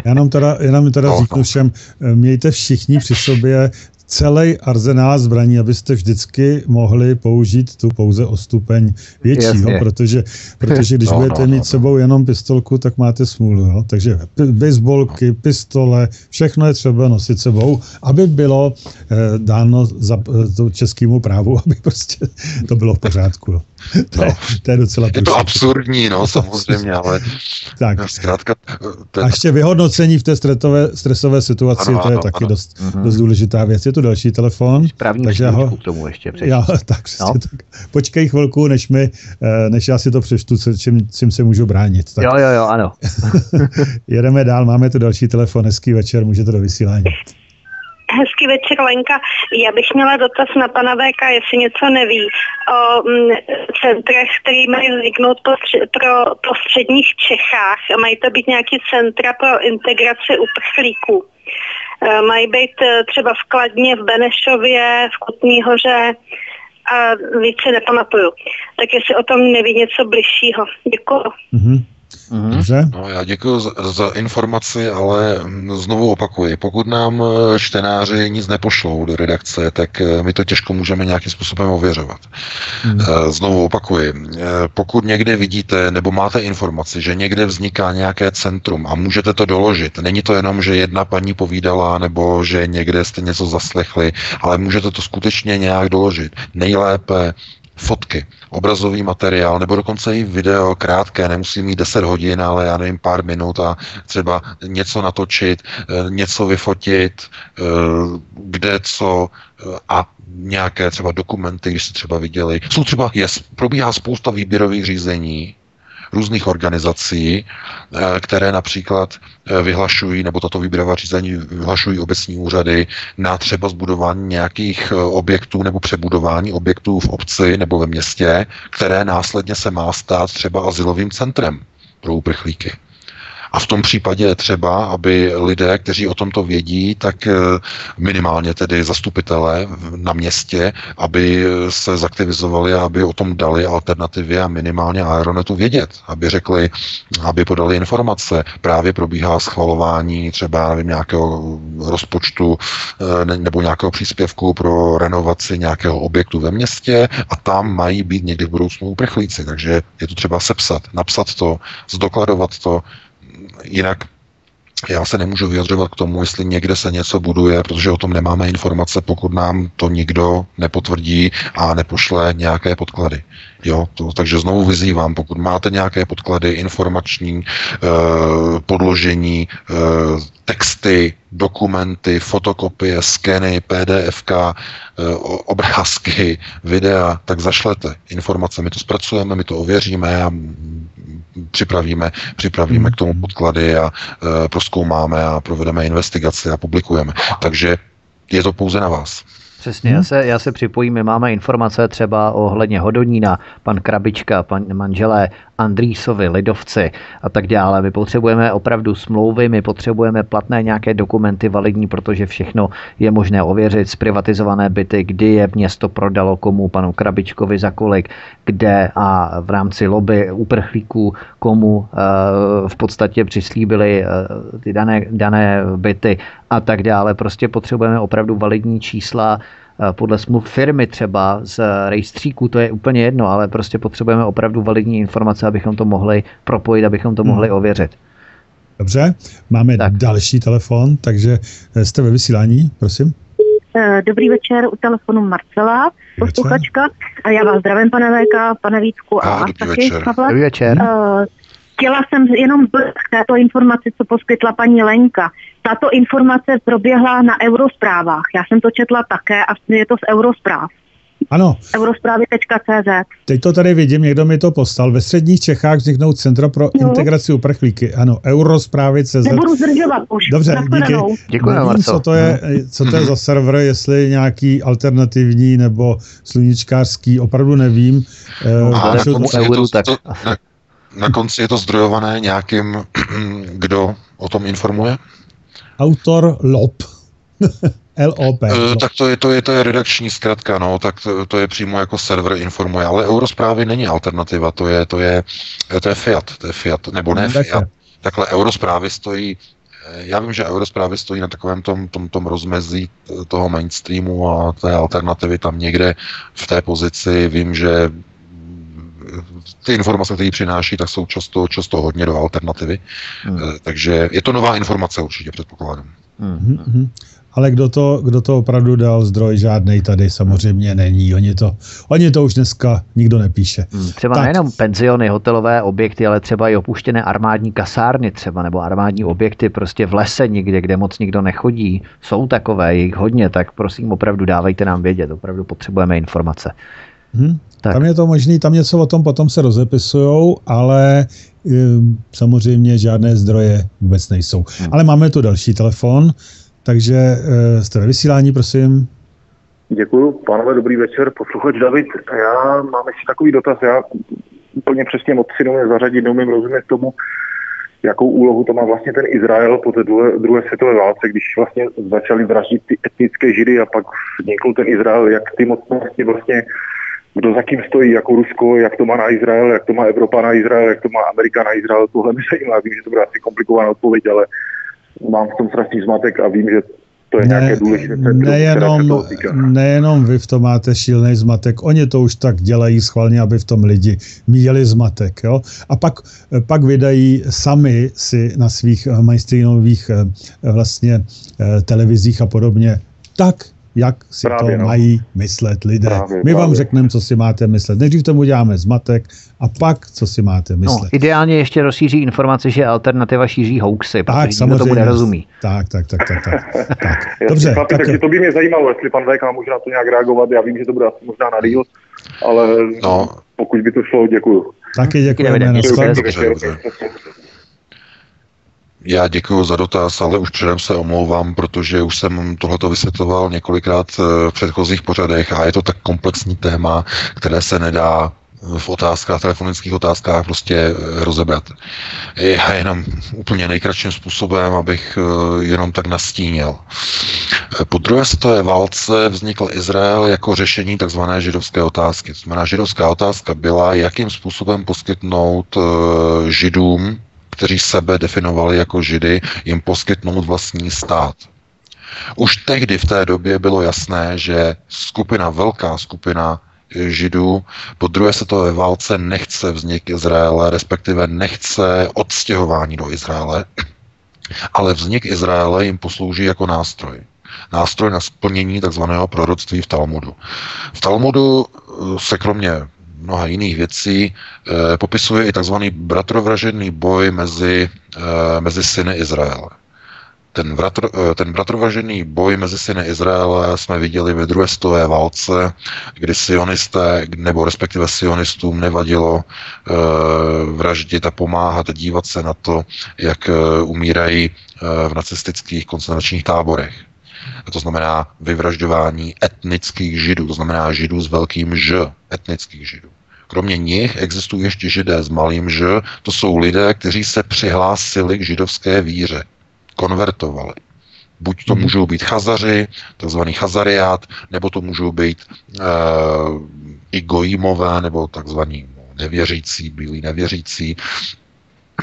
Já nám teda, jenom teda no, řeknu no. všem, mějte všichni při sobě celý arzenál zbraní, abyste vždycky mohli použít tu pouze o stupeň většího, protože, protože když no, budete no, mít no, sebou jenom pistolku, tak máte smůlu. Jo? Takže baseballky, pistole, všechno je třeba nosit sebou, aby bylo eh, dáno za eh, českému právu, aby prostě to bylo v pořádku. Jo? To, no. je, to je docela Je to absurdní, no, samozřejmě, ale tak. zkrátka... Ten... A ještě vyhodnocení v té stresové, stresové situaci, ano, to je ano, taky ano. Dost, mm-hmm. dost důležitá věc. Je tu další telefon. Správný takže ho... k tomu ještě já, tak, no. tak, Počkej chvilku, než, mi, eh, než já si to přečtu, čím, čím se můžu bránit. Tak. Jo, jo, jo, ano. Jedeme dál, máme tu další telefon, hezký večer, můžete do vysílání. Hezký večer, Lenka. Já bych měla dotaz na pana VK, jestli něco neví o mm, centrech, který mají vzniknout pro, po středních Čechách. Mají to být nějaký centra pro integraci uprchlíků. E, mají být e, třeba v Kladně, v Benešově, v Kutní hoře a více nepamatuju. Tak jestli o tom neví něco bližšího. Děkuji. Mm-hmm. Mm-hmm. Dobře. No, já děkuji za, za informaci, ale znovu opakuji, pokud nám eh, čtenáři nic nepošlou do redakce, tak eh, my to těžko můžeme nějakým způsobem ověřovat. Mm. Znovu opakuji, pokud někde vidíte nebo máte informaci, že někde vzniká nějaké centrum a můžete to doložit, není to jenom, že jedna paní povídala nebo že někde jste něco zaslechli, ale můžete to skutečně nějak doložit. Nejlépe fotky, obrazový materiál, nebo dokonce i video krátké, nemusí mít 10 hodin, ale já nevím, pár minut a třeba něco natočit, eh, něco vyfotit, eh, kde co eh, a nějaké třeba dokumenty, když jste třeba viděli. Jsou třeba, je, probíhá spousta výběrových řízení, různých organizací, eh, které například eh, vyhlašují, nebo tato výběrová řízení vyhlašují obecní úřady na třeba zbudování nějakých eh, objektů nebo přebudování objektů v obci nebo ve městě, které následně se má stát třeba asilovým centrem pro uprchlíky. A v tom případě je třeba, aby lidé, kteří o tomto vědí, tak eh, minimálně tedy zastupitelé na městě, aby se zaktivizovali a aby o tom dali alternativy a minimálně Aeronetu vědět, aby řekli, aby podali informace. Právě probíhá schvalování třeba nevím, nějakého rozpočtu eh, nebo nějakého příspěvku pro renovaci nějakého objektu ve městě a tam mají být někdy v budoucnu uprchlíci. Takže je to třeba sepsat, napsat to, zdokladovat to, jinak já se nemůžu vyjadřovat k tomu, jestli někde se něco buduje, protože o tom nemáme informace, pokud nám to nikdo nepotvrdí a nepošle nějaké podklady. Jo, to, takže znovu vyzývám, pokud máte nějaké podklady, informační eh, podložení, eh, texty, dokumenty, fotokopie, skeny, PDFK, eh, obrázky, videa, tak zašlete informace. My to zpracujeme, my to ověříme a připravíme, připravíme k tomu podklady a e, proskoumáme a provedeme investigaci a publikujeme. Takže je to pouze na vás. Přesně, hmm. já, se, já se připojím, my máme informace třeba ohledně Hodonína, pan Krabička, pan manželé Andrýsovi, Lidovci a tak dále. My potřebujeme opravdu smlouvy, my potřebujeme platné nějaké dokumenty validní, protože všechno je možné ověřit. Zprivatizované byty, kdy je město prodalo komu, panu Krabičkovi za kolik, kde a v rámci lobby uprchlíků komu eh, v podstatě přislíbili eh, ty dané, dané byty a tak dále. Prostě potřebujeme opravdu validní čísla, Eh, podle smluv firmy třeba z rejstříku, to je úplně jedno, ale prostě potřebujeme opravdu validní informace, abychom to mohli propojit, abychom to mohli hmm. ověřit. Dobře, máme tak. další telefon, takže eh, jste ve vysílání, prosím. Eh, dobrý večer, u telefonu Marcela, posluchačka. Já vás zdravím, pane VK, pane Vítku a, a vás taky, Dobrý večer. Uh, chtěla jsem jenom k této informaci, co poskytla paní Lenka. Tato informace proběhla na eurosprávách. Já jsem to četla také a je to z eurospráv. Ano. Eurosprávy.cz. Teď to tady vidím, někdo mi to postal. Ve středních Čechách vzniknou Centra pro no. integraci uprchlíky. Ano, Eurosprávy.cz. Nebudu zdržovat už. Dobře, díky. Děkuji, Nevím, co to, je, co to je za server, jestli nějaký alternativní nebo sluníčkářský, opravdu nevím. A na, konci je to, to, na, na konci je to zdrojované nějakým, kdo o tom informuje? Autor LOP. LOP. Uh, tak to je, to, je, to je redakční zkratka, no, tak to, to je přímo jako server informuje, ale Eurosprávy není alternativa, to je, to je, to je Fiat, to je Fiat, nebo ne Fiat. Takhle Eurosprávy stojí eh, já vím, že Eurosprávy stojí na takovém tom, tom, tom rozmezí toho mainstreamu a té alternativy tam někde v té pozici. Vím, že ty informace, které přináší, tak jsou často, často hodně do alternativy. Hmm. Takže je to nová informace určitě, předpokládám. Hmm. Hmm ale kdo to, kdo to opravdu dal zdroj, žádný tady samozřejmě není. Oni to, oni to už dneska nikdo nepíše. Hmm, třeba tak. nejenom penziony, hotelové objekty, ale třeba i opuštěné armádní kasárny třeba, nebo armádní objekty prostě v lese někde, kde moc nikdo nechodí. Jsou takové, jich hodně, tak prosím opravdu dávejte nám vědět, opravdu potřebujeme informace. Hmm, tak. Tam je to možný, tam něco o tom potom se rozepisujou, ale um, samozřejmě žádné zdroje vůbec nejsou. Hmm. Ale máme tu další telefon. Takže eh, jste ve vysílání, prosím. Děkuji, pánové, dobrý večer, posluchač David. Já mám ještě takový dotaz, já úplně přesně moc si neumím zařadit, neumím rozumět tomu, jakou úlohu to má vlastně ten Izrael po té druhé, druhé světové válce, když vlastně začali vraždit ty etnické židy a pak vznikl ten Izrael, jak ty mocnosti vlastně, kdo za kým stojí, jako Rusko, jak to má na Izrael, jak to má Evropa na Izrael, jak to má Amerika na Izrael, tohle mi zajímá, vím, že to bude asi komplikovaná odpověď, ale mám v tom strašný zmatek a vím, že to je ne, nějaké důležité centrum, nejenom, nejenom vy v tom máte šílený zmatek, oni to už tak dělají schválně, aby v tom lidi měli zmatek. Jo? A pak, pak vydají sami si na svých mainstreamových eh, vlastně eh, televizích a podobně tak jak si právě, to no. mají myslet lidé. Právě, My právě. vám řekneme, co si máte myslet. Nejdřív tomu děláme zmatek a pak, co si máte no, myslet. No, ideálně ještě rozšíří informace, že alternativa šíří hoaxy, tak, protože samozřejmě. tomu nerozumí. Tak, tak, tak, tak. tak. tak. Dobře, chlapi, tak, tak to by mě zajímalo, jestli pan VK může na to nějak reagovat. Já vím, že to bude asi možná na real, ale no. pokud by to šlo, děkuju. Taky děkujeme. Děkujeme. Já děkuji za dotaz, ale už předem se omlouvám, protože už jsem tohleto vysvětloval několikrát eh, v předchozích pořadech a je to tak komplexní téma, které se nedá v otázkách, telefonických otázkách prostě eh, rozebrat. Já jenom úplně nejkratším způsobem, abych eh, jenom tak nastínil. Po druhé světové válce vznikl Izrael jako řešení tzv. židovské otázky. To znamená, židovská otázka byla, jakým způsobem poskytnout židům kteří sebe definovali jako židy, jim poskytnout vlastní stát. Už tehdy v té době bylo jasné, že skupina, velká skupina židů po druhé světové válce nechce vznik Izraele, respektive nechce odstěhování do Izraele, ale vznik Izraele jim poslouží jako nástroj. Nástroj na splnění takzvaného proroctví v Talmudu. V Talmudu se kromě mnoha jiných věcí e, popisuje i tzv. bratrovražený boj mezi, e, mezi syny Izraele. Ten, bratr, eh, ten bratrovražený boj mezi syny Izraele jsme viděli ve druhé stové válce, kdy sionisté, nebo respektive sionistům nevadilo e, vraždit a pomáhat dívat se na to, jak umírají v nacistických koncentračních táborech. To znamená vyvražďování etnických židů, to znamená židů s velkým ž, etnických židů. Kromě nich existují ještě židé s malým ž, to jsou lidé, kteří se přihlásili k židovské víře, konvertovali. Buď to mhm. můžou být chazaři, takzvaný chazariát, nebo to můžou být e, i gojímové, nebo takzvaní nevěřící, bílí nevěřící,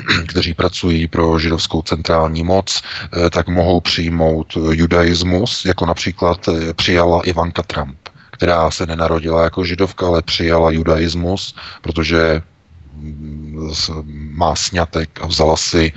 kteří pracují pro židovskou centrální moc, eh, tak mohou přijmout judaismus, jako například eh, přijala Ivanka Trump, která se nenarodila jako židovka, ale přijala judaismus, protože mm, má snětek a vzala si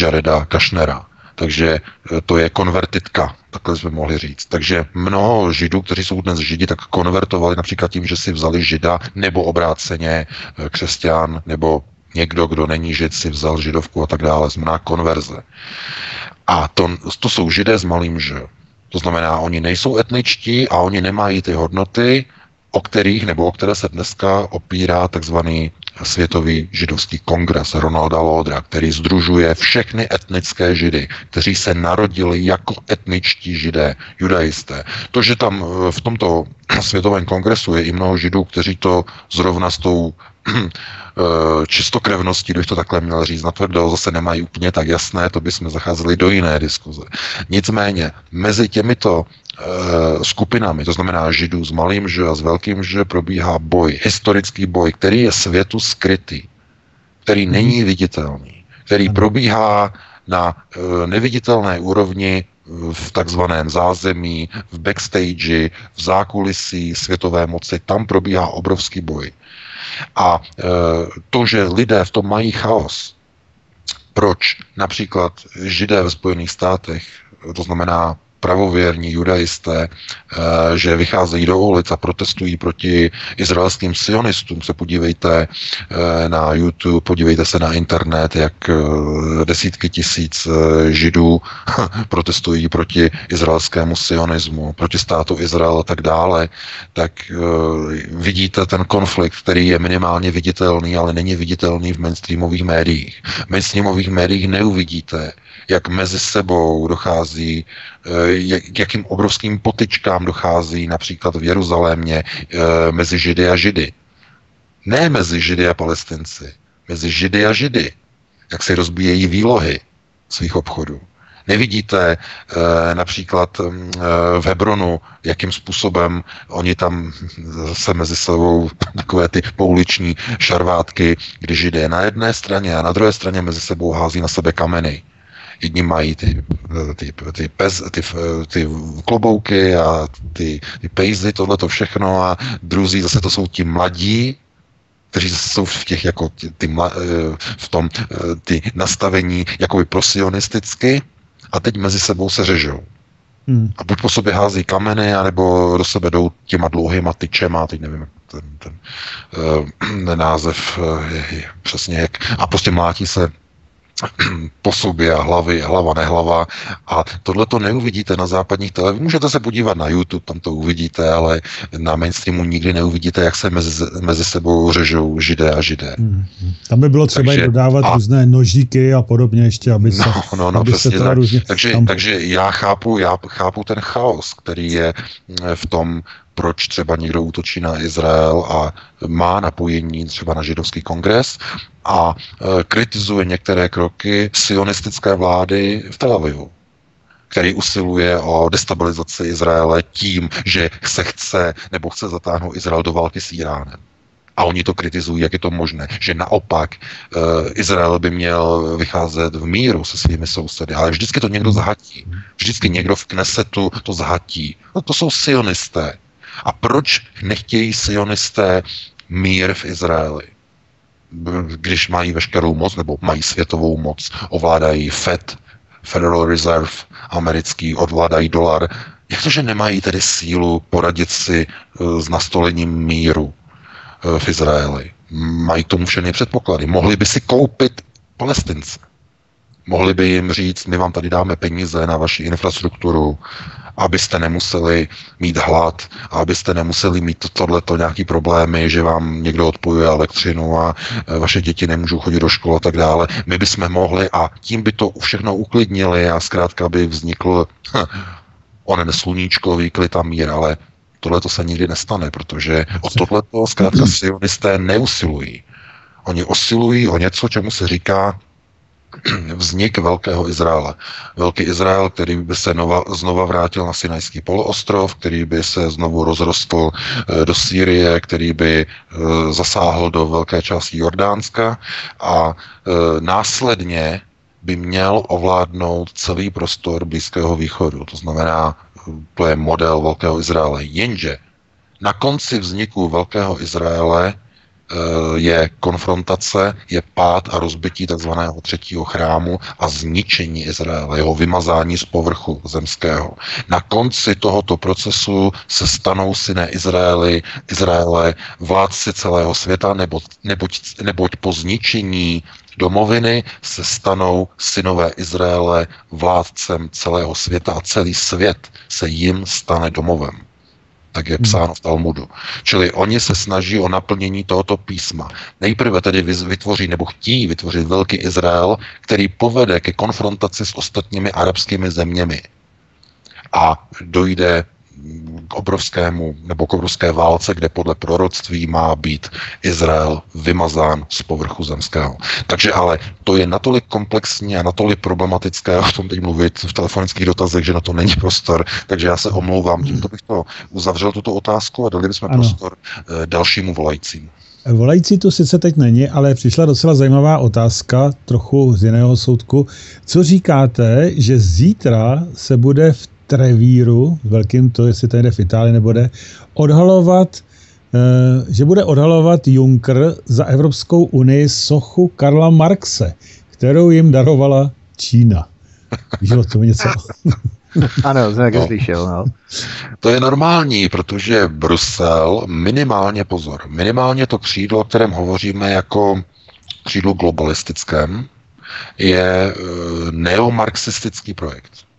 Jareda Kašnera. Takže eh, to je konvertitka, takhle jsme mohli říct. Takže mnoho židů, kteří jsou dnes židi, tak konvertovali například tím, že si vzali žida, nebo obráceně křesťan, nebo někdo, kdo není žid, si vzal židovku a tak dále, znamená konverze. A to, to jsou židé s malým ž. To znamená, oni nejsou etničtí a oni nemají ty hodnoty, o kterých nebo o které se dneska opírá takzvaný Světový židovský kongres Ronalda Lodra, který združuje všechny etnické židy, kteří se narodili jako etničtí židé, judaisté. To, že tam v tomto světovém kongresu je i mnoho židů, kteří to zrovna s tou čistokrevností, když to takhle měl říct, natvrdo zase nemají úplně tak jasné, to bychom zacházeli do jiné diskuze. Nicméně, mezi těmito Eh, skupinami, to znamená židů s malým že a s velkým že, probíhá boj, historický boj, který je světu skrytý, který mhm. není viditelný, který probíhá na eh, neviditelné úrovni v takzvaném zázemí, v backstage, v zákulisí světové moci, tam probíhá obrovský boj. A e, to, že lidé v tom mají chaos, proč například židé ve Spojených státech, to znamená pravověrní judaisté, eh, že vycházejí do ulic a protestují proti izraelským sionistům. Se podívejte eh, na YouTube, podívejte se na internet, jak eh, desítky tisíc židů protestují proti izraelskému sionismu, proti státu Izrael a tak dále, tak vidíte ten konflikt, který je minimálně viditelný, ale není viditelný v mainstreamových médiích. V mainstreamových médiích neuvidíte, jak mezi sebou dochází, eh, k jakým obrovským potyčkám dochází například v Jeruzalémě eh, mezi Židy a Židy. Ne mezi Židy a Palestinci, mezi Židy a Židy. Jak se rozbíjejí výlohy svých obchodů. Nevidíte e, například e, v Hebronu, jakým způsobem oni tam se mezi sebou takové ty pouliční šarvátky, když židé na jedné straně a na druhé straně mezi sebou hází na sebe kameny. Jedni mají ty, ty, ty, pez, ty, ty klobouky a ty, ty pejzy, tohle to všechno a druzí zase to jsou ti mladí, kteří jsou v těch jako ty, ty eh, v tom eh, ty nastavení jakoby prosionisticky a teď mezi sebou se řežou. Hmm. A buď po sobě hází kameny, anebo do sebe jdou těma dlouhýma tyčema, teď nevím, ten, ten, ten uh, název je, je přesně jak, a prostě mlátí se po sobě a hlavy, hlava, nehlava. A tohle to neuvidíte na západních televizích. Můžete se podívat na YouTube, tam to uvidíte, ale na mainstreamu nikdy neuvidíte, jak se mezi, mezi sebou řežou židé a židé. Hmm. Tam by bylo třeba takže, dodávat a, různé nožíky a podobně ještě, aby se, no, no, no, aby se to tak. různě... Takže, tam... takže já chápu, já chápu ten chaos, který je v tom proč třeba někdo útočí na Izrael a má napojení třeba na židovský kongres a e, kritizuje některé kroky sionistické vlády v Tel Avivu který usiluje o destabilizaci Izraele tím, že se chce nebo chce zatáhnout Izrael do války s Iránem. A oni to kritizují, jak je to možné, že naopak uh, Izrael by měl vycházet v míru se svými sousedy, ale vždycky to někdo zahatí. Vždycky někdo v Knesetu to zahatí. No to jsou sionisté. A proč nechtějí sionisté mír v Izraeli? Když mají veškerou moc, nebo mají světovou moc, ovládají FED, Federal Reserve americký, ovládají dolar, jak to, že nemají tedy sílu poradit si eh, s nastolením míru eh, v Izraeli? Mají tomu všechny předpoklady. Mohli by si koupit palestince. Mohli by jim říct, my vám tady dáme peníze na vaši infrastrukturu, abyste nemuseli mít hlad, abyste nemuseli mít tohleto nějaký problémy, že vám někdo odpojuje elektřinu a e, vaše děti nemůžou chodit do školy a tak dále. My bychom mohli a tím by to všechno uklidnili a zkrátka by vznikl hm, onen sluníčkový klid a mír, ale tohle to se nikdy nestane, protože o tohleto zkrátka sionisté neusilují. Oni osilují o něco, čemu se říká vznik Velkého Izraele. Velký Izrael, který by se nova, znova vrátil na Sinajský poloostrov, který by se znovu rozrostl e, do Sýrie, který by e, zasáhl do velké části Jordánska a e, následně by měl ovládnout celý prostor Blízkého východu. To znamená, to je model Velkého Izraele. Jenže na konci vzniku Velkého Izraele Eh, je konfrontace, je pád a rozbití tzv. třetího chrámu a zničení Izraele, jeho vymazání z povrchu zemského. Na konci tohoto procesu se stanou syné Izraeli, Izraele vládci celého světa, nebo, neboť, neboť po zničení domoviny se stanou synové Izraele vládcem celého světa a celý svět se jim stane domovem. Tak je psáno v Talmudu. Čili oni se snaží o naplnění tohoto písma. Nejprve tedy vytvoří nebo chtějí vytvořit velký Izrael, který povede ke konfrontaci s ostatními arabskými zeměmi. A dojde k obrovskému nebo k obrovské válce, kde podle proroctví má být Izrael vymazán z povrchu zemského. Takže ale to je natolik komplexní a natolik problematické o tom teď mluvit v telefonických dotazech, že na to není prostor. Takže já se omlouvám, tímto bych to uzavřel tuto otázku a dali bychom ano. prostor eh, dalšímu volajícímu. Volající tu sice teď není, ale přišla docela zajímavá otázka, trochu z jiného soudku. Co říkáte, že zítra se bude v Trevíru, velkým to, jestli to jde v Itálii nebo jde, odhalovat, eh, že bude odhalovat Juncker za Evropskou unii sochu Karla Marxe, kterou jim darovala Čína. Víš o tom něco? ano, jsem no. slyšel, no. To je normální, protože Brusel minimálně, pozor, minimálně to křídlo, o kterém hovoříme jako křídlo globalistickém, je eh, neomarxistický projekt.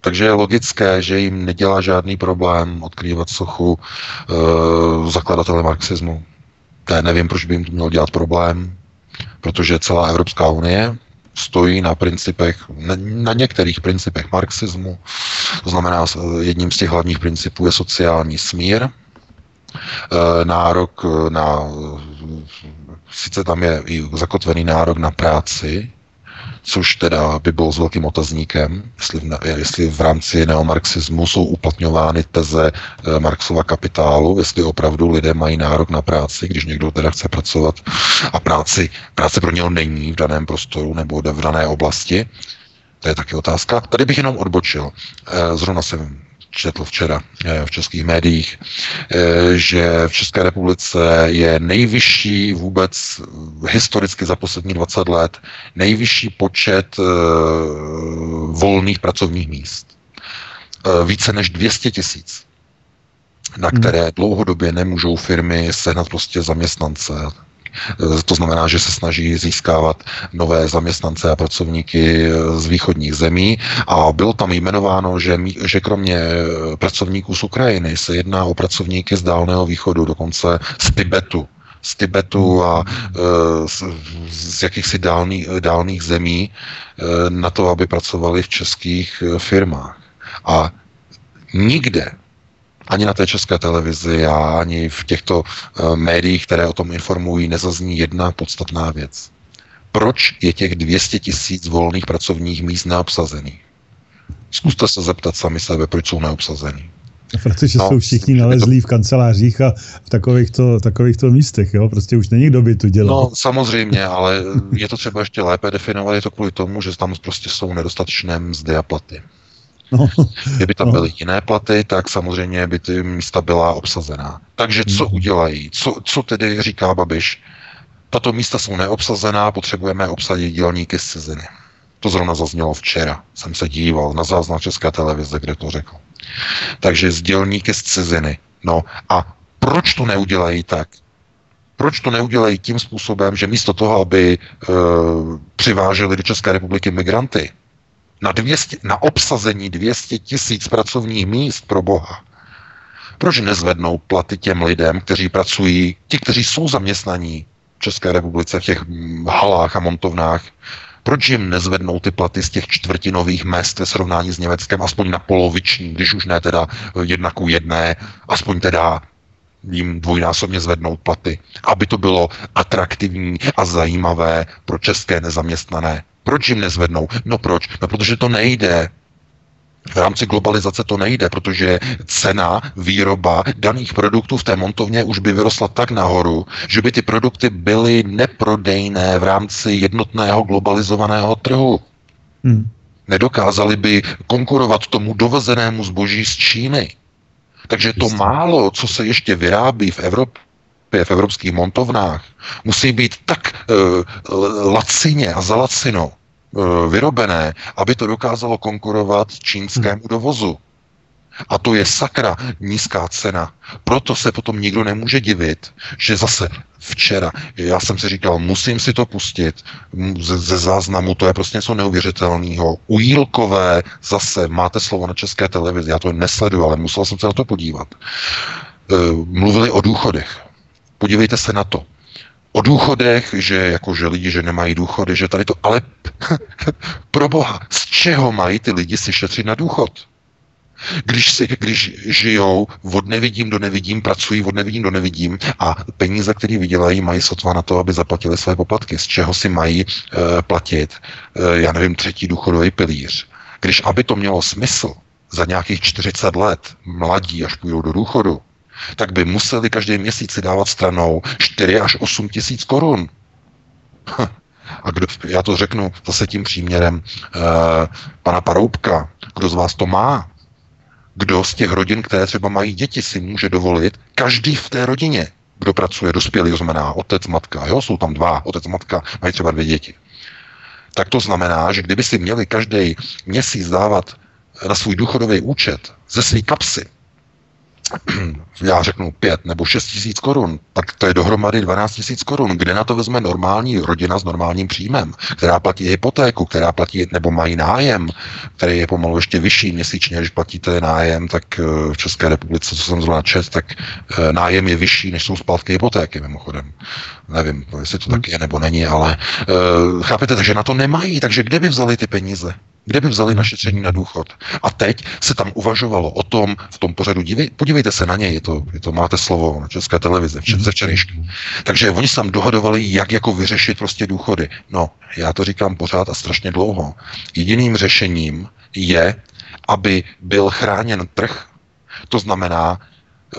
Takže je logické, že jim nedělá žádný problém odkrývat sochu e, zakladatele marxismu. To nevím, proč by jim to mělo dělat problém, protože celá Evropská unie stojí na principech, na, na některých principech marxismu. To znamená, jedním z těch hlavních principů je sociální smír, e, nárok na, sice tam je i zakotvený nárok na práci, což teda by bylo s velkým otazníkem, jestli v, jestli v rámci neomarxismu jsou uplatňovány teze e, Marxova kapitálu, jestli opravdu lidé mají nárok na práci, když někdo teda chce pracovat a práci, práce pro něho není v daném prostoru nebo v dané oblasti. To je taky otázka. Tady bych jenom odbočil. E, zrovna jsem četl včera eh, v českých médiích, eh, že v České republice je nejvyšší vůbec historicky za poslední 20 let nejvyšší počet eh, volných pracovních míst. Více než 200 tisíc na hmm. které dlouhodobě nemůžou firmy sehnat prostě zaměstnance. To znamená, že se snaží získávat nové zaměstnance a pracovníky z východních zemí a bylo tam jmenováno, že, že kromě pracovníků z Ukrajiny se jedná o pracovníky z Dálného východu, dokonce z Tibetu, z Tibetu a z, z jakýchsi dálných, dálných zemí na to, aby pracovali v českých firmách. A nikde ani na té české televizi a ani v těchto uh, médiích, které o tom informují, nezazní jedna podstatná věc. Proč je těch 200 tisíc volných pracovních míst neobsazených? Zkuste se zeptat sami sebe, proč jsou neobsazený. Protože no, jsou všichni nalezlí v kancelářích a v takovýchto, takovýchto místech, jo? Prostě už není kdo by to dělal. No, samozřejmě, ale je to třeba ještě lépe definovat, je to kvůli tomu, že tam prostě jsou nedostatečné mzdy a platy. No. Kdyby tam no. byly jiné platy, tak samozřejmě by ty místa byla obsazená. Takže co hmm. udělají? Co, co tedy říká Babiš? Tato místa jsou neobsazená, potřebujeme obsadit dělníky z ciziny. To zrovna zaznělo včera. Jsem se díval na záznam České televize, kde to řekl. Takže z dělníky z ciziny. No a proč to neudělají tak? Proč to neudělají tím způsobem, že místo toho, aby e, přiváželi do České republiky migranty, na, 200, na obsazení 200 tisíc pracovních míst pro Boha. Proč nezvednou platy těm lidem, kteří pracují, ti, kteří jsou zaměstnaní v České republice v těch halách a montovnách, proč jim nezvednou ty platy z těch čtvrtinových mest ve srovnání s Německem aspoň na poloviční, když už ne teda jedna ku jedné, aspoň teda jim dvojnásobně zvednout platy, aby to bylo atraktivní a zajímavé pro české nezaměstnané. Proč jim nezvednou? No proč? No protože to nejde. V rámci globalizace to nejde, protože cena, výroba daných produktů v té montovně už by vyrostla tak nahoru, že by ty produkty byly neprodejné v rámci jednotného globalizovaného trhu. Hmm. Nedokázali by konkurovat tomu dovezenému zboží z Číny. Takže to málo, co se ještě vyrábí v Evropě, v evropských montovnách, musí být tak uh, lacině a za lacino uh, vyrobené, aby to dokázalo konkurovat čínskému dovozu. A to je sakra nízká cena. Proto se potom nikdo nemůže divit, že zase včera. Já jsem si říkal, musím si to pustit ze, ze záznamu, to je prostě něco neuvěřitelného. Ujílkové zase, máte slovo na české televizi, já to nesleduji, ale musel jsem se na to podívat. E, mluvili o důchodech. Podívejte se na to. O důchodech, že jakože lidi, že nemají důchody, že tady to, ale pro boha, z čeho mají ty lidi si šetřit na důchod? Když, si, když žijou od nevidím do nevidím, pracují od nevidím do nevidím a peníze, které vydělají, mají sotva na to, aby zaplatili své poplatky. Z čeho si mají e, platit, e, já nevím, třetí důchodový pilíř. Když aby to mělo smysl za nějakých 40 let, mladí, až půjdou do důchodu, tak by museli každý měsíc si dávat stranou 4 až 8 tisíc korun. A kdo, já to řeknu zase tím příměrem e, pana Paroubka, kdo z vás to má, kdo z těch rodin, které třeba mají děti, si může dovolit, každý v té rodině, kdo pracuje, dospělý, to znamená otec, matka, jo, jsou tam dva, otec, matka, mají třeba dvě děti. Tak to znamená, že kdyby si měli každý měsíc dávat na svůj důchodový účet ze své kapsy já řeknu pět nebo šest tisíc korun, tak to je dohromady 12 tisíc korun. Kde na to vezme normální rodina s normálním příjmem, která platí hypotéku, která platí nebo mají nájem, který je pomalu ještě vyšší měsíčně, když platíte nájem, tak eh, v České republice, co jsem zrovna čet, tak eh, nájem je vyšší, než jsou splátky hypotéky, mimochodem. Nevím, jestli to tak je nebo není, ale uh, chápete, takže na to nemají, takže kde by vzali ty peníze? Kde by vzali našetření na důchod? A teď se tam uvažovalo o tom, v tom pořadu, dívej, podívejte se na něj, je to, je to máte slovo na České televize, včet, ze včerejška. Takže oni se tam dohadovali, jak jako vyřešit prostě důchody. No, já to říkám pořád a strašně dlouho. Jediným řešením je, aby byl chráněn trh, to znamená, eh,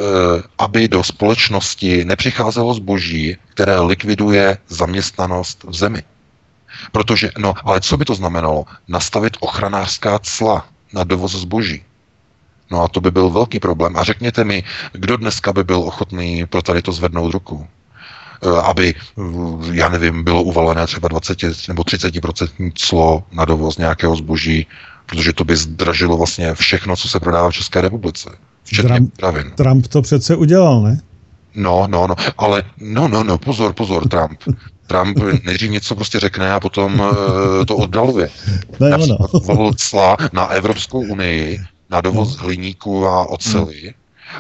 aby do společnosti nepřicházelo zboží, které likviduje zaměstnanost v zemi. Protože, no, ale co by to znamenalo? Nastavit ochranářská cla na dovoz zboží. No a to by byl velký problém. A řekněte mi, kdo dneska by byl ochotný pro tady to zvednout ruku? Eh, aby, eh, já nevím, bylo uvalené třeba 20 nebo 30% clo na dovoz nějakého zboží, protože to by zdražilo vlastně všechno, co se prodává v České republice. Včetně Trump, potravin. Trump to přece udělal, ne? No, no, no, ale no, no, no, pozor, pozor, Trump. Trump nejdřív něco prostě řekne a potom uh, to oddaluje. No, no. Například cla na Evropskou unii na dovoz no. hliníku a oceli.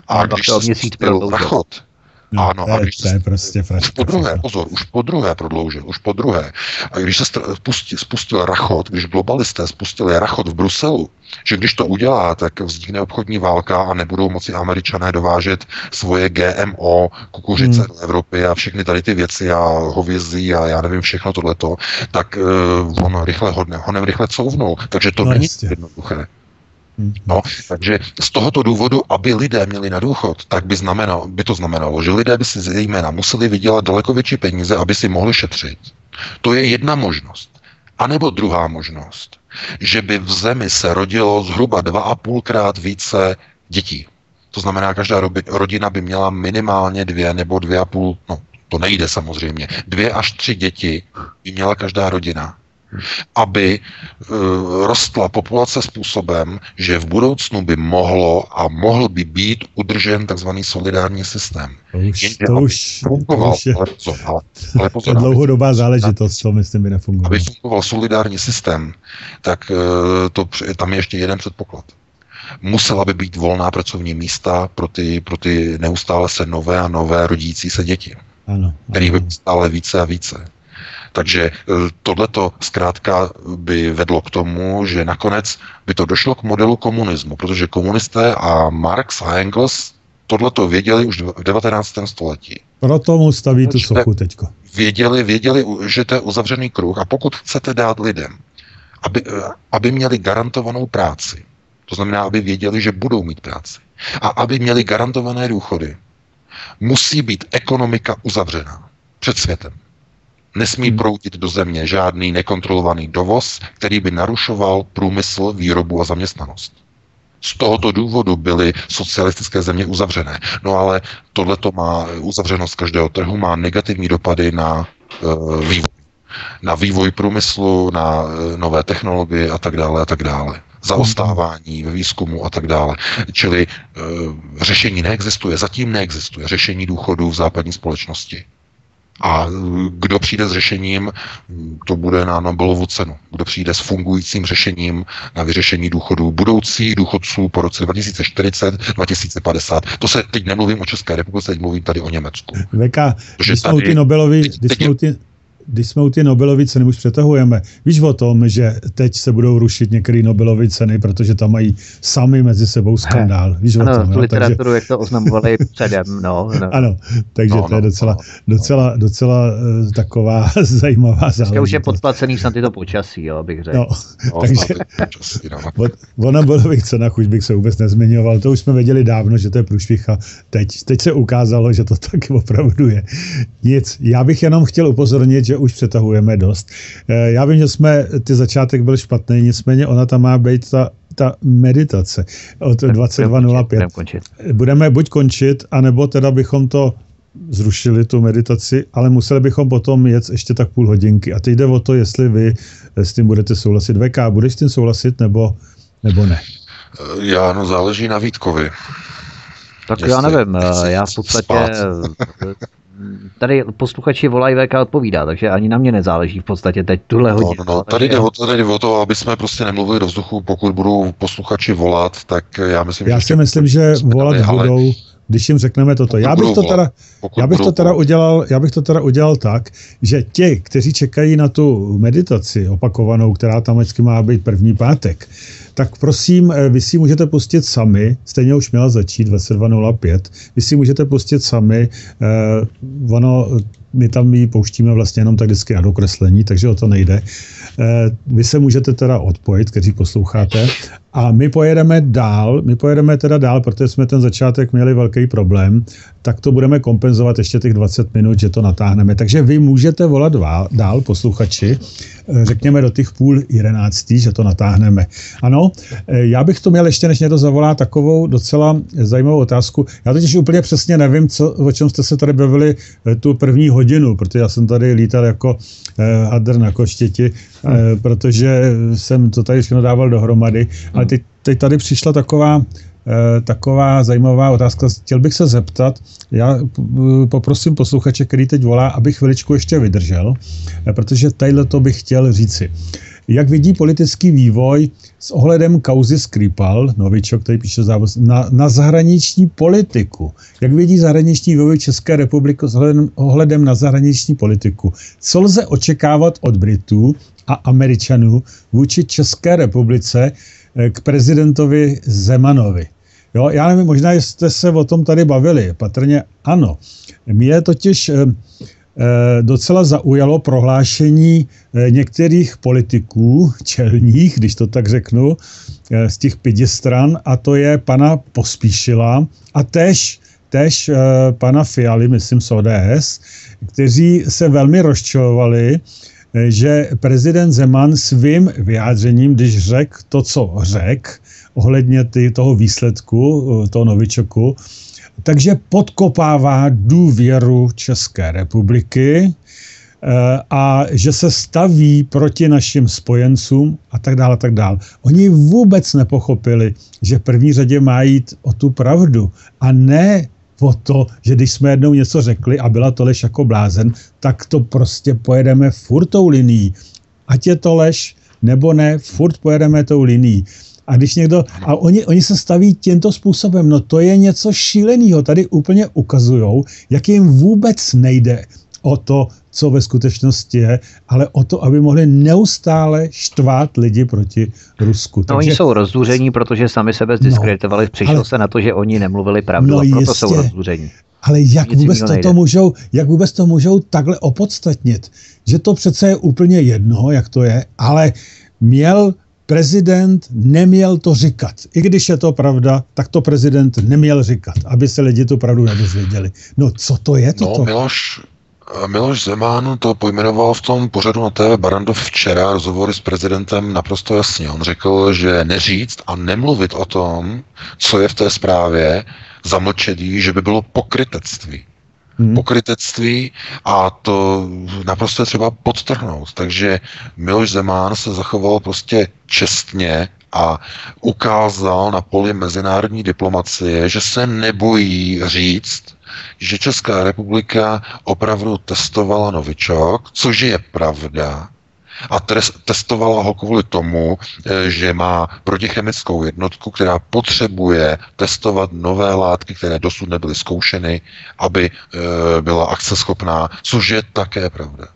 A no, když se spustil rachot, No, ano, to, a když to je prostě už po druhé, pozor, už po druhé prodloužil, už po druhé. A když se spustil, spustil rachot, když globalisté spustili rachot v Bruselu, že když to udělá, tak vznikne obchodní válka a nebudou moci američané dovážet svoje GMO, kukuřice hmm. do Evropy a všechny tady ty věci a hovězí a já nevím všechno tohleto, tak uh, on rychle hodne, honem rychle couvnou. Takže to no, není jistě. jednoduché. No, takže z tohoto důvodu, aby lidé měli na důchod, tak by, znamenalo, by to znamenalo, že lidé by si zejména museli vydělat daleko větší peníze, aby si mohli šetřit. To je jedna možnost. A nebo druhá možnost, že by v zemi se rodilo zhruba dva a půlkrát více dětí. To znamená, každá rodina by měla minimálně dvě nebo dvě a půl, no to nejde samozřejmě, dvě až tři děti by měla každá rodina aby uh, rostla populace způsobem, že v budoucnu by mohlo a mohl by být udržen takzvaný solidární systém. To už, Jenže, to už, fungoval, to už je, ale pozor, ale, ale pozor, to dlouhodobá záležitost, to myslím by nefungovalo. Aby fungoval solidární systém, tak uh, to, tam je ještě jeden předpoklad musela by být volná pracovní místa pro ty, pro ty neustále se nové a nové rodící se děti. Ano, kterých by stále více a více. Takže e, tohleto zkrátka by vedlo k tomu, že nakonec by to došlo k modelu komunismu, protože komunisté a Marx a Engels tohleto věděli už v 19. století. Proto mu staví tu sochu teďko. Věděli, věděli, že to je uzavřený kruh a pokud chcete dát lidem, aby, e, aby měli garantovanou práci, to znamená, aby věděli, že budou mít práci, a aby měli garantované důchody, musí být ekonomika uzavřená před světem. Nesmí hmm. proudit do země žádný nekontrolovaný dovoz, který by narušoval průmysl, výrobu a zaměstnanost. Z tohoto důvodu byly socialistické země uzavřené. No ale tohle to má uzavřenost každého trhu, má negativní dopady na uh, vývoj. Na vývoj průmyslu, na uh, nové technologie a tak dále a tak dále. Zaostávání ve výzkumu a tak dále. Čili uh, řešení neexistuje, zatím neexistuje řešení důchodů v západní společnosti. A kdo přijde s řešením, to bude na Nobelovu cenu. Kdo přijde s fungujícím řešením na vyřešení důchodů budoucích důchodců po roce 2040, 2050. To se teď nemluvím o České republice, teď mluvím tady o Německu. Veka, když jsme ty Nobelovi, když jsme ty, když jsme u ty Nobelovy ceny už přetahujeme, víš o tom, že teď se budou rušit některé Nobelovy ceny, protože tam mají sami mezi sebou skandál. Víš ano, o tom, tu literaturu, takže... jak to oznamovali předem. No, no. Ano, takže no, to je docela, no, docela, docela uh, taková zajímavá záležitost. už je podplacený snad to počasí, jo, bych řekl. No, no takže počasí, no. o, o Nobelových cenách už bych se vůbec nezmiňoval, to už jsme věděli dávno, že to je průšvih a teď, teď se ukázalo, že to tak opravdu je. Nic, já bych jenom chtěl upozornit, že už přetahujeme dost. Eh, já vím, že jsme, ty začátek byl špatný, nicméně ona tam má být ta ta meditace od 22.05. Budeme buď končit, anebo teda bychom to zrušili tu meditaci, ale museli bychom potom jet ještě tak půl hodinky. A teď jde o to, jestli vy s tím budete souhlasit. VK, budeš s tím souhlasit nebo, nebo ne? Eh, já, no záleží na Vítkovi. Tak jestli, já nevím, eh, já v podstatě tady posluchači volají VK odpovídá, takže ani na mě nezáleží v podstatě teď tuhle hodinu. No, no, tady, jde o, tady jde o to, aby jsme prostě nemluvili do vzduchu, pokud budou posluchači volat, tak já myslím, já že... si myslím, že volat budou, ale... když jim řekneme toto. Já bych to, teda, já, bych to teda udělal, já bych to teda udělal tak, že ti, kteří čekají na tu meditaci opakovanou, která tam vždycky má být první pátek, tak prosím, eh, vy si můžete pustit sami, stejně už měla začít ve 22.05, vy si můžete pustit sami, eh, ono, my tam ji pouštíme vlastně jenom tak vždycky na dokreslení, takže o to nejde. Eh, vy se můžete teda odpojit, kteří posloucháte, a my pojedeme dál, my pojedeme teda dál, protože jsme ten začátek měli velký problém, tak to budeme kompenzovat ještě těch 20 minut, že to natáhneme. Takže vy můžete volat dál, posluchači, eh, řekněme do těch půl jedenáctý, že to natáhneme. Ano, eh, já bych to měl ještě, než někdo zavolá, takovou docela zajímavou otázku. Já totiž úplně přesně nevím, co, o čem jste se tady bavili tu první hodinu, protože já jsem tady lítal jako hadr na koštěti, protože jsem to tady všechno dával dohromady. Ale teď, teď tady přišla taková, eh, taková zajímavá otázka. Chtěl bych se zeptat, já poprosím posluchače, který teď volá, abych chviličku ještě vydržel, eh, protože tadyhle to bych chtěl říci. Jak vidí politický vývoj s ohledem kauzy Skripal, Novičok, který píše závod, na, na zahraniční politiku? Jak vidí zahraniční vývoj České republiky s ohledem, ohledem na zahraniční politiku? Co lze očekávat od Britů a Američanů vůči České republice Eh, k prezidentovi Zemanovi. Jo, já nevím, možná jste se o tom tady bavili, patrně ano. Mě totiž eh, eh, docela zaujalo prohlášení některých politiků čelních, když to tak řeknu, z těch pěti stran, a to je pana Pospíšila a tež, tež pana Fialy, myslím z ODS, kteří se velmi rozčilovali, že prezident Zeman svým vyjádřením, když řekl to, co řekl, ohledně ty, toho výsledku, toho novičoku, takže podkopává důvěru České republiky eh, a že se staví proti našim spojencům a tak dále, tak dále. Oni vůbec nepochopili, že v první řadě má jít o tu pravdu a ne o to, že když jsme jednou něco řekli a byla to lež jako blázen, tak to prostě pojedeme furt tou linií. Ať je to lež nebo ne, furt pojedeme tou linií. A když někdo, a oni, oni se staví tímto způsobem, no to je něco šíleného. Tady úplně ukazují, jak jim vůbec nejde o to, co ve skutečnosti je, ale o to, aby mohli neustále štvát lidi proti Rusku. No, Takže... oni jsou rozzuření, protože sami sebe zdiskreditovali. No, Přišlo ale... se na to, že oni nemluvili pravdu no, a proto jistě. jsou rozzuření. Ale jak Nic vůbec, to, to můžou, jak vůbec to můžou takhle opodstatnit? Že to přece je úplně jedno, jak to je, ale měl prezident neměl to říkat. I když je to pravda, tak to prezident neměl říkat, aby se lidi tu pravdu nedozvěděli. No co to je toto? No, Miloš, Miloš Zeman to pojmenoval v tom pořadu na TV Barandov včera rozhovory s prezidentem naprosto jasně. On řekl, že neříct a nemluvit o tom, co je v té zprávě, zamlčení, že by bylo pokrytectví. Hmm. Pokrytectví a to naprosto je třeba podtrhnout. Takže Miloš Zeman se zachoval prostě čestně a ukázal na poli mezinárodní diplomacie, že se nebojí říct, že Česká republika opravdu testovala novičok, což je pravda, a testovala ho kvůli tomu, eh, že má protichemickou jednotku, která potřebuje testovat nové látky, které dosud nebyly zkoušeny, aby eh, byla akceschopná, což je také pravda.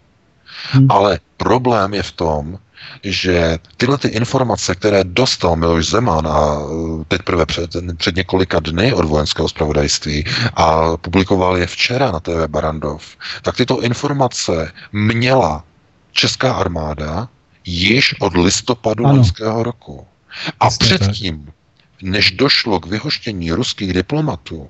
Hmm. Ale problém je v tom, že tyhle ty informace, které dostal Miloš Zeman a eh, teď prvé před, před několika dny od vojenského zpravodajství a publikoval je včera na TV Barandov, tak tyto informace měla česká armáda již od listopadu loňského roku. A předtím, než došlo k vyhoštění ruských diplomatů,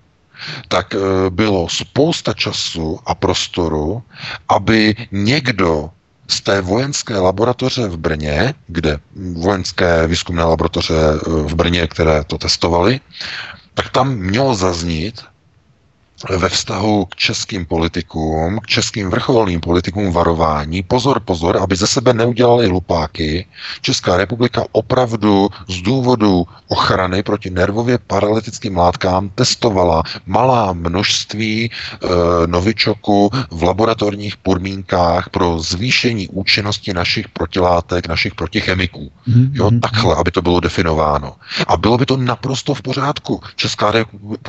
tak eh, bylo spousta času a prostoru, aby někdo z té vojenské laboratoře v Brně, kde vojenské výzkumné laboratoře eh, v Brně, které to testovali, tak tam mělo zaznít, ve vztahu k českým politikům, k českým vrcholným politikům varování, pozor, pozor, aby ze sebe neudělali lupáky. Česká republika opravdu z důvodu ochrany proti nervově paralytickým látkám testovala malá množství e, novičoku v laboratorních podmínkách pro zvýšení účinnosti našich protilátek, našich protichemiků. Mm-hmm. Jo, takhle, aby to bylo definováno. A bylo by to naprosto v pořádku. Česká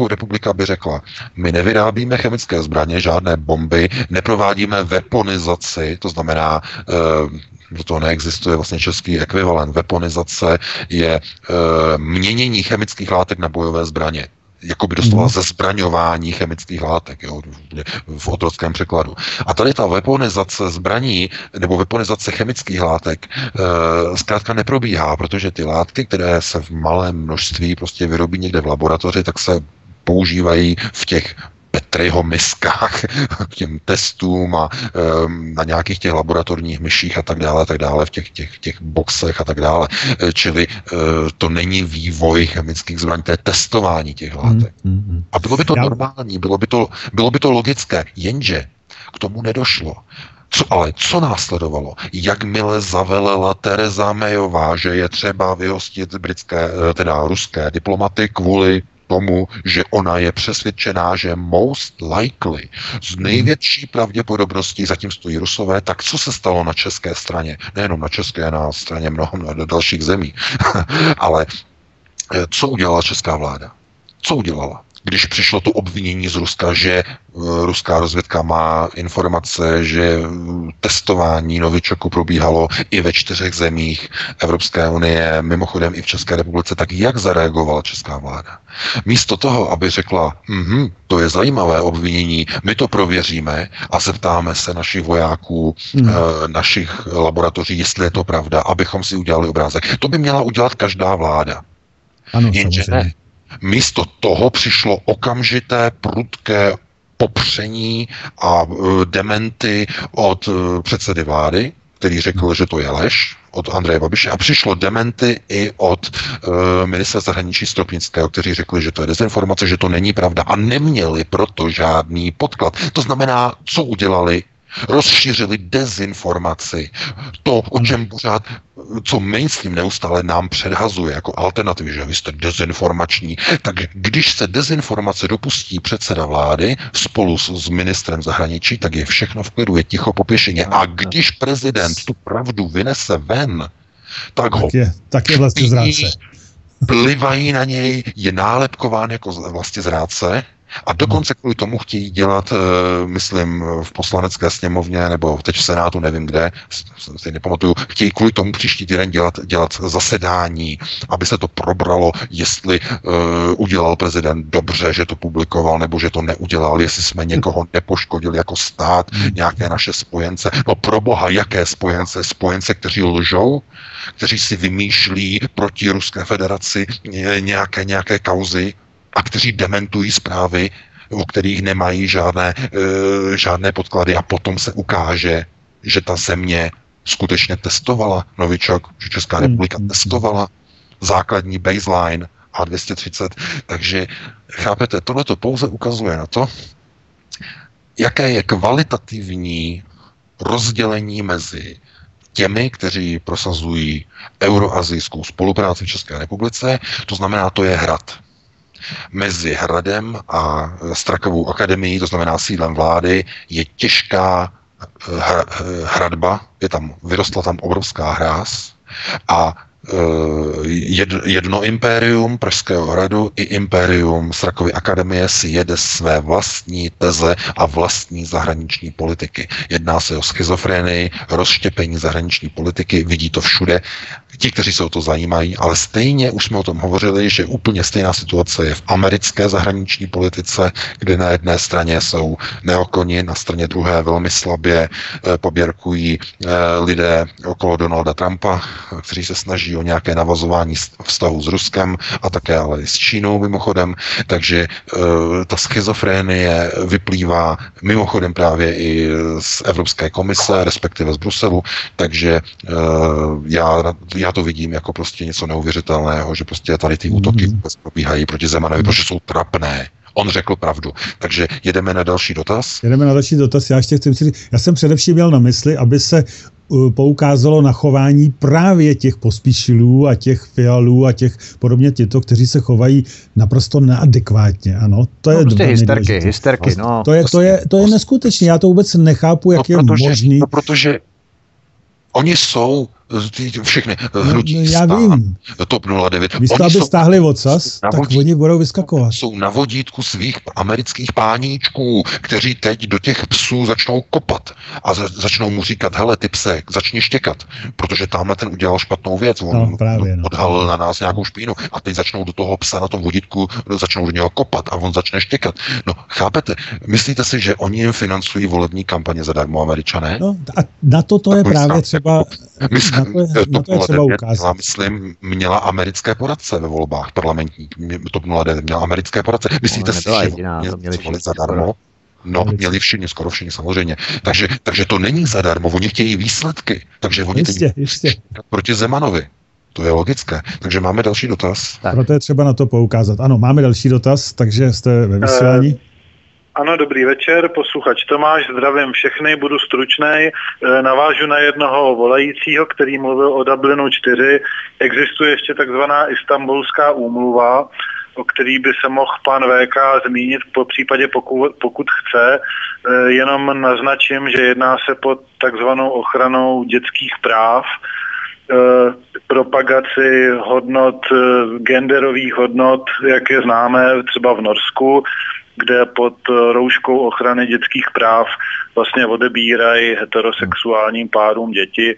republika by řekla, my nevyrábíme chemické zbraně, žádné bomby, neprovádíme weaponizaci, to znamená, e, to neexistuje vlastně český ekvivalent. Weaponizace je e, měnění chemických látek na bojové zbraně jako by dostala mm. ze zbraňování chemických látek, jo, v otrockém překladu. A tady ta weaponizace zbraní nebo weaponizace chemických látek e, zkrátka neprobíhá, protože ty látky, které se v malém množství prostě vyrobí někde v laboratoři, tak se používají v těch Petriho miskách k těm testům a um, na nějakých těch laboratorních myších a tak dále, a tak dále, v těch, těch, těch boxech a tak dále. E, čili uh, to není vývoj chemických zbraní, to je testování těch látek. Mm, mm, mm. A bylo by to Já... normální, bylo by to, bylo by to logické, jenže k tomu nedošlo. Co, ale co následovalo? Jakmile zavelela Tereza Mayová, že je třeba vyhostit britské, e, teda ruské diplomaty kvůli tomu, že ona je přesvědčená, že most likely, z největší pravděpodobností zatím stojí Rusové, tak co se stalo na české straně? Nejenom na české, na straně mnoho dalších zemí. Ale eh, co udělala česká vláda? Co udělala? Když přišlo to obvinění z Ruska, že eh, ruská rozvědka má informace, že testování novičoku probíhalo i ve čtyřech zemích Evropské unie, mimochodem i v České republice, tak jak zareagovala česká vláda? Místo toho, aby řekla, mm to je zajímavé obvinění, my to prověříme a zeptáme se našich vojáků, mm. našich laboratoří, jestli je to pravda, abychom si udělali obrázek. To by měla udělat každá vláda. Ano, Jenže ne. Místo toho přišlo okamžité, prudké popření a e, dementy od e, předsedy vlády, který řekl, že to je lež, od Andreje Babiše a přišlo dementy i od uh, ministra zahraničí Stropnického, kteří řekli, že to je dezinformace, že to není pravda a neměli proto žádný podklad. To znamená, co udělali? Rozšířili dezinformaci. To, o čem pořád, co mainstream neustále nám předhazuje jako alternativy, že vy jste dezinformační, tak když se dezinformace dopustí předseda vlády spolu s, s ministrem zahraničí, tak je všechno v klidu, je ticho popěšeně. A když prezident tu pravdu vynese ven, tak, tak ho je, tak je vlastně zrádce. Plivají na něj, je nálepkován jako vlastně zrádce, a dokonce kvůli tomu chtějí dělat, eh, myslím, v poslanecké sněmovně nebo teď v Senátu, nevím kde, si nepamatuju, chtějí kvůli tomu příští týden dělat, dělat zasedání, aby se to probralo, jestli uh, udělal prezident dobře, že to publikoval, nebo že to neudělal, jestli jsme někoho nepoškodili jako stát, nějaké naše spojence. No pro boha, jaké spojence? Spojence, kteří lžou, kteří si vymýšlí proti Ruské federaci nějaké, nějaké kauzy, a kteří dementují zprávy, o kterých nemají žádné, e, žádné podklady a potom se ukáže, že ta země skutečně testovala novičok, že Česká hmm. republika testovala základní baseline A230. Takže chápete, tohle to pouze ukazuje na to, jaké je kvalitativní rozdělení mezi těmi, kteří prosazují euroazijskou spolupráci v České republice, to znamená, to je hrad. Mezi Hradem a Strakovou akademií, to znamená sídlem vlády, je těžká hradba, je tam, vyrostla tam obrovská hráz a Eh, jedno impérium Pražského hradu i impérium Srakovy akademie si jede své vlastní teze a vlastní zahraniční politiky. Jedná se o schizofrenii, rozštěpení zahraniční politiky, vidí to všude ti, kteří se o to zajímají, ale stejně už jsme o tom hovořili, že úplně stejná situace je v americké zahraniční politice, kde na jedné straně jsou neokoni, na straně druhé velmi slabě eh, poběrkují eh, lidé okolo Donalda Trumpa, kteří se snaží o nějaké navazování vztahu s Ruskem a také ale i s Čínou mimochodem. Takže eh, ta schizofrénie vyplývá mimochodem právě i z Evropské komise, respektive z Bruselu. Takže já, já já to vidím jako prostě něco neuvěřitelného, že prostě tady ty útoky mm. vůbec probíhají proti Zemanovi, protože jsou trapné. On řekl pravdu. Takže jedeme na další dotaz. Jedeme na další dotaz. Já ještě chci říct, já jsem především měl na mysli, aby se uh, poukázalo na chování právě těch pospíšilů a těch fialů a těch podobně těto, kteří se chovají naprosto neadekvátně. Ano, to je no, prostě hysterky, hysterky, no. To je, to je, to je neskutečné. Já to vůbec nechápu, jak no, protože, je možný. No, protože oni jsou všechny no, hnutí no, já vím. TOP 09. Místo, aby stáhli odsaz, tak vodítku, oni budou vyskakovat. Jsou na vodítku svých amerických páníčků, kteří teď do těch psů začnou kopat a za, začnou mu říkat, hele, ty pse, začni štěkat, protože tamhle ten udělal špatnou věc, on no, právě, no. odhalil na nás nějakou špínu a teď začnou do toho psa na tom vodítku, začnou do něho kopat a on začne štěkat. No, chápete? Myslíte si, že oni jim financují volební kampaně zadarmo američané? No a na to to je právě třeba... Jako, na to je, na to je třeba ukázat. Měla, myslím, měla americké poradce ve volbách parlamentních. TOP 09 měla americké poradce. Myslíte si, že jediná, měli všichni zadarmo? No, měli všichni, skoro všichni samozřejmě. Takže, takže to není zadarmo, oni chtějí výsledky. Takže oni jistě, jistě. proti Zemanovi. To je logické. Takže máme další dotaz. Tak. Proto je třeba na to poukázat. Ano, máme další dotaz, takže jste ve vysílání. Uh, ano, dobrý večer, posluchač Tomáš, zdravím všechny, budu stručný. E, navážu na jednoho volajícího, který mluvil o Dublinu 4. Existuje ještě takzvaná istambulská úmluva, o který by se mohl pan VK zmínit po případě, pokud, pokud chce. E, jenom naznačím, že jedná se pod takzvanou ochranou dětských práv, e, propagaci hodnot, genderových hodnot, jak je známe třeba v Norsku, kde pod rouškou ochrany dětských práv vlastně odebírají heterosexuálním párům děti,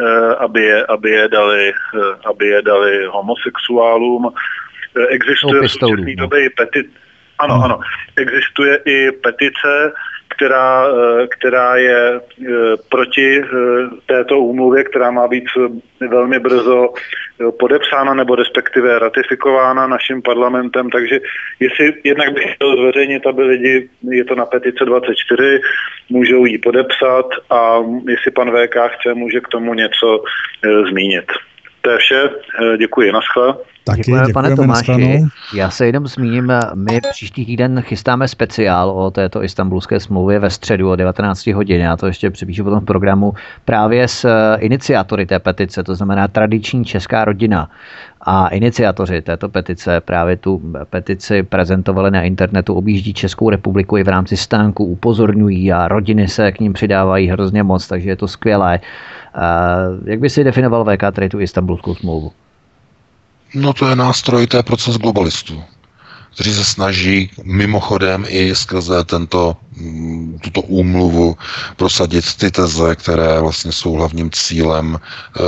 eh, aby je, aby je, dali, eh, aby je dali homosexuálům. Eh, existuje v současné době i petit, ano, ano, existuje i petice, která, eh, která je eh, proti eh, této úmluvě, která má být velmi brzo podepsána nebo respektive ratifikována naším parlamentem, takže jestli jednak bych chtěl zveřejnit, aby lidi, je to na petice 24, můžou ji podepsat a jestli pan VK chce, může k tomu něco zmínit. To je vše, děkuji, naschle. Taky, Děkujeme, pane Tomáši. Já se jenom zmíním, my příští týden chystáme speciál o této istambulské smlouvě ve středu o 19 hodin. Já to ještě připíšu potom v programu právě s eh, iniciátory té petice, to znamená tradiční česká rodina. A iniciátoři této petice právě tu petici prezentovali na internetu, objíždí Českou republiku i v rámci stánku, upozorňují a rodiny se k ním přidávají hrozně moc, takže je to skvělé. Jak by si definoval VK tady tu istambulskou smlouvu? No to je nástroj, to je proces globalistů, kteří se snaží mimochodem i skrze tento, mm, tuto úmluvu prosadit ty teze, které vlastně jsou hlavním cílem eh,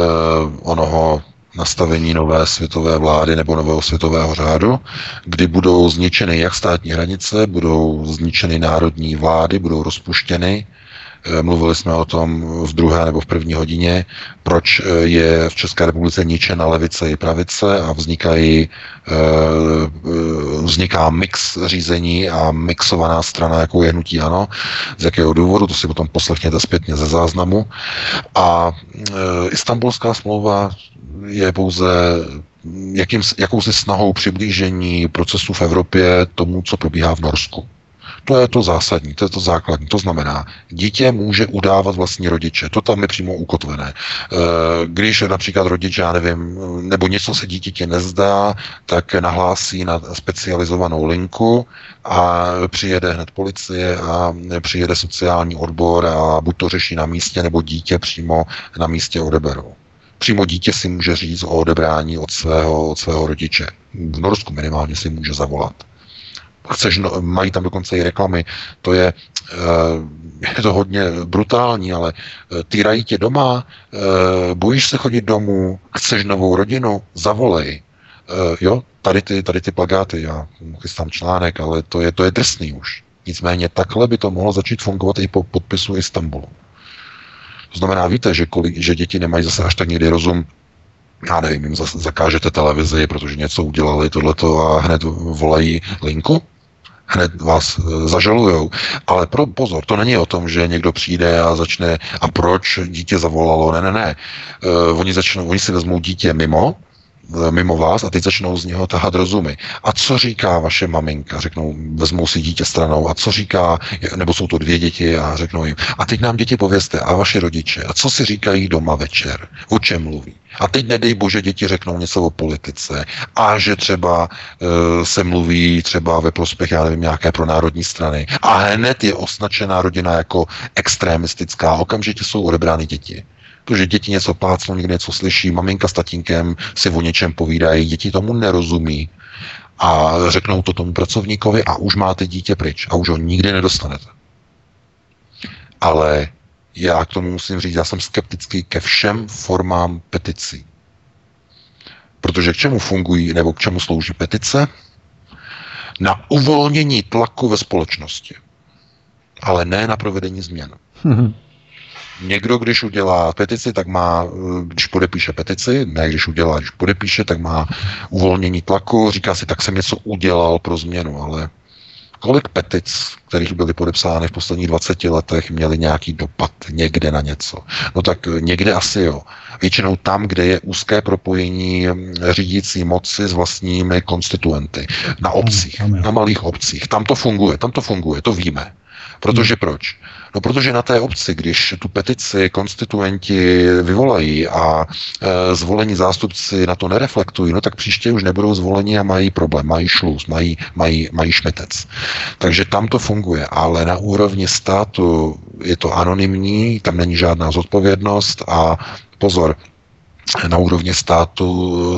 onoho nastavení nové světové vlády nebo nového světového řádu, kdy budou zničeny jak státní hranice, budou zničeny národní vlády, budou rozpuštěny, Eh, mluvili jsme o tom v druhé nebo v první hodině, proč eh, je v České republice ničena levice i pravice a vznikají, eh, vzniká mix řízení a mixovaná strana, jako je hnutí ano. Z jakého důvodu, to si potom poslechněte zpětně ze záznamu. A Istanbulská smlouva je pouze jakým, jakousi snahou přiblížení procesů v Evropě tomu, co probíhá v Norsku. To je to zásadní, to je to základní. To znamená, dítě může udávat vlastní rodiče. To tam je přímo ukotvené. Eh, když například rodič, já nevím, nebo něco se dítěti nezdá, tak nahlásí na specializovanou linku a přijede hned policie a přijede sociální odbor a buď to řeší na místě, nebo dítě přímo na místě odeberou. Přímo dítě si může říct o odebrání od svého, od svého rodiče. V Norsku minimálně si může zavolat chceš, no, mají tam dokonce i reklamy, to je, eh, je to hodně brutální, ale eh, týrají tě doma, eh, bojíš se chodit domů, chceš novou rodinu, zavolej. Jo, tady ty, tady ty plagáty, já chystám článek, ale to je, to je drsný už. Nicméně takhle by to mohlo začít fungovat i po podpisu Istanbulu. To znamená, víte, že, kolik, že děti nemají zase až tak někdy rozum, já nevím, jim zakážete televizi, protože něco udělali tohleto a hned volají linku, hned vás e, zažalujou. Ale pro, pozor, to není o tom, že někdo přijde a začne, a proč dítě zavolalo, ne, ne, ne. Uh, oni, začnou, oni si vezmou dítě mimo, Eh, mimo vás a teď začnou z něho tahat rozumy. A co říká vaše maminka? Řeknou, vezmou si dítě stranou. A co říká, nebo jsou to dvě děti a řeknou jim, a teď nám děti povězte, a vaše rodiče, a co si říkají doma večer? O čem mluví? A teď nedej bože, děti řeknou něco o politice a že třeba e, se mluví třeba ve prospěch, já nevím, nějaké pro národní strany. A hned je označená rodina jako extremistická. Okamžitě jsou odebrány děti. Protože děti něco plácnou, někde něco slyší, maminka s tatínkem si o něčem povídají, děti tomu nerozumí a řeknou to tomu pracovníkovi a už máte dítě pryč a už ho nikdy nedostanete. Ale já k tomu musím říct, já jsem skeptický ke všem formám peticí. Protože k čemu fungují nebo k čemu slouží petice? Na uvolnění tlaku ve společnosti. Ale ne na provedení změn. Někdo, když udělá petici, tak má, když podepíše petici, ne když udělá, když podepíše, tak má uvolnění tlaku, říká si, tak jsem něco udělal pro změnu, ale kolik petic, kterých byly podepsány v posledních 20 letech, měly nějaký dopad někde na něco? No tak někde asi jo. Většinou tam, kde je úzké propojení řídící moci s vlastními konstituenty. Na obcích, na malých obcích. Tam to funguje, tam to funguje, to víme. Protože proč? No protože na té obci, když tu petici konstituenti vyvolají a e, zvolení zástupci na to nereflektují, no tak příště už nebudou zvoleni a mají problém, mají šluz, mají, mají, mají šmetec. Takže tam to funguje, ale na úrovni státu je to anonymní, tam není žádná zodpovědnost a pozor, na úrovni státu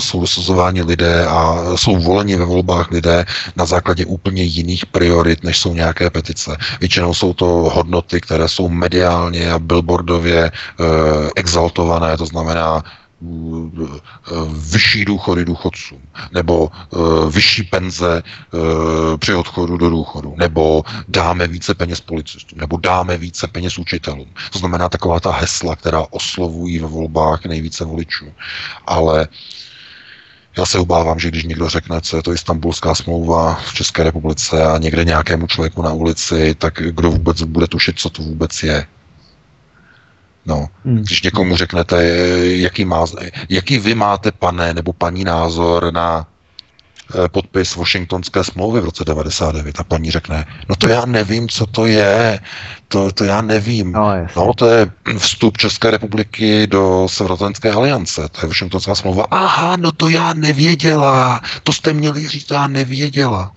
jsou dosazováni lidé a jsou voleni ve volbách lidé na základě úplně jiných priorit, než jsou nějaké petice. Většinou jsou to hodnoty, které jsou mediálně a billboardově e, exaltované, to znamená Eh, vyšší důchody důchodcům, nebo eh, vyšší penze eh, při odchodu do důchodu, nebo dáme více peněz policistům, nebo dáme více peněz učitelům. To znamená taková ta hesla, která oslovují ve volbách nejvíce voličů. Ale já se obávám, že když někdo řekne, co je to istambulská smlouva v České republice a někde nějakému člověku na ulici, tak kdo vůbec bude tušit, co to vůbec je. No, hmm. když někomu řeknete, jaký, má, jaký vy máte, pane nebo paní, názor na eh, podpis Washingtonské smlouvy v roce 99 a paní řekne, no to já nevím, co to je, to, to já nevím. No, no, to je vstup České republiky do Severoatlantické aliance, to je Washingtonská smlouva. Aha, no to já nevěděla, to jste měli říct, já nevěděla.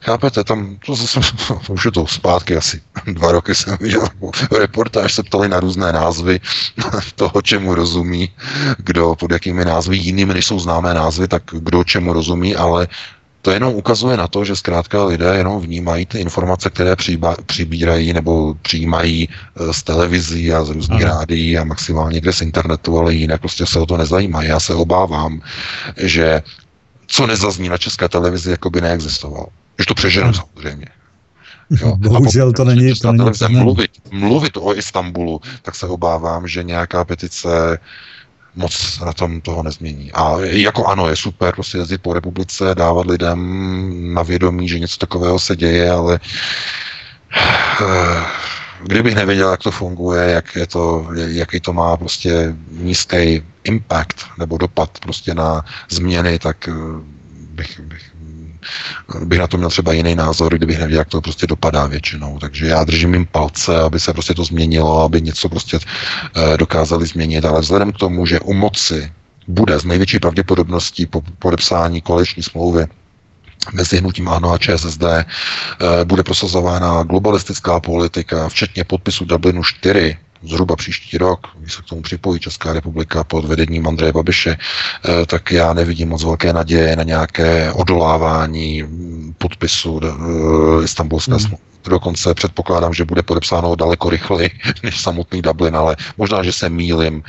Chápete, tam, to zase, už je to zpátky asi dva roky jsem viděl reportáž, se ptali na různé názvy toho, čemu rozumí, kdo pod jakými názvy, jinými než jsou známé názvy, tak kdo čemu rozumí, ale to jenom ukazuje na to, že zkrátka lidé jenom vnímají ty informace, které přibírají nebo přijímají eh, z televizí a z různých rádií a maximálně kde z internetu, ale jinak prostě se o to nezajímají. Já se obávám, že co nezazní na české televizi, jako by neexistovalo. Když to přeženu samozřejmě. Jo. Bohužel to není. To není to mluvit, mluvit o Istanbulu, tak se obávám, že nějaká petice moc na tom toho nezmění. A jako ano, je super prostě jezdit po republice, dávat lidem na vědomí, že něco takového se děje, ale eh, kdybych nevěděl, jak to funguje, jak je to, jaký to má prostě nízký impact nebo dopad prostě na změny, tak eh, bych, bych, bych na to měl třeba jiný názor, kdybych nevěděl, jak to prostě dopadá většinou. Takže já držím jim palce, aby se prostě to změnilo, aby něco prostě dokázali změnit, ale vzhledem k tomu, že u moci bude z největší pravděpodobností po podepsání koaliční smlouvy mezi hnutím ANO a ČSSD eh, bude prosazována globalistická politika, včetně podpisu Dublinu 4, zhruba příští rok, když se k tomu připojí Česká republika pod vedením Andreje Babiše, eh, tak já nevidím moc velké naděje na nějaké odolávání podpisu eh, Istanbulské hmm. smlouvy. Dokonce předpokládám, že bude podepsáno daleko rychleji než samotný Dublin, ale možná, že se mýlim.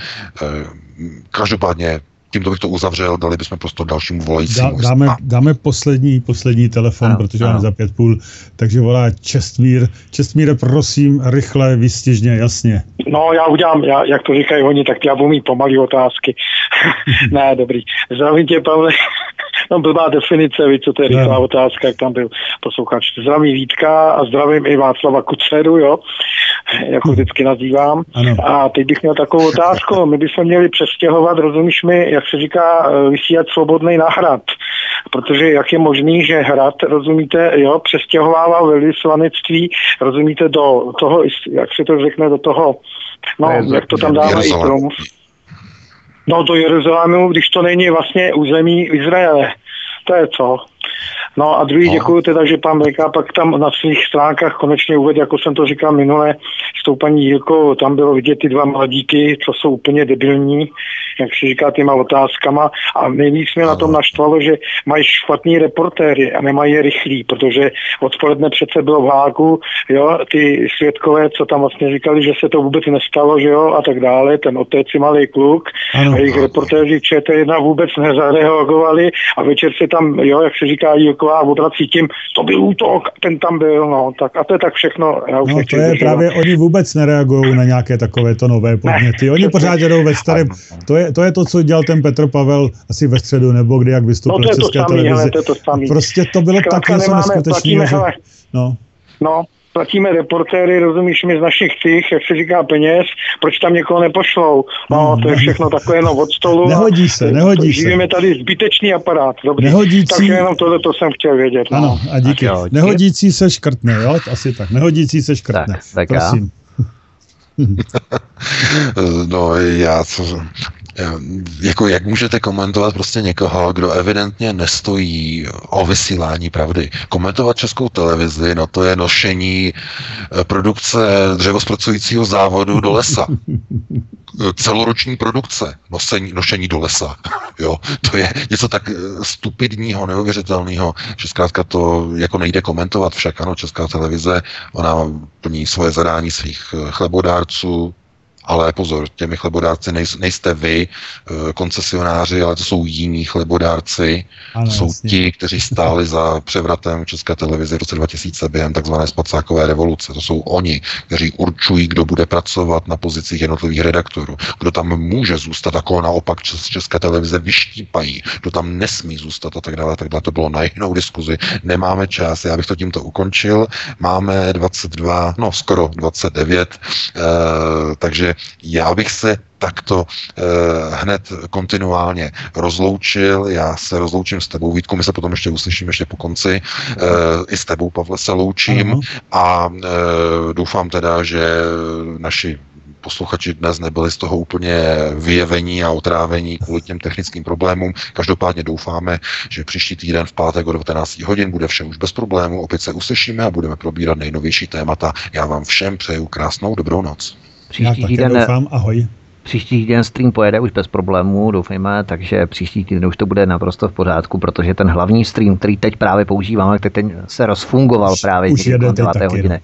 Každopádně tímto bych to uzavřel, dali bychom prostě dalšímu volajícímu. Dá, dáme, dáme poslední, poslední telefon, ano, protože máme za pět půl, takže volá Čestmír. Čestmíre, prosím, rychle, vystižně, jasně. No, já udělám, já, jak to říkají oni, tak já budu mít pomalý otázky. ne, dobrý. Zdravím tě, Pavle. No blbá definice, víš, co to je rychlá no. otázka, jak tam byl posluchač. Zdravím Vítka a zdravím i Václava Kuceru, jo, jako vždycky nazývám. Ano. A teď bych měl takovou otázku. My bychom měli přestěhovat, rozumíš mi, jak se říká, vysílat svobodný na hrad. Protože jak je možný, že hrad, rozumíte, jo, přestěhovává velvyslanectví, rozumíte, do toho, jak se to řekne, do toho, no, jak to tam dávají, No do Jeruzalému, když to není vlastně území Izraele. To je co? No a druhý no. děkuju teda, že pan Beka pak tam na svých stránkách konečně uvedl, jako jsem to říkal minule, s tou paní Jirkou, tam bylo vidět ty dva mladíky, co jsou úplně debilní, jak si říká těma otázkama. A nejvíc mě na tom naštvalo, že mají špatný reportéry a nemají je rychlý, protože odpoledne přece bylo v Hágu, jo, ty svědkové, co tam vlastně říkali, že se to vůbec nestalo, že jo, a tak dále, ten otec je malý kluk ano, a jejich reportéři ČT1 vůbec nezareagovali a večer se tam, jo, jak se říká Jirková, odrací tím, to byl útok, ten tam byl, no, tak a to je tak všechno. Já už no, to je právě, oni vůbec nereagují na nějaké takovéto nové podněty. Ne, oni pořád jedou ve starém, to je, to je to, co dělal ten Petr Pavel asi ve středu, nebo kdy, jak vystoupil no, v České televizi. to, to samý. Prostě to bylo tak něco neskutečného, že... No. no, platíme reportéry, rozumíš mi, z našich cích, jak se říká peněz, proč tam někoho nepošlou. No, to je všechno takové jenom od stolu. Nehodí se, nehodí se. Žijeme tady zbytečný aparát. Dobrý. Nehodící... Tak jenom tohle to jsem chtěl vědět. No. Ano, a díky. Jo, díky. Nehodící se škrtne, jo? Asi tak. Nehodící se škrtne. Tak, tak Prosím. no, já co, jako jak můžete komentovat prostě někoho, kdo evidentně nestojí o vysílání pravdy. Komentovat českou televizi, no to je nošení eh, produkce dřevospracujícího závodu do lesa. Celoroční produkce, nosení, nošení do lesa. Jo, to je něco tak eh, stupidního, neuvěřitelného, že zkrátka to jako nejde komentovat. Však ano, česká televize, ona plní svoje zadání svých eh, chlebodárců, ale pozor, těmi chlebodárci nejste vy, eh, koncesionáři, ale to jsou jiní chlebodárci. Ano, to jsou jasně. ti, kteří stáli za převratem České televize v roce 2000 během takzvané spacákové revoluce. To jsou oni, kteří určují, kdo bude pracovat na pozicích jednotlivých redaktorů, kdo tam může zůstat, jako naopak z České televize vyštípají, kdo tam nesmí zůstat a tak dále. Tak dále. To bylo na jinou diskuzi. Nemáme čas, já bych to tímto ukončil. Máme 22, no skoro 29, eh, takže já bych se takto eh, hned kontinuálně rozloučil. Já se rozloučím s tebou, Vítku, my se potom ještě uslyšíme ještě po konci. Eh, I s tebou, Pavle, se loučím uh-huh. a eh, doufám teda, že naši posluchači dnes nebyli z toho úplně vyjevení a otrávení kvůli těm technickým problémům. Každopádně doufáme, že příští týden v pátek o 19 hodin bude vše už bez problémů. Opět se uslyšíme a budeme probírat nejnovější témata. Já vám všem přeju krásnou dobrou noc. Příští Já týden, doufám, ahoj. Příští týden stream pojede už bez problémů, doufejme, takže příští týden už to bude naprosto v pořádku, protože ten hlavní stream, který teď právě používáme, tak teď se rozfungoval právě už jede 9. taky, hodiny. No.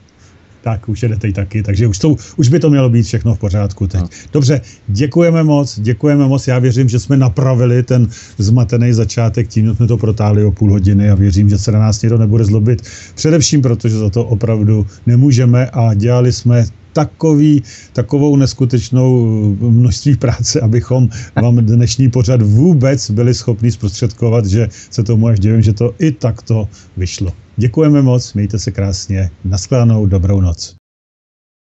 Tak, už jedete taky, takže už, to, už by to mělo být všechno v pořádku teď. No. Dobře, děkujeme moc, děkujeme moc. Já věřím, že jsme napravili ten zmatený začátek, tím jsme to protáhli o půl hodiny a věřím, že se na nás někdo nebude zlobit. Především, protože za to opravdu nemůžeme a dělali jsme takový, takovou neskutečnou množství práce, abychom vám dnešní pořad vůbec byli schopni zprostředkovat, že se tomu až divím, že to i takto vyšlo. Děkujeme moc, mějte se krásně, naschledanou, dobrou noc.